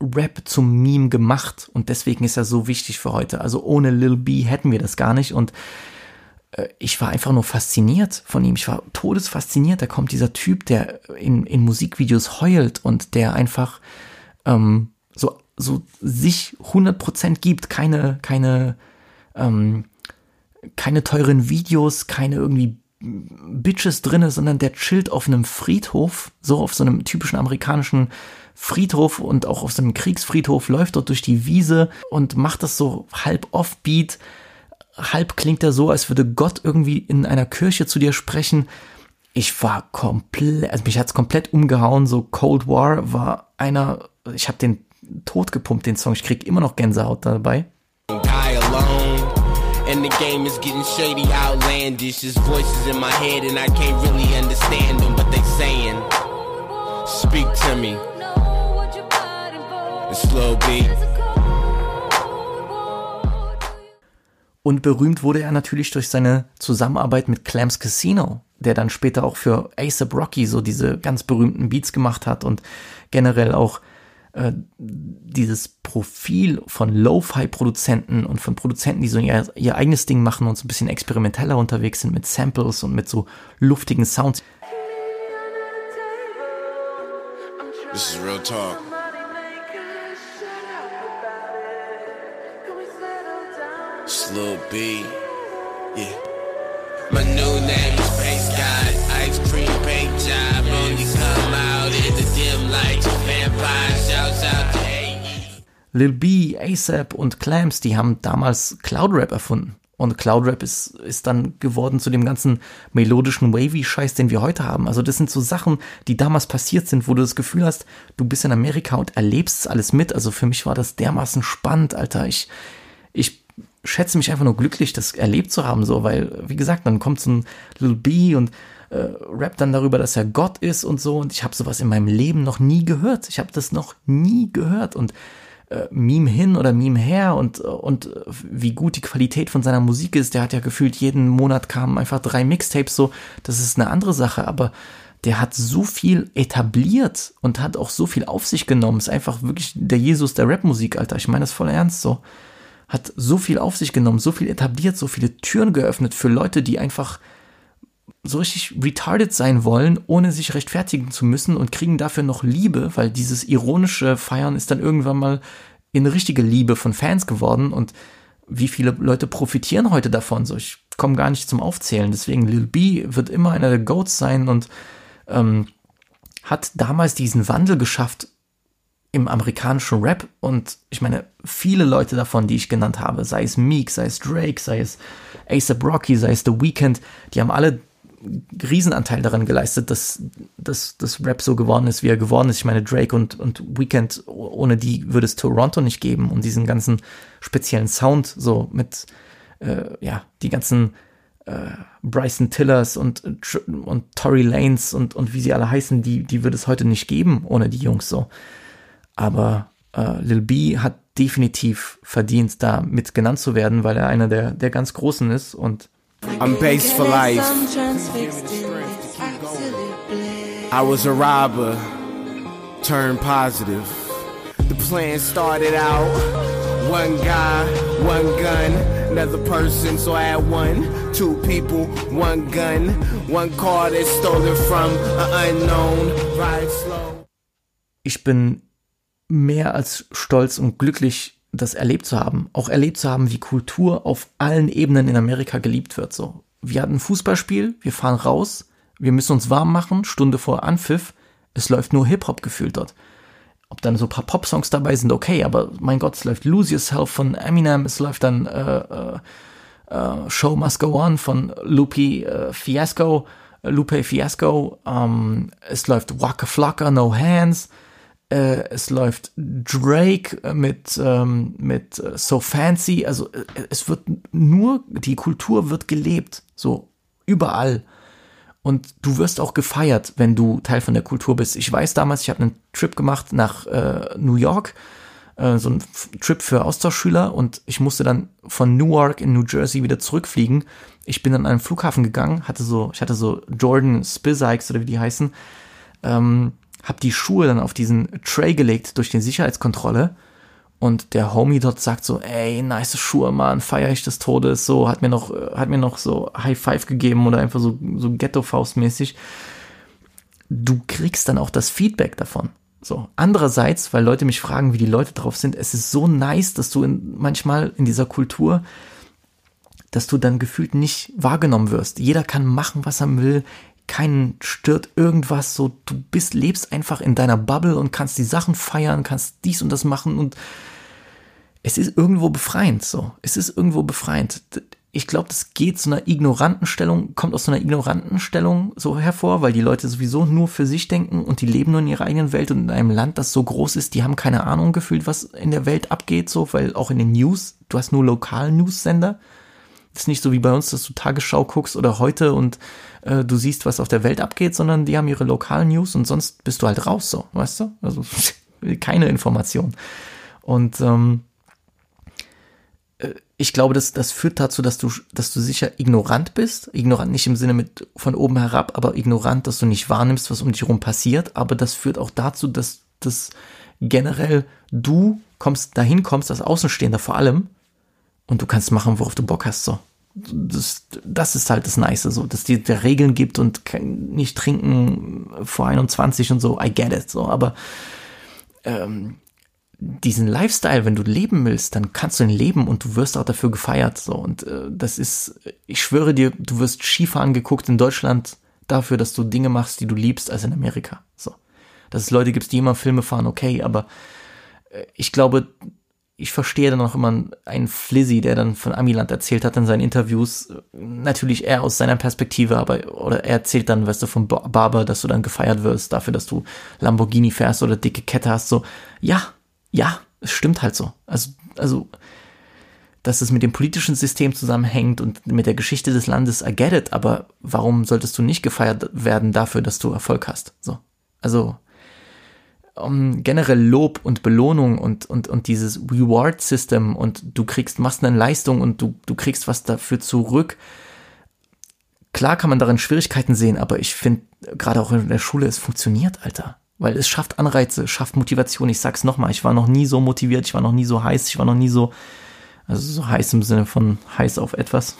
Rap zum Meme gemacht und deswegen ist er so wichtig für heute. Also ohne Lil B hätten wir das gar nicht und äh, ich war einfach nur fasziniert von ihm. Ich war todesfasziniert. Da kommt dieser Typ, der in, in Musikvideos heult und der einfach ähm, so, so sich 100% gibt. Keine, keine, ähm, keine teuren Videos, keine irgendwie Bitches drinne, sondern der chillt auf einem Friedhof, so auf so einem typischen amerikanischen Friedhof und auch auf so einem Kriegsfriedhof, läuft dort durch die Wiese und macht das so halb offbeat halb klingt er so, als würde Gott irgendwie in einer Kirche zu dir sprechen. Ich war komplett, also mich hat's komplett umgehauen. So Cold War war einer, ich habe den tot gepumpt, den Song. Ich krieg immer noch Gänsehaut dabei. And the game is getting shady, outlandish. There's voices in my head and I can't really understand them, but they saying, Speak to me. Und berühmt wurde er natürlich durch seine Zusammenarbeit mit Clams Casino. der dann später auch für ASAP Rocky so diese ganz berühmten Beats gemacht hat und generell auch äh, dieses Profil von Lo-Fi-Produzenten und von Produzenten, die so ihr, ihr eigenes Ding machen und so ein bisschen experimenteller unterwegs sind mit Samples und mit so luftigen Sounds. This is real talk. Slow B, yeah. My new name is Space God, ice cream paint job. Only come out in the dim lights, vampire shouts out to AE. Lil B, ASAP und Clams, die haben damals Cloud Rap erfunden. Und Cloud Rap ist, ist dann geworden zu dem ganzen melodischen Wavy-Scheiß, den wir heute haben. Also das sind so Sachen, die damals passiert sind, wo du das Gefühl hast, du bist in Amerika und erlebst alles mit. Also für mich war das dermaßen spannend, Alter. Ich, ich schätze mich einfach nur glücklich, das erlebt zu haben, so, weil, wie gesagt, dann kommt so ein Lil B und äh, rappt dann darüber, dass er Gott ist und so. Und ich habe sowas in meinem Leben noch nie gehört. Ich habe das noch nie gehört. Und äh, Meme hin oder Meme her und, und äh, wie gut die Qualität von seiner Musik ist. Der hat ja gefühlt jeden Monat kamen einfach drei Mixtapes so. Das ist eine andere Sache, aber der hat so viel etabliert und hat auch so viel auf sich genommen. Ist einfach wirklich der Jesus der Rapmusik, Alter. Ich meine das voll ernst so. Hat so viel auf sich genommen, so viel etabliert, so viele Türen geöffnet für Leute, die einfach so richtig retarded sein wollen, ohne sich rechtfertigen zu müssen und kriegen dafür noch Liebe, weil dieses ironische Feiern ist dann irgendwann mal in richtige Liebe von Fans geworden und wie viele Leute profitieren heute davon? So, ich komme gar nicht zum Aufzählen. Deswegen Lil B wird immer einer der Goats sein und ähm, hat damals diesen Wandel geschafft im amerikanischen Rap und ich meine, viele Leute davon, die ich genannt habe, sei es Meek, sei es Drake, sei es ASAP Rocky, sei es The Weeknd, die haben alle Riesenanteil daran geleistet, dass, dass das Rap so geworden ist, wie er geworden ist. Ich meine, Drake und, und Weekend, ohne die würde es Toronto nicht geben und diesen ganzen speziellen Sound, so mit, äh, ja, die ganzen äh, Bryson Tillers und, und Tory Lanes und, und wie sie alle heißen, die, die würde es heute nicht geben, ohne die Jungs so. Aber äh, Lil B hat definitiv verdient, da mit genannt zu werden, weil er einer der, der ganz Großen ist und I'm based for life. I was a robber, turned positive. The plan started out one guy, one gun, another person, so I had one, two people, one gun, one car that's stolen from an unknown, ride slow. ich bin mehr als stolz und glücklich, das erlebt zu haben. Auch erlebt zu haben, wie Kultur auf allen Ebenen in Amerika geliebt wird. So, wir hatten ein Fußballspiel, wir fahren raus, wir müssen uns warm machen, Stunde vor Anpfiff. Es läuft nur Hip-Hop gefühlt dort. Ob dann so ein paar Pop-Songs dabei sind, okay, aber mein Gott, es läuft Lose Yourself von Eminem, es läuft dann äh, äh, äh, Show Must Go On von Lupe äh, Fiasco, Lupe Fiasco, ähm, es läuft Waka Flocka, No Hands, äh, es läuft Drake mit, ähm, mit äh, So Fancy, also äh, es wird nur, die Kultur wird gelebt, so überall. Und du wirst auch gefeiert, wenn du Teil von der Kultur bist. Ich weiß damals, ich habe einen Trip gemacht nach äh, New York, äh, so einen Trip für Austauschschüler und ich musste dann von Newark in New Jersey wieder zurückfliegen. Ich bin dann an einen Flughafen gegangen, hatte so, ich hatte so Jordan Spizikes oder wie die heißen, ähm, hab die Schuhe dann auf diesen Tray gelegt durch die Sicherheitskontrolle und der Homie dort sagt so, ey, nice Schuhe, Mann, feier ich des Todes, so, hat mir noch, äh, hat mir noch so High Five gegeben oder einfach so, so Ghetto-Faust-mäßig. Du kriegst dann auch das Feedback davon. So. Andererseits, weil Leute mich fragen, wie die Leute drauf sind, es ist so nice, dass du in, manchmal in dieser Kultur, dass du dann gefühlt nicht wahrgenommen wirst. Jeder kann machen, was er will. Keinen stört irgendwas. So, du bist, lebst einfach in deiner Bubble und kannst die Sachen feiern, kannst dies und das machen und es ist irgendwo befreiend. So, es ist irgendwo befreiend. Ich glaube, das geht zu einer ignoranten Stellung, kommt aus so einer ignoranten Stellung so hervor, weil die Leute sowieso nur für sich denken und die leben nur in ihrer eigenen Welt und in einem Land, das so groß ist, die haben keine Ahnung gefühlt, was in der Welt abgeht, so, weil auch in den News, du hast nur lokalen News-Sender. Das ist nicht so wie bei uns, dass du Tagesschau guckst oder heute und äh, du siehst, was auf der Welt abgeht, sondern die haben ihre lokalen News und sonst bist du halt raus, so, weißt du? Also keine Information. Und ähm, äh, ich glaube, das, das führt dazu, dass du, dass du sicher ignorant bist. Ignorant nicht im Sinne mit von oben herab, aber ignorant, dass du nicht wahrnimmst, was um dich herum passiert. Aber das führt auch dazu, dass, dass generell du kommst, dahin kommst, als Außenstehender vor allem, und du kannst machen, worauf du Bock hast, so. Das, das ist halt das Nice, so, dass dir der Regeln gibt und nicht trinken vor 21 und so, I get it, so, aber ähm, diesen Lifestyle, wenn du leben willst, dann kannst du ihn leben und du wirst auch dafür gefeiert. So und äh, das ist, ich schwöre dir, du wirst Skifahren geguckt in Deutschland dafür, dass du Dinge machst, die du liebst, als in Amerika. So, dass es Leute gibt, die immer Filme fahren, okay, aber äh, ich glaube, ich verstehe dann auch immer einen Flizzy, der dann von Amiland erzählt hat in seinen Interviews, natürlich eher aus seiner Perspektive, aber oder er erzählt dann, weißt du, vom Barber, dass du dann gefeiert wirst dafür, dass du Lamborghini fährst oder dicke Kette hast, so, ja, ja, es stimmt halt so. Also, also, dass es mit dem politischen System zusammenhängt und mit der Geschichte des Landes, I get it, aber warum solltest du nicht gefeiert werden dafür, dass du Erfolg hast? So. Also, um, generell Lob und Belohnung und, und, und dieses Reward-System und du kriegst, machst eine Leistung und du, du kriegst was dafür zurück. Klar kann man darin Schwierigkeiten sehen, aber ich finde, gerade auch in der Schule, es funktioniert, Alter weil es schafft Anreize, schafft Motivation. Ich sag's nochmal, ich war noch nie so motiviert, ich war noch nie so heiß, ich war noch nie so, also so heiß im Sinne von heiß auf etwas.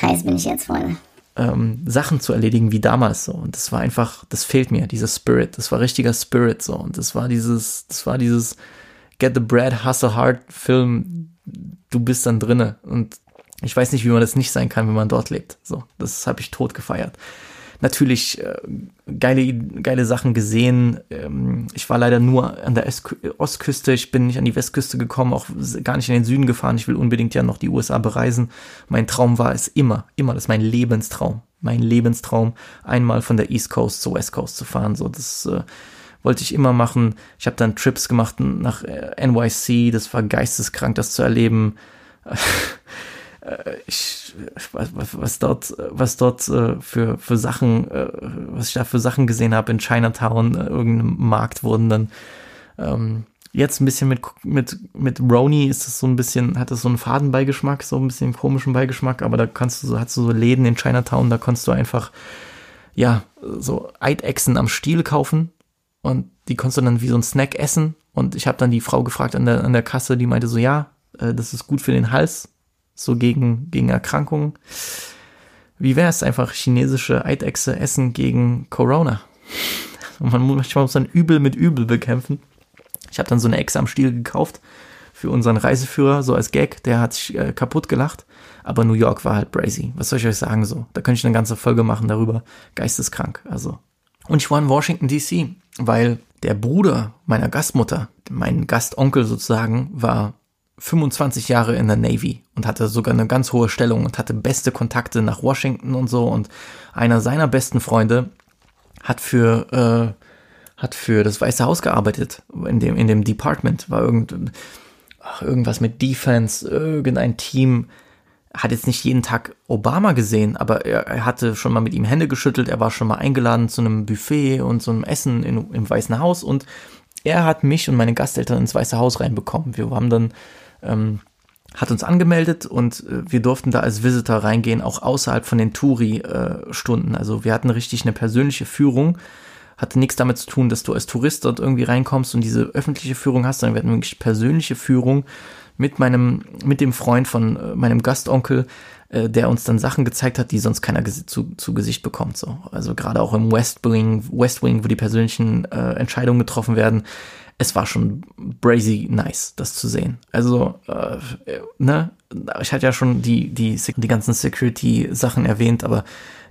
Heiß bin ich jetzt voll. Ähm, Sachen zu erledigen wie damals so. Und das war einfach, das fehlt mir, dieser Spirit. Das war richtiger Spirit so. Und das war dieses, das war dieses Get the Bread, Hustle Hard Film. Du bist dann drinne. Und ich weiß nicht, wie man das nicht sein kann, wenn man dort lebt. So, das habe ich tot gefeiert natürlich äh, geile, geile Sachen gesehen. Ähm, ich war leider nur an der Ostküste, ich bin nicht an die Westküste gekommen, auch gar nicht in den Süden gefahren. Ich will unbedingt ja noch die USA bereisen. Mein Traum war es immer, immer, das ist mein Lebenstraum. Mein Lebenstraum, einmal von der East Coast zur West Coast zu fahren. So, das äh, wollte ich immer machen. Ich habe dann Trips gemacht nach äh, NYC, das war geisteskrank, das zu erleben. Äh, ich, was, was, dort, was dort äh, für, für Sachen, äh, was ich da für Sachen gesehen habe in Chinatown, irgendeinem Markt wurden dann ähm, jetzt ein bisschen mit, mit, mit Roni ist es so ein bisschen, hat es so einen Fadenbeigeschmack, so ein bisschen komischen Beigeschmack, aber da kannst du so, hast du so Läden in Chinatown, da kannst du einfach, ja, so Eidechsen am Stiel kaufen und die konntest du dann wie so ein Snack essen. Und ich habe dann die Frau gefragt an der, an der Kasse, die meinte so, ja, das ist gut für den Hals, so gegen, gegen Erkrankungen. Wie wäre es einfach chinesische Eidechse essen gegen Corona? Man manchmal muss dann Übel mit Übel bekämpfen. Ich habe dann so eine Echse am Stiel gekauft für unseren Reiseführer, so als Gag. Der hat sich äh, kaputt gelacht. Aber New York war halt brazy. Was soll ich euch sagen so? Da könnte ich eine ganze Folge machen darüber. Geisteskrank. Also. Und ich war in Washington DC, weil der Bruder meiner Gastmutter, mein Gastonkel sozusagen, war 25 Jahre in der Navy und hatte sogar eine ganz hohe Stellung und hatte beste Kontakte nach Washington und so. Und einer seiner besten Freunde hat für, äh, hat für das Weiße Haus gearbeitet. In dem, in dem Department war irgend, ach, irgendwas mit Defense, irgendein Team. Hat jetzt nicht jeden Tag Obama gesehen, aber er, er hatte schon mal mit ihm Hände geschüttelt. Er war schon mal eingeladen zu einem Buffet und so einem Essen in, im Weißen Haus und er hat mich und meine Gasteltern ins Weiße Haus reinbekommen. Wir haben dann ähm, hat uns angemeldet und äh, wir durften da als Visitor reingehen, auch außerhalb von den Touri-Stunden. Äh, also wir hatten richtig eine persönliche Führung. Hatte nichts damit zu tun, dass du als Tourist dort irgendwie reinkommst und diese öffentliche Führung hast, sondern wir hatten wirklich persönliche Führung mit meinem, mit dem Freund von äh, meinem Gastonkel, äh, der uns dann Sachen gezeigt hat, die sonst keiner zu, zu Gesicht bekommt. So. Also gerade auch im West Wing, West Wing, wo die persönlichen äh, Entscheidungen getroffen werden, es war schon brazy nice, das zu sehen. Also, äh, ne, ich hatte ja schon die, die, die ganzen Security-Sachen erwähnt, aber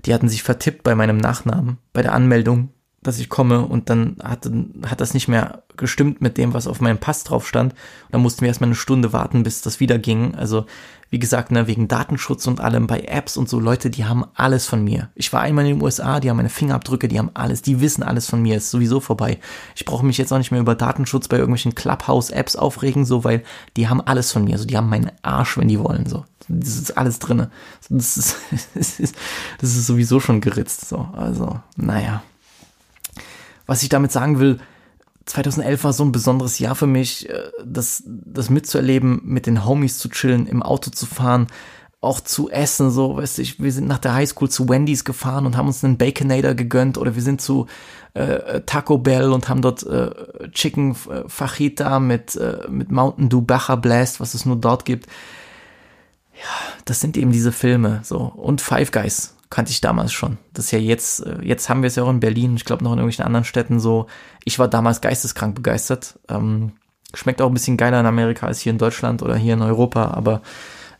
die hatten sich vertippt bei meinem Nachnamen, bei der Anmeldung, dass ich komme und dann hat, hat das nicht mehr gestimmt mit dem, was auf meinem Pass drauf stand. Und dann mussten wir erstmal eine Stunde warten, bis das wieder ging. Also wie gesagt, ne, wegen Datenschutz und allem bei Apps und so Leute, die haben alles von mir. Ich war einmal in den USA, die haben meine Fingerabdrücke, die haben alles, die wissen alles von mir, ist sowieso vorbei. Ich brauche mich jetzt auch nicht mehr über Datenschutz bei irgendwelchen Clubhouse-Apps aufregen, so, weil die haben alles von mir, so, die haben meinen Arsch, wenn die wollen, so. Das ist alles drinne. Das ist, das ist, das ist sowieso schon geritzt, so. Also, naja. Was ich damit sagen will, 2011 war so ein besonderes Jahr für mich, äh, das, das mitzuerleben, mit den Homies zu chillen, im Auto zu fahren, auch zu essen, so, weißt du, wir sind nach der Highschool zu Wendy's gefahren und haben uns einen Baconator gegönnt oder wir sind zu äh, Taco Bell und haben dort äh, Chicken äh, Fajita mit, äh, mit Mountain Dew Baja Blast, was es nur dort gibt. Ja, das sind eben diese Filme, so. Und Five Guys kannte ich damals schon. Das ist ja jetzt, äh, jetzt haben wir es ja auch in Berlin, ich glaube noch in irgendwelchen anderen Städten so. Ich war damals geisteskrank begeistert. Ähm, schmeckt auch ein bisschen geiler in Amerika als hier in Deutschland oder hier in Europa, aber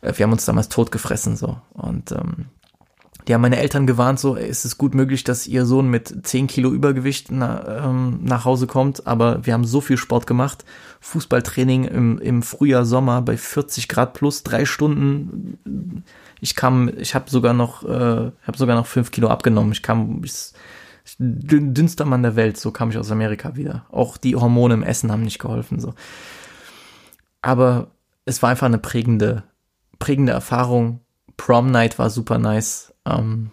äh, wir haben uns damals totgefressen so. Und ähm, die haben meine Eltern gewarnt, so ist es gut möglich, dass ihr Sohn mit 10 Kilo Übergewicht na, ähm, nach Hause kommt, aber wir haben so viel Sport gemacht. Fußballtraining im, im Frühjahr, Sommer bei 40 Grad plus, drei Stunden. Ich kam, ich habe sogar noch, äh, habe sogar noch 5 Kilo abgenommen. Ich kam, ich, dünnster Mann der Welt, so kam ich aus Amerika wieder. Auch die Hormone im Essen haben nicht geholfen, so. Aber es war einfach eine prägende prägende Erfahrung. Prom Night war super nice. Ähm,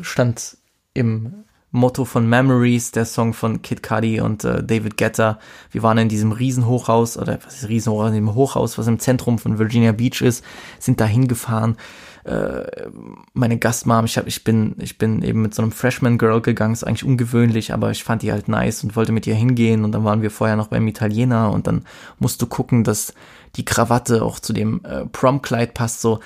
stand im Motto von Memories, der Song von Kid Cudi und äh, David Guetta. Wir waren in diesem Riesenhochhaus, oder was ist Riesenhochhaus, in dem Hochhaus, was im Zentrum von Virginia Beach ist, sind da hingefahren. Äh, meine Gastmom, ich, hab, ich, bin, ich bin eben mit so einem Freshman Girl gegangen, ist eigentlich ungewöhnlich, aber ich fand die halt nice und wollte mit ihr hingehen und dann waren wir vorher noch beim Italiener und dann musst du gucken, dass die Krawatte auch zu dem äh, Prom-Kleid passt, so.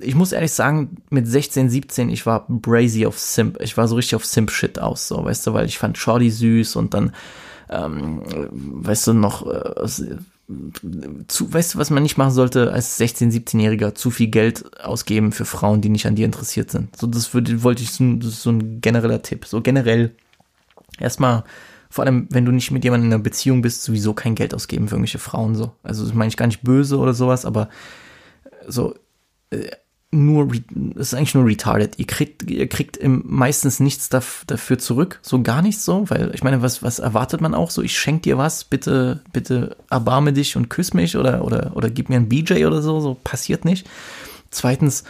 Ich muss ehrlich sagen, mit 16, 17, ich war brazy auf Simp. Ich war so richtig auf Simp-Shit aus, so, weißt du, weil ich fand Shorty süß und dann, ähm, weißt du, noch, äh, zu, weißt du, was man nicht machen sollte als 16, 17-Jähriger, zu viel Geld ausgeben für Frauen, die nicht an dir interessiert sind. So, das würde, wollte ich, das ist so ein genereller Tipp. So generell erstmal vor allem, wenn du nicht mit jemandem in einer Beziehung bist, sowieso kein Geld ausgeben für irgendwelche Frauen so. Also das meine ich gar nicht böse oder sowas, aber so nur, es ist eigentlich nur retarded. Ihr kriegt, ihr kriegt meistens nichts dafür zurück, so gar nichts so, weil ich meine, was, was erwartet man auch so? Ich schenk dir was, bitte, bitte erbarme dich und küss mich oder, oder, oder gib mir ein BJ oder so, so passiert nicht. Zweitens,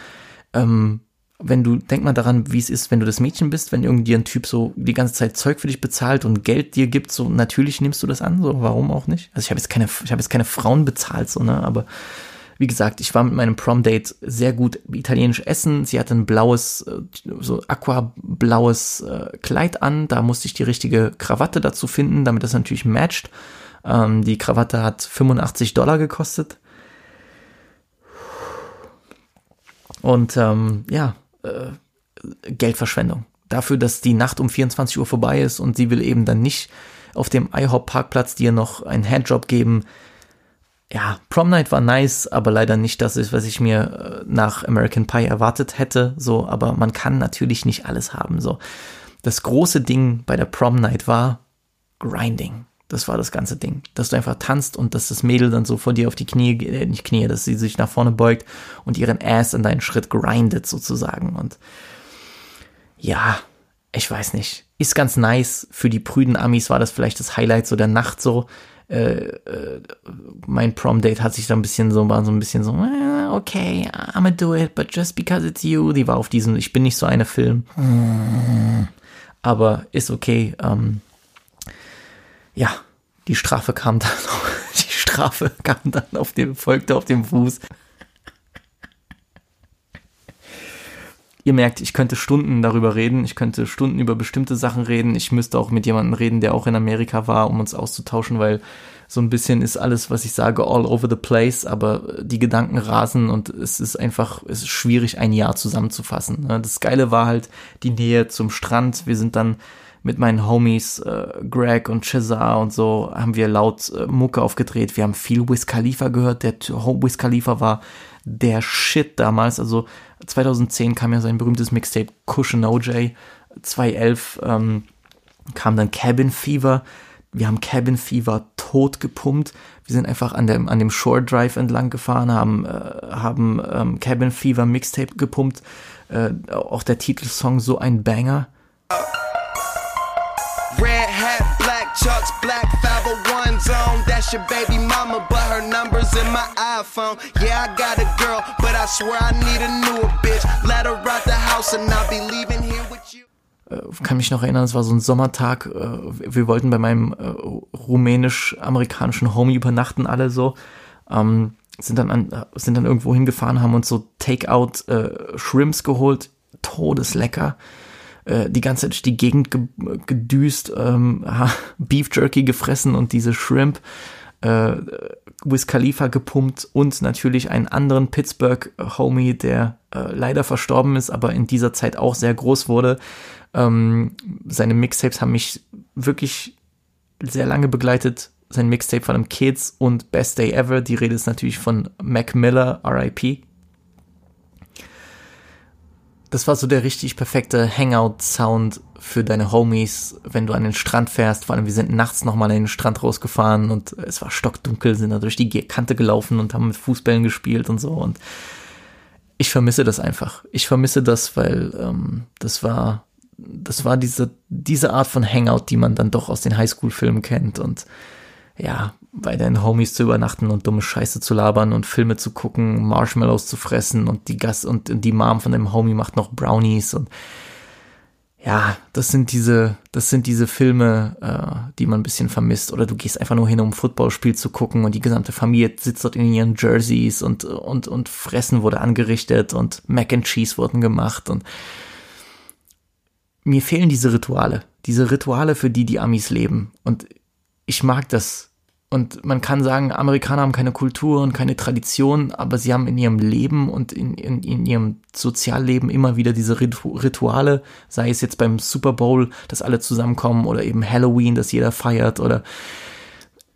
ähm, wenn du, denk mal daran, wie es ist, wenn du das Mädchen bist, wenn irgendwie ein Typ so die ganze Zeit Zeug für dich bezahlt und Geld dir gibt, so natürlich nimmst du das an, so warum auch nicht? Also ich habe jetzt keine, ich habe jetzt keine Frauen bezahlt, so ne, aber wie gesagt, ich war mit meinem Prom-Date sehr gut italienisch essen. Sie hatte ein blaues, äh, so aquablaues äh, Kleid an. Da musste ich die richtige Krawatte dazu finden, damit das natürlich matcht. Ähm, die Krawatte hat 85 Dollar gekostet. Und ähm, ja, äh, Geldverschwendung. Dafür, dass die Nacht um 24 Uhr vorbei ist und sie will eben dann nicht auf dem IHOP-Parkplatz dir noch einen Handjob geben. Ja, Prom Night war nice, aber leider nicht das ist, was ich mir äh, nach American Pie erwartet hätte. So, aber man kann natürlich nicht alles haben. So, das große Ding bei der Prom Night war Grinding. Das war das ganze Ding. Dass du einfach tanzt und dass das Mädel dann so vor dir auf die Knie, äh, nicht Knie, dass sie sich nach vorne beugt und ihren Ass an deinen Schritt grindet sozusagen. Und ja, ich weiß nicht. Ist ganz nice. Für die prüden Amis war das vielleicht das Highlight so der Nacht so. Äh, äh, mein Prom-Date hat sich da ein bisschen so, war so ein bisschen so, äh, okay, I'ma do it, but just because it's you. Die war auf diesem, ich bin nicht so eine Film. Aber ist okay. Ähm, ja, die Strafe kam dann, die Strafe kam dann auf dem, folgte auf dem Fuß. Ihr merkt, ich könnte Stunden darüber reden, ich könnte Stunden über bestimmte Sachen reden, ich müsste auch mit jemandem reden, der auch in Amerika war, um uns auszutauschen, weil so ein bisschen ist alles, was ich sage, all over the place, aber die Gedanken rasen und es ist einfach, es ist schwierig, ein Jahr zusammenzufassen. Ne? Das Geile war halt die Nähe zum Strand. Wir sind dann mit meinen Homies äh, Greg und Cesar und so haben wir laut äh, Mucke aufgedreht. Wir haben viel Wiz Khalifa gehört. Der Wiz Khalifa war der Shit damals. Also 2010 kam ja sein berühmtes Mixtape Cushion OJ. 2011 ähm, kam dann Cabin Fever. Wir haben Cabin Fever tot gepumpt. Wir sind einfach an dem, an dem Shore Drive entlang gefahren, haben, äh, haben ähm, Cabin Fever Mixtape gepumpt. Äh, auch der Titelsong so ein Banger. Red hat, black chucks, black 501 zone. That's your baby my iPhone. Yeah, I got a girl, but I swear I need a newer bitch. Let her out the house and I'll be leaving here with you. äh, kann mich noch erinnern, es war so ein Sommertag, äh, wir wollten bei meinem äh, rumänisch-amerikanischen Homie übernachten, alle so. Ähm, sind dann an, sind dann irgendwo hingefahren, haben uns so Takeout äh, Shrimps geholt, todeslecker. Äh, die ganze Zeit durch die Gegend ge gedüst, ähm, Beef Jerky gefressen und diese Shrimp äh, Wiz Khalifa gepumpt und natürlich einen anderen Pittsburgh-Homie, der äh, leider verstorben ist, aber in dieser Zeit auch sehr groß wurde. Ähm, seine Mixtapes haben mich wirklich sehr lange begleitet. Sein Mixtape von einem Kids und Best Day Ever. Die Rede ist natürlich von Mac Miller, RIP das war so der richtig perfekte Hangout-Sound für deine Homies, wenn du an den Strand fährst. Vor allem, wir sind nachts nochmal an den Strand rausgefahren und es war stockdunkel, sind da durch die Kante gelaufen und haben mit Fußbällen gespielt und so. Und ich vermisse das einfach. Ich vermisse das, weil ähm, das war, das war diese, diese Art von Hangout, die man dann doch aus den Highschool-Filmen kennt. Und ja, bei deinen Homies zu übernachten und dumme Scheiße zu labern und Filme zu gucken, Marshmallows zu fressen und die Gast und die Mom von dem Homie macht noch Brownies und ja, das sind diese, das sind diese Filme, äh, die man ein bisschen vermisst. Oder du gehst einfach nur hin, um ein Footballspiel zu gucken und die gesamte Familie sitzt dort in ihren Jerseys und, und, und Fressen wurde angerichtet und Mac and Cheese wurden gemacht und mir fehlen diese Rituale. Diese Rituale, für die die Amis leben. Und ich mag das und man kann sagen, Amerikaner haben keine Kultur und keine Tradition, aber sie haben in ihrem Leben und in, in, in ihrem Sozialleben immer wieder diese Rituale, sei es jetzt beim Super Bowl, dass alle zusammenkommen oder eben Halloween, dass jeder feiert oder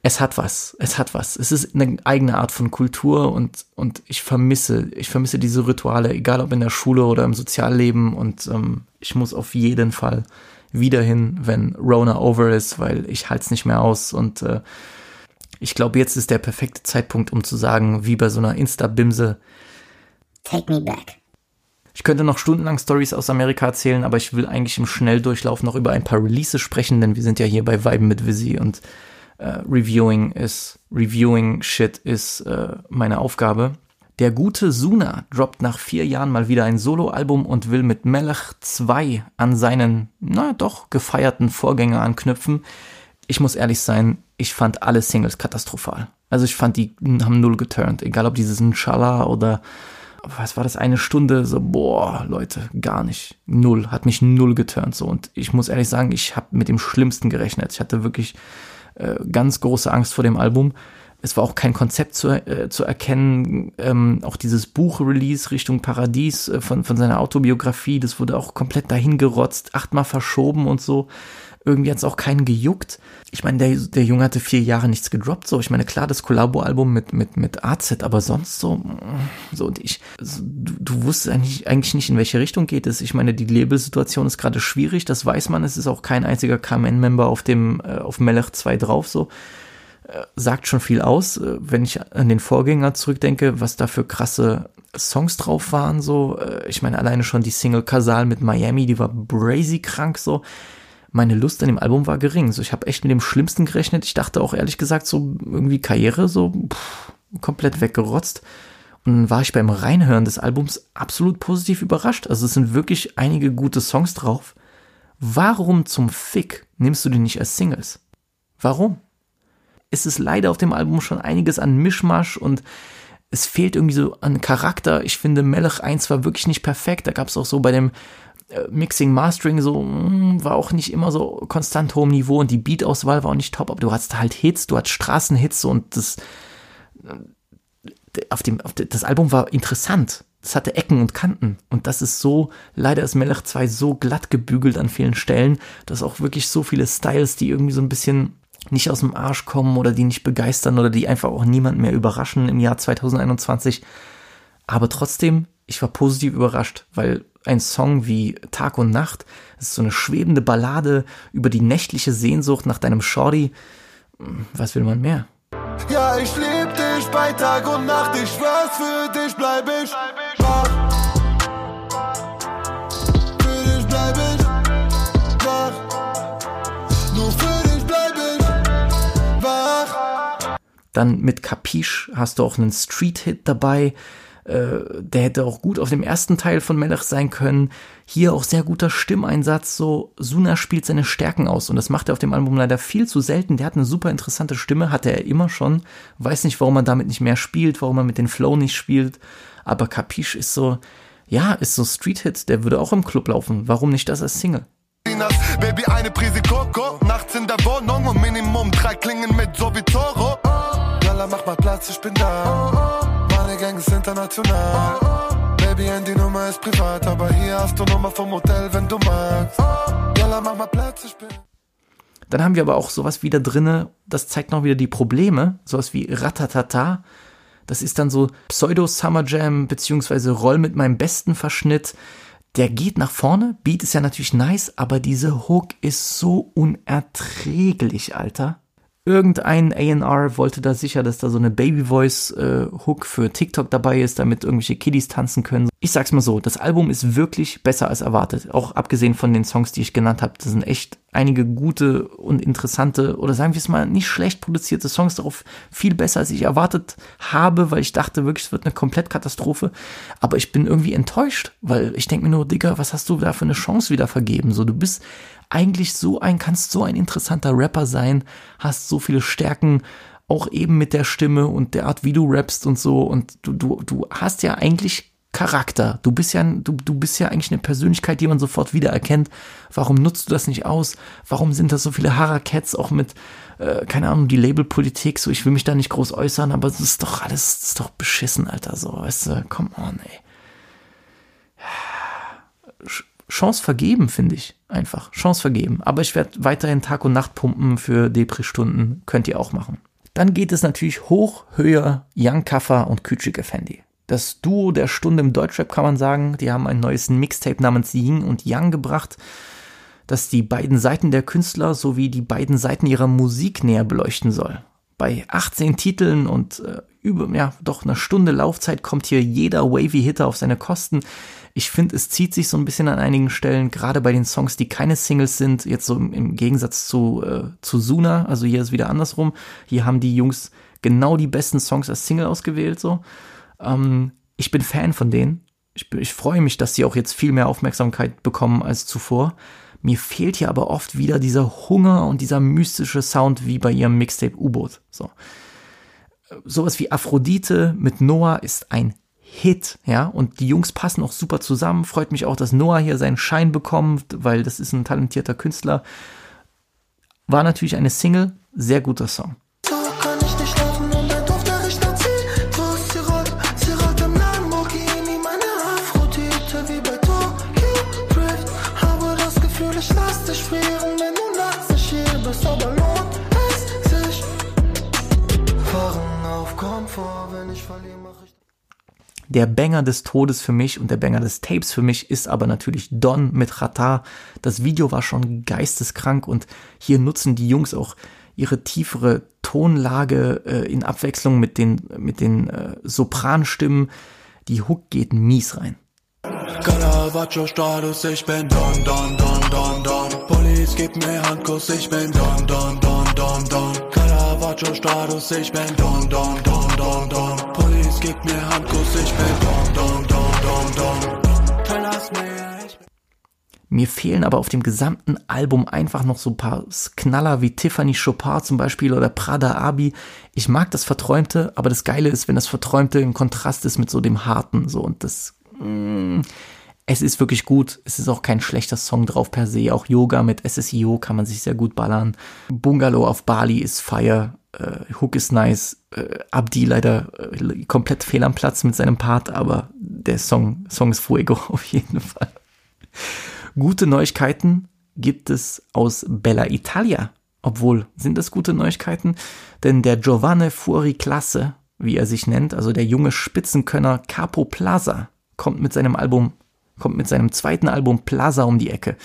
es hat was, es hat was. Es ist eine eigene Art von Kultur und, und ich vermisse, ich vermisse diese Rituale, egal ob in der Schule oder im Sozialleben und ähm, ich muss auf jeden Fall wieder hin, wenn Rona over ist, weil ich halte es nicht mehr aus und äh, ich glaube, jetzt ist der perfekte Zeitpunkt, um zu sagen, wie bei so einer Insta-Bimse. Take me back. Ich könnte noch stundenlang Stories aus Amerika erzählen, aber ich will eigentlich im Schnelldurchlauf noch über ein paar Releases sprechen, denn wir sind ja hier bei Viben mit Visi und äh, Reviewing ist, Reviewing Shit ist äh, meine Aufgabe. Der gute Suna droppt nach vier Jahren mal wieder ein Soloalbum und will mit Melech 2 an seinen, na doch, gefeierten Vorgänger anknüpfen. Ich muss ehrlich sein, ich fand alle Singles katastrophal. Also ich fand, die haben null geturnt. Egal ob dieses Inshallah oder was war das, eine Stunde, so, boah, Leute, gar nicht. Null, hat mich null geturnt, so. Und ich muss ehrlich sagen, ich habe mit dem Schlimmsten gerechnet. Ich hatte wirklich äh, ganz große Angst vor dem Album. Es war auch kein Konzept zu, äh, zu erkennen. Ähm, auch dieses Buch-Release Richtung Paradies äh, von, von seiner Autobiografie, das wurde auch komplett dahin gerotzt, achtmal verschoben und so. Irgendwie hat es auch keinen gejuckt. Ich meine, der, der Junge hatte vier Jahre nichts gedroppt, so. Ich meine, klar, das Collabo-Album mit, mit, mit AZ, aber sonst so, so, und ich, so, du, du wusstest eigentlich, eigentlich nicht, in welche Richtung geht es. Ich meine, die Labelsituation ist gerade schwierig, das weiß man. Es ist auch kein einziger KMN-Member auf dem, äh, auf Melech 2 drauf, so äh, sagt schon viel aus, äh, wenn ich an den Vorgänger zurückdenke, was da für krasse Songs drauf waren, so. Äh, ich meine, alleine schon die Single Casal mit Miami, die war brazy krank, so meine Lust an dem Album war gering. So, ich habe echt mit dem Schlimmsten gerechnet. Ich dachte auch ehrlich gesagt so irgendwie Karriere so pff, komplett weggerotzt. Und dann war ich beim Reinhören des Albums absolut positiv überrascht. Also es sind wirklich einige gute Songs drauf. Warum zum Fick nimmst du die nicht als Singles? Warum? Es ist leider auf dem Album schon einiges an Mischmasch und es fehlt irgendwie so an Charakter. Ich finde, Melech 1 war wirklich nicht perfekt. Da gab es auch so bei dem Mixing, Mastering so mh, hm, war auch nicht immer so konstant hohem Niveau und die Beat-Auswahl war auch nicht top, aber du hattest halt Hits, du hattest Straßenhits und das äh, auf dem, auf dem das Album war interessant. Das hatte Ecken und Kanten und das ist so, leider ist Melech 2 so glatt gebügelt an vielen Stellen, dass auch wirklich so viele Styles, die irgendwie so ein bisschen nicht aus dem Arsch kommen oder die nicht begeistern oder die einfach auch niemand mehr überraschen im Jahr 2021. Aber trotzdem, ich war positiv überrascht, weil ein Song wie Tag und Nacht. Es ist so eine schwebende Ballade über die nächtliche Sehnsucht nach deinem Shorty. Was will man mehr? Ja, ich lieb dich bei Tag und Nacht. Ich schwör's, für dich bleib ich wach. Für dich bleib ich wach. Nur für dich bleib ich wach. Dann mit Capiche hast du auch einen Street-Hit dabei der hätte auch gut auf dem ersten Teil von Melech sein können. Hier auch sehr guter Stimmeinsatz. So, Suna spielt seine Stärken aus und das macht er auf dem Album leider viel zu selten. Der hat eine super interessante Stimme, hatte er immer schon. Weiß nicht, warum man damit nicht mehr spielt, warum man mit den Flow nicht spielt. Aber Capiche ist so, ja, ist so Street-Hit, der würde auch im Club laufen. Warum nicht das als Single? Baby, eine Prise Coco, nachts in der Wohnung und Minimum drei Klingen mit so wie Toro. Yalla, mach mal Platz, ich bin da. Meine Gang ist international. Baby, Handynummer ist privat, aber hier hast du Nummer vom Hotel, wenn du magst. Yalla, mach mal Platz, ich bin. Dann haben wir aber auch sowas wieder drinne, das zeigt noch wieder die Probleme, sowas wie Ratatata. Das ist dann so Pseudo-Summer Jam, beziehungsweise Roll mit meinem besten Verschnitt. Der geht nach vorne, Beat ist ja natürlich nice, aber diese Hook ist so unerträglich, Alter. Irgendein A&R wollte da sicher, dass da so eine Baby Voice äh, für TikTok dabei ist, damit irgendwelche Kiddies tanzen können. Ich sag's mal so, das Album ist wirklich besser als erwartet. Auch abgesehen von den Songs, die ich genannt habe, das sind echt einige gute und interessante oder sagen wir es mal nicht schlecht produzierte Songs darauf viel besser als ich erwartet habe, weil ich dachte wirklich, es wird eine Komplettkatastrophe. Aber ich bin irgendwie enttäuscht, weil ich denke mir nur, Digga, was hast du da für eine Chance wieder vergeben? So, du bist eigentlich so ein, kannst so ein interessanter Rapper sein, hast so viele Stärken, auch eben mit der Stimme und der Art, wie du rappst und so. Und du, du, du hast ja eigentlich Charakter. Du bist ja, du, du bist ja eigentlich eine Persönlichkeit, die man sofort wiedererkennt. Warum nutzt du das nicht aus? Warum sind das so viele Harakets auch mit, äh, keine Ahnung, die Labelpolitik? So, ich will mich da nicht groß äußern, aber es ist doch alles, das ist doch beschissen, Alter. So, weißt du, come on, ey. Chance vergeben, finde ich. Einfach. Chance vergeben. Aber ich werde weiterhin Tag und Nacht pumpen für Depri-Stunden. Könnt ihr auch machen. Dann geht es natürlich hoch, höher, Young Kaffer und Küçük Effendi. Das Duo der Stunde im Deutschrap kann man sagen. Die haben ein neues Mixtape namens Ying und Yang gebracht, das die beiden Seiten der Künstler sowie die beiden Seiten ihrer Musik näher beleuchten soll. Bei 18 Titeln und äh, über, ja, doch einer Stunde Laufzeit kommt hier jeder Wavy-Hitter auf seine Kosten. Ich finde, es zieht sich so ein bisschen an einigen Stellen, gerade bei den Songs, die keine Singles sind, jetzt so im, Gegensatz zu, äh, zu Suna, also hier ist wieder andersrum. Hier haben die Jungs genau die besten Songs als Single ausgewählt, so. Ähm, ich bin Fan von denen. Ich, ich freue mich, dass sie auch jetzt viel mehr Aufmerksamkeit bekommen als zuvor. Mir fehlt hier aber oft wieder dieser Hunger und dieser mystische Sound wie bei ihrem Mixtape U-Boot. So. Sowas wie Aphrodite mit Noah ist ein Hit, ja, und die Jungs passen auch super zusammen. Freut mich auch, dass Noah hier seinen Schein bekommt, weil das ist ein talentierter Künstler. War natürlich eine Single, sehr guter Song. Der Banger des Todes für mich und der Banger des Tapes für mich ist aber natürlich Don mit Rata. Das Video war schon geisteskrank und hier nutzen die Jungs auch ihre tiefere Tonlage äh, in Abwechslung mit den, mit den äh, Sopranstimmen. Die Hook geht mies rein. Caravaggio-Status, ich bin Don, Don, Don, Don, Don. Police, gib mir Handkuss, ich bin Don, Don, Don, Don, Don. Caravaggio-Status, ich bin Don, Don, Don, Don, Don. Gib mir Handkuss, ich bin Don, Don, Don, Don, Don. Verlass mir, ich bin Mir fehlen aber auf dem gesamten Album einfach noch so ein paar Knaller wie Tiffany Chopin zum Beispiel oder Prada Abi. Ich mag das Verträumte, aber das Geile ist, wenn das Verträumte im Kontrast ist mit so dem Harten, so und das, mm, es ist wirklich gut. Es ist auch kein schlechter Song drauf per se. Auch Yoga mit SSIO kann man sich sehr gut ballern. Bungalow auf Bali ist Fire. Äh, Hook ist nice. Äh, Abdi leider äh, komplett fehl am Platz mit seinem Part, aber der Song, Song ist Fuego auf jeden Fall. Gute Neuigkeiten gibt es aus Bella Italia. Obwohl, sind das gute Neuigkeiten? Denn der Giovanni Fuori Classe, wie er sich nennt, also der junge Spitzenkönner Capo Plaza, kommt mit seinem Album, kommt mit seinem zweiten Album Plaza um die Ecke.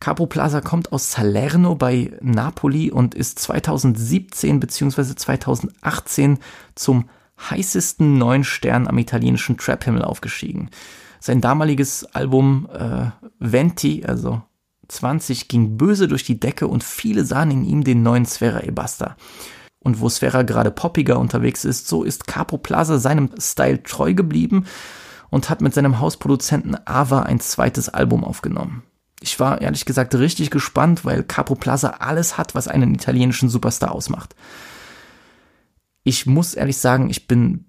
Capo Plaza kommt aus Salerno bei Napoli und ist 2017 bzw. 2018 zum heißesten neuen Stern am italienischen Trap-Himmel aufgestiegen. Sein damaliges Album äh, Venti, also 20, ging böse durch die Decke und viele sahen in ihm den neuen Sfera Ebasta. und wo Sfera gerade poppiger unterwegs ist, so ist Capo Plaza seinem Style treu geblieben und hat mit seinem Hausproduzenten Ava ein zweites Album aufgenommen. Ich war ehrlich gesagt richtig gespannt, weil Capo Plaza alles hat, was einen italienischen Superstar ausmacht. Ich muss ehrlich sagen, ich bin,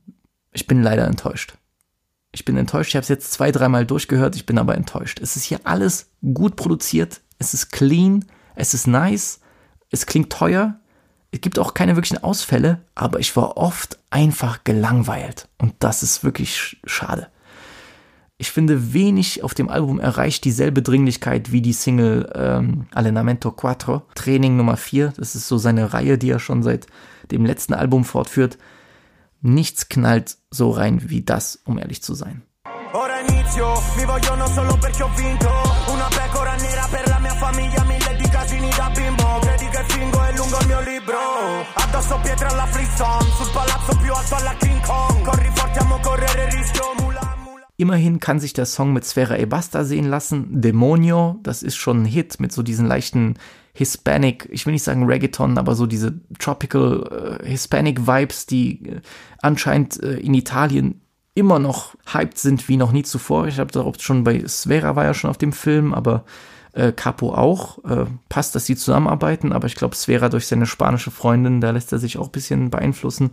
ich bin leider enttäuscht. Ich bin enttäuscht. Ich habe es jetzt zwei, dreimal durchgehört. Ich bin aber enttäuscht. Es ist hier alles gut produziert. Es ist clean. Es ist nice. Es klingt teuer. Es gibt auch keine wirklichen Ausfälle, aber ich war oft einfach gelangweilt. Und das ist wirklich schade. Ich finde, wenig auf dem Album erreicht dieselbe Dringlichkeit wie die Single ähm, Allenamento 4, Training Nummer 4. Das ist so seine Reihe, die er schon seit dem letzten Album fortführt. Nichts knallt so rein wie das, um ehrlich zu sein. Ora inizio, mi vogliono solo perché ho vinto Una pecora nera per la mia famiglia Mille di casini da bimbo Credi che fingo è lungo il mio libro Addosso pietre alla Flintstone Sul palazzo più alto alla King Kong Corri forte, amo correre rischio mula Immerhin kann sich der Song mit Sfera Ebasta sehen lassen. Demonio, das ist schon ein Hit mit so diesen leichten Hispanic, ich will nicht sagen Reggaeton, aber so diese Tropical äh, Hispanic Vibes, die äh, anscheinend äh, in Italien immer noch hyped sind wie noch nie zuvor. Ich habe da auch schon bei Sfera war ja schon auf dem Film, aber äh, Capo auch. Äh, passt, dass sie zusammenarbeiten, aber ich glaube, Sfera durch seine spanische Freundin, da lässt er sich auch ein bisschen beeinflussen.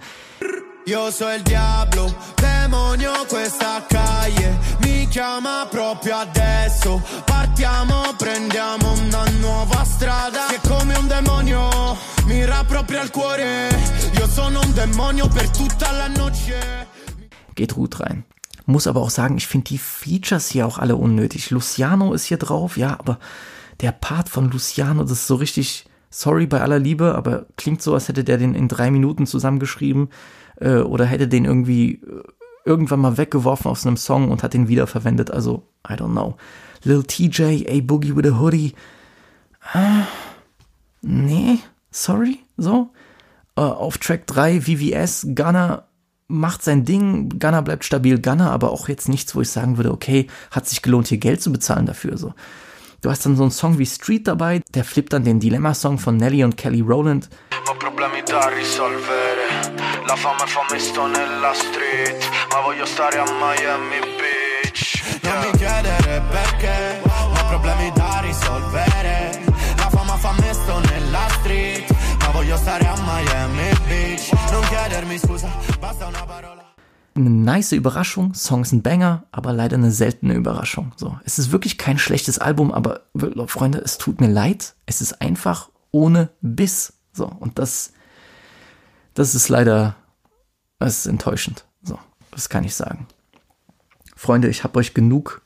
Io so il diavolo, demonio questa calle. Mi chiama proprio adesso. Partiamo, prendiamo una nuova strada. Che come un demonio Mira proprio al cuore. Io sono un demonio per tutta la noche geht gut rein. Muss aber auch sagen, ich finde die Features hier auch alle unnötig. Luciano ist hier drauf, ja, aber der Part von Luciano, das ist so richtig, sorry bei aller Liebe, aber klingt so, als hätte der den in drei Minuten zusammengeschrieben äh, oder hätte den irgendwie äh, irgendwann mal weggeworfen aus einem Song und hat den wiederverwendet. Also, I don't know. Lil TJ, A Boogie with a Hoodie. Ah, nee, sorry, so. Äh, auf Track 3 VVS, Gunner macht sein Ding, Gunner bleibt stabil Gunner, aber auch jetzt nichts, wo ich sagen würde, okay, hat sich gelohnt, hier Geld zu bezahlen dafür. So. Du hast dann so einen Song wie Street dabei, der flippt dann den Dilemma-Song von Nelly und Kelly Rowland. Ho problemi da risolvere La fame fa misto nella street Ma voglio stare a Miami Beach Non mi chiedere perché Ho problemi da risolvere La fama fa mesto nella street Ma voglio stare a Miami Beach Non chiedermi scusa, basta una parola Eine nice Überraschung, Song ist ein Banger, aber leider eine seltene Überraschung. So, es ist wirklich kein schlechtes Album, aber Freunde, es tut mir leid. Es ist einfach ohne Biss. So, und das, das ist leider, das ist enttäuschend. So, das kann ich sagen. Freunde, ich habe euch genug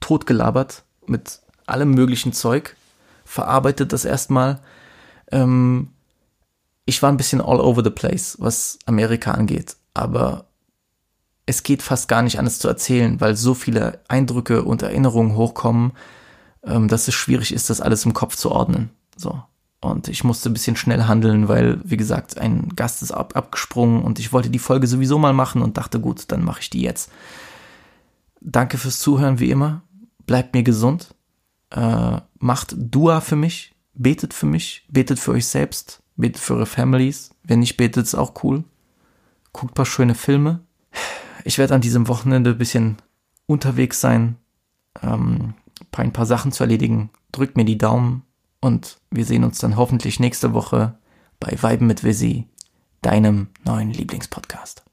totgelabert mit allem möglichen Zeug. Verarbeitet das erstmal. Ähm, ich war ein bisschen all over the place, was Amerika angeht. Aber es geht fast gar nicht anders zu erzählen, weil so viele Eindrücke und Erinnerungen hochkommen, ähm, dass es schwierig ist, das alles im Kopf zu ordnen. So. Und ich musste ein bisschen schnell handeln, weil, wie gesagt, ein Gast ist ab abgesprungen und ich wollte die Folge sowieso mal machen und dachte, gut, dann mache ich die jetzt. Danke fürs Zuhören, wie immer. Bleibt mir gesund. Äh, macht Dua für mich. Betet für mich. Betet für euch selbst. Betet für eure Families. Wenn nicht betet, ist auch cool. Guckt paar schöne Filme. Ich werde an diesem Wochenende ein bisschen unterwegs sein. Ähm, ein paar Sachen zu erledigen. Drückt mir die Daumen und wir sehen uns dann hoffentlich nächste Woche bei Weiben mit Visi, deinem neuen Lieblingspodcast.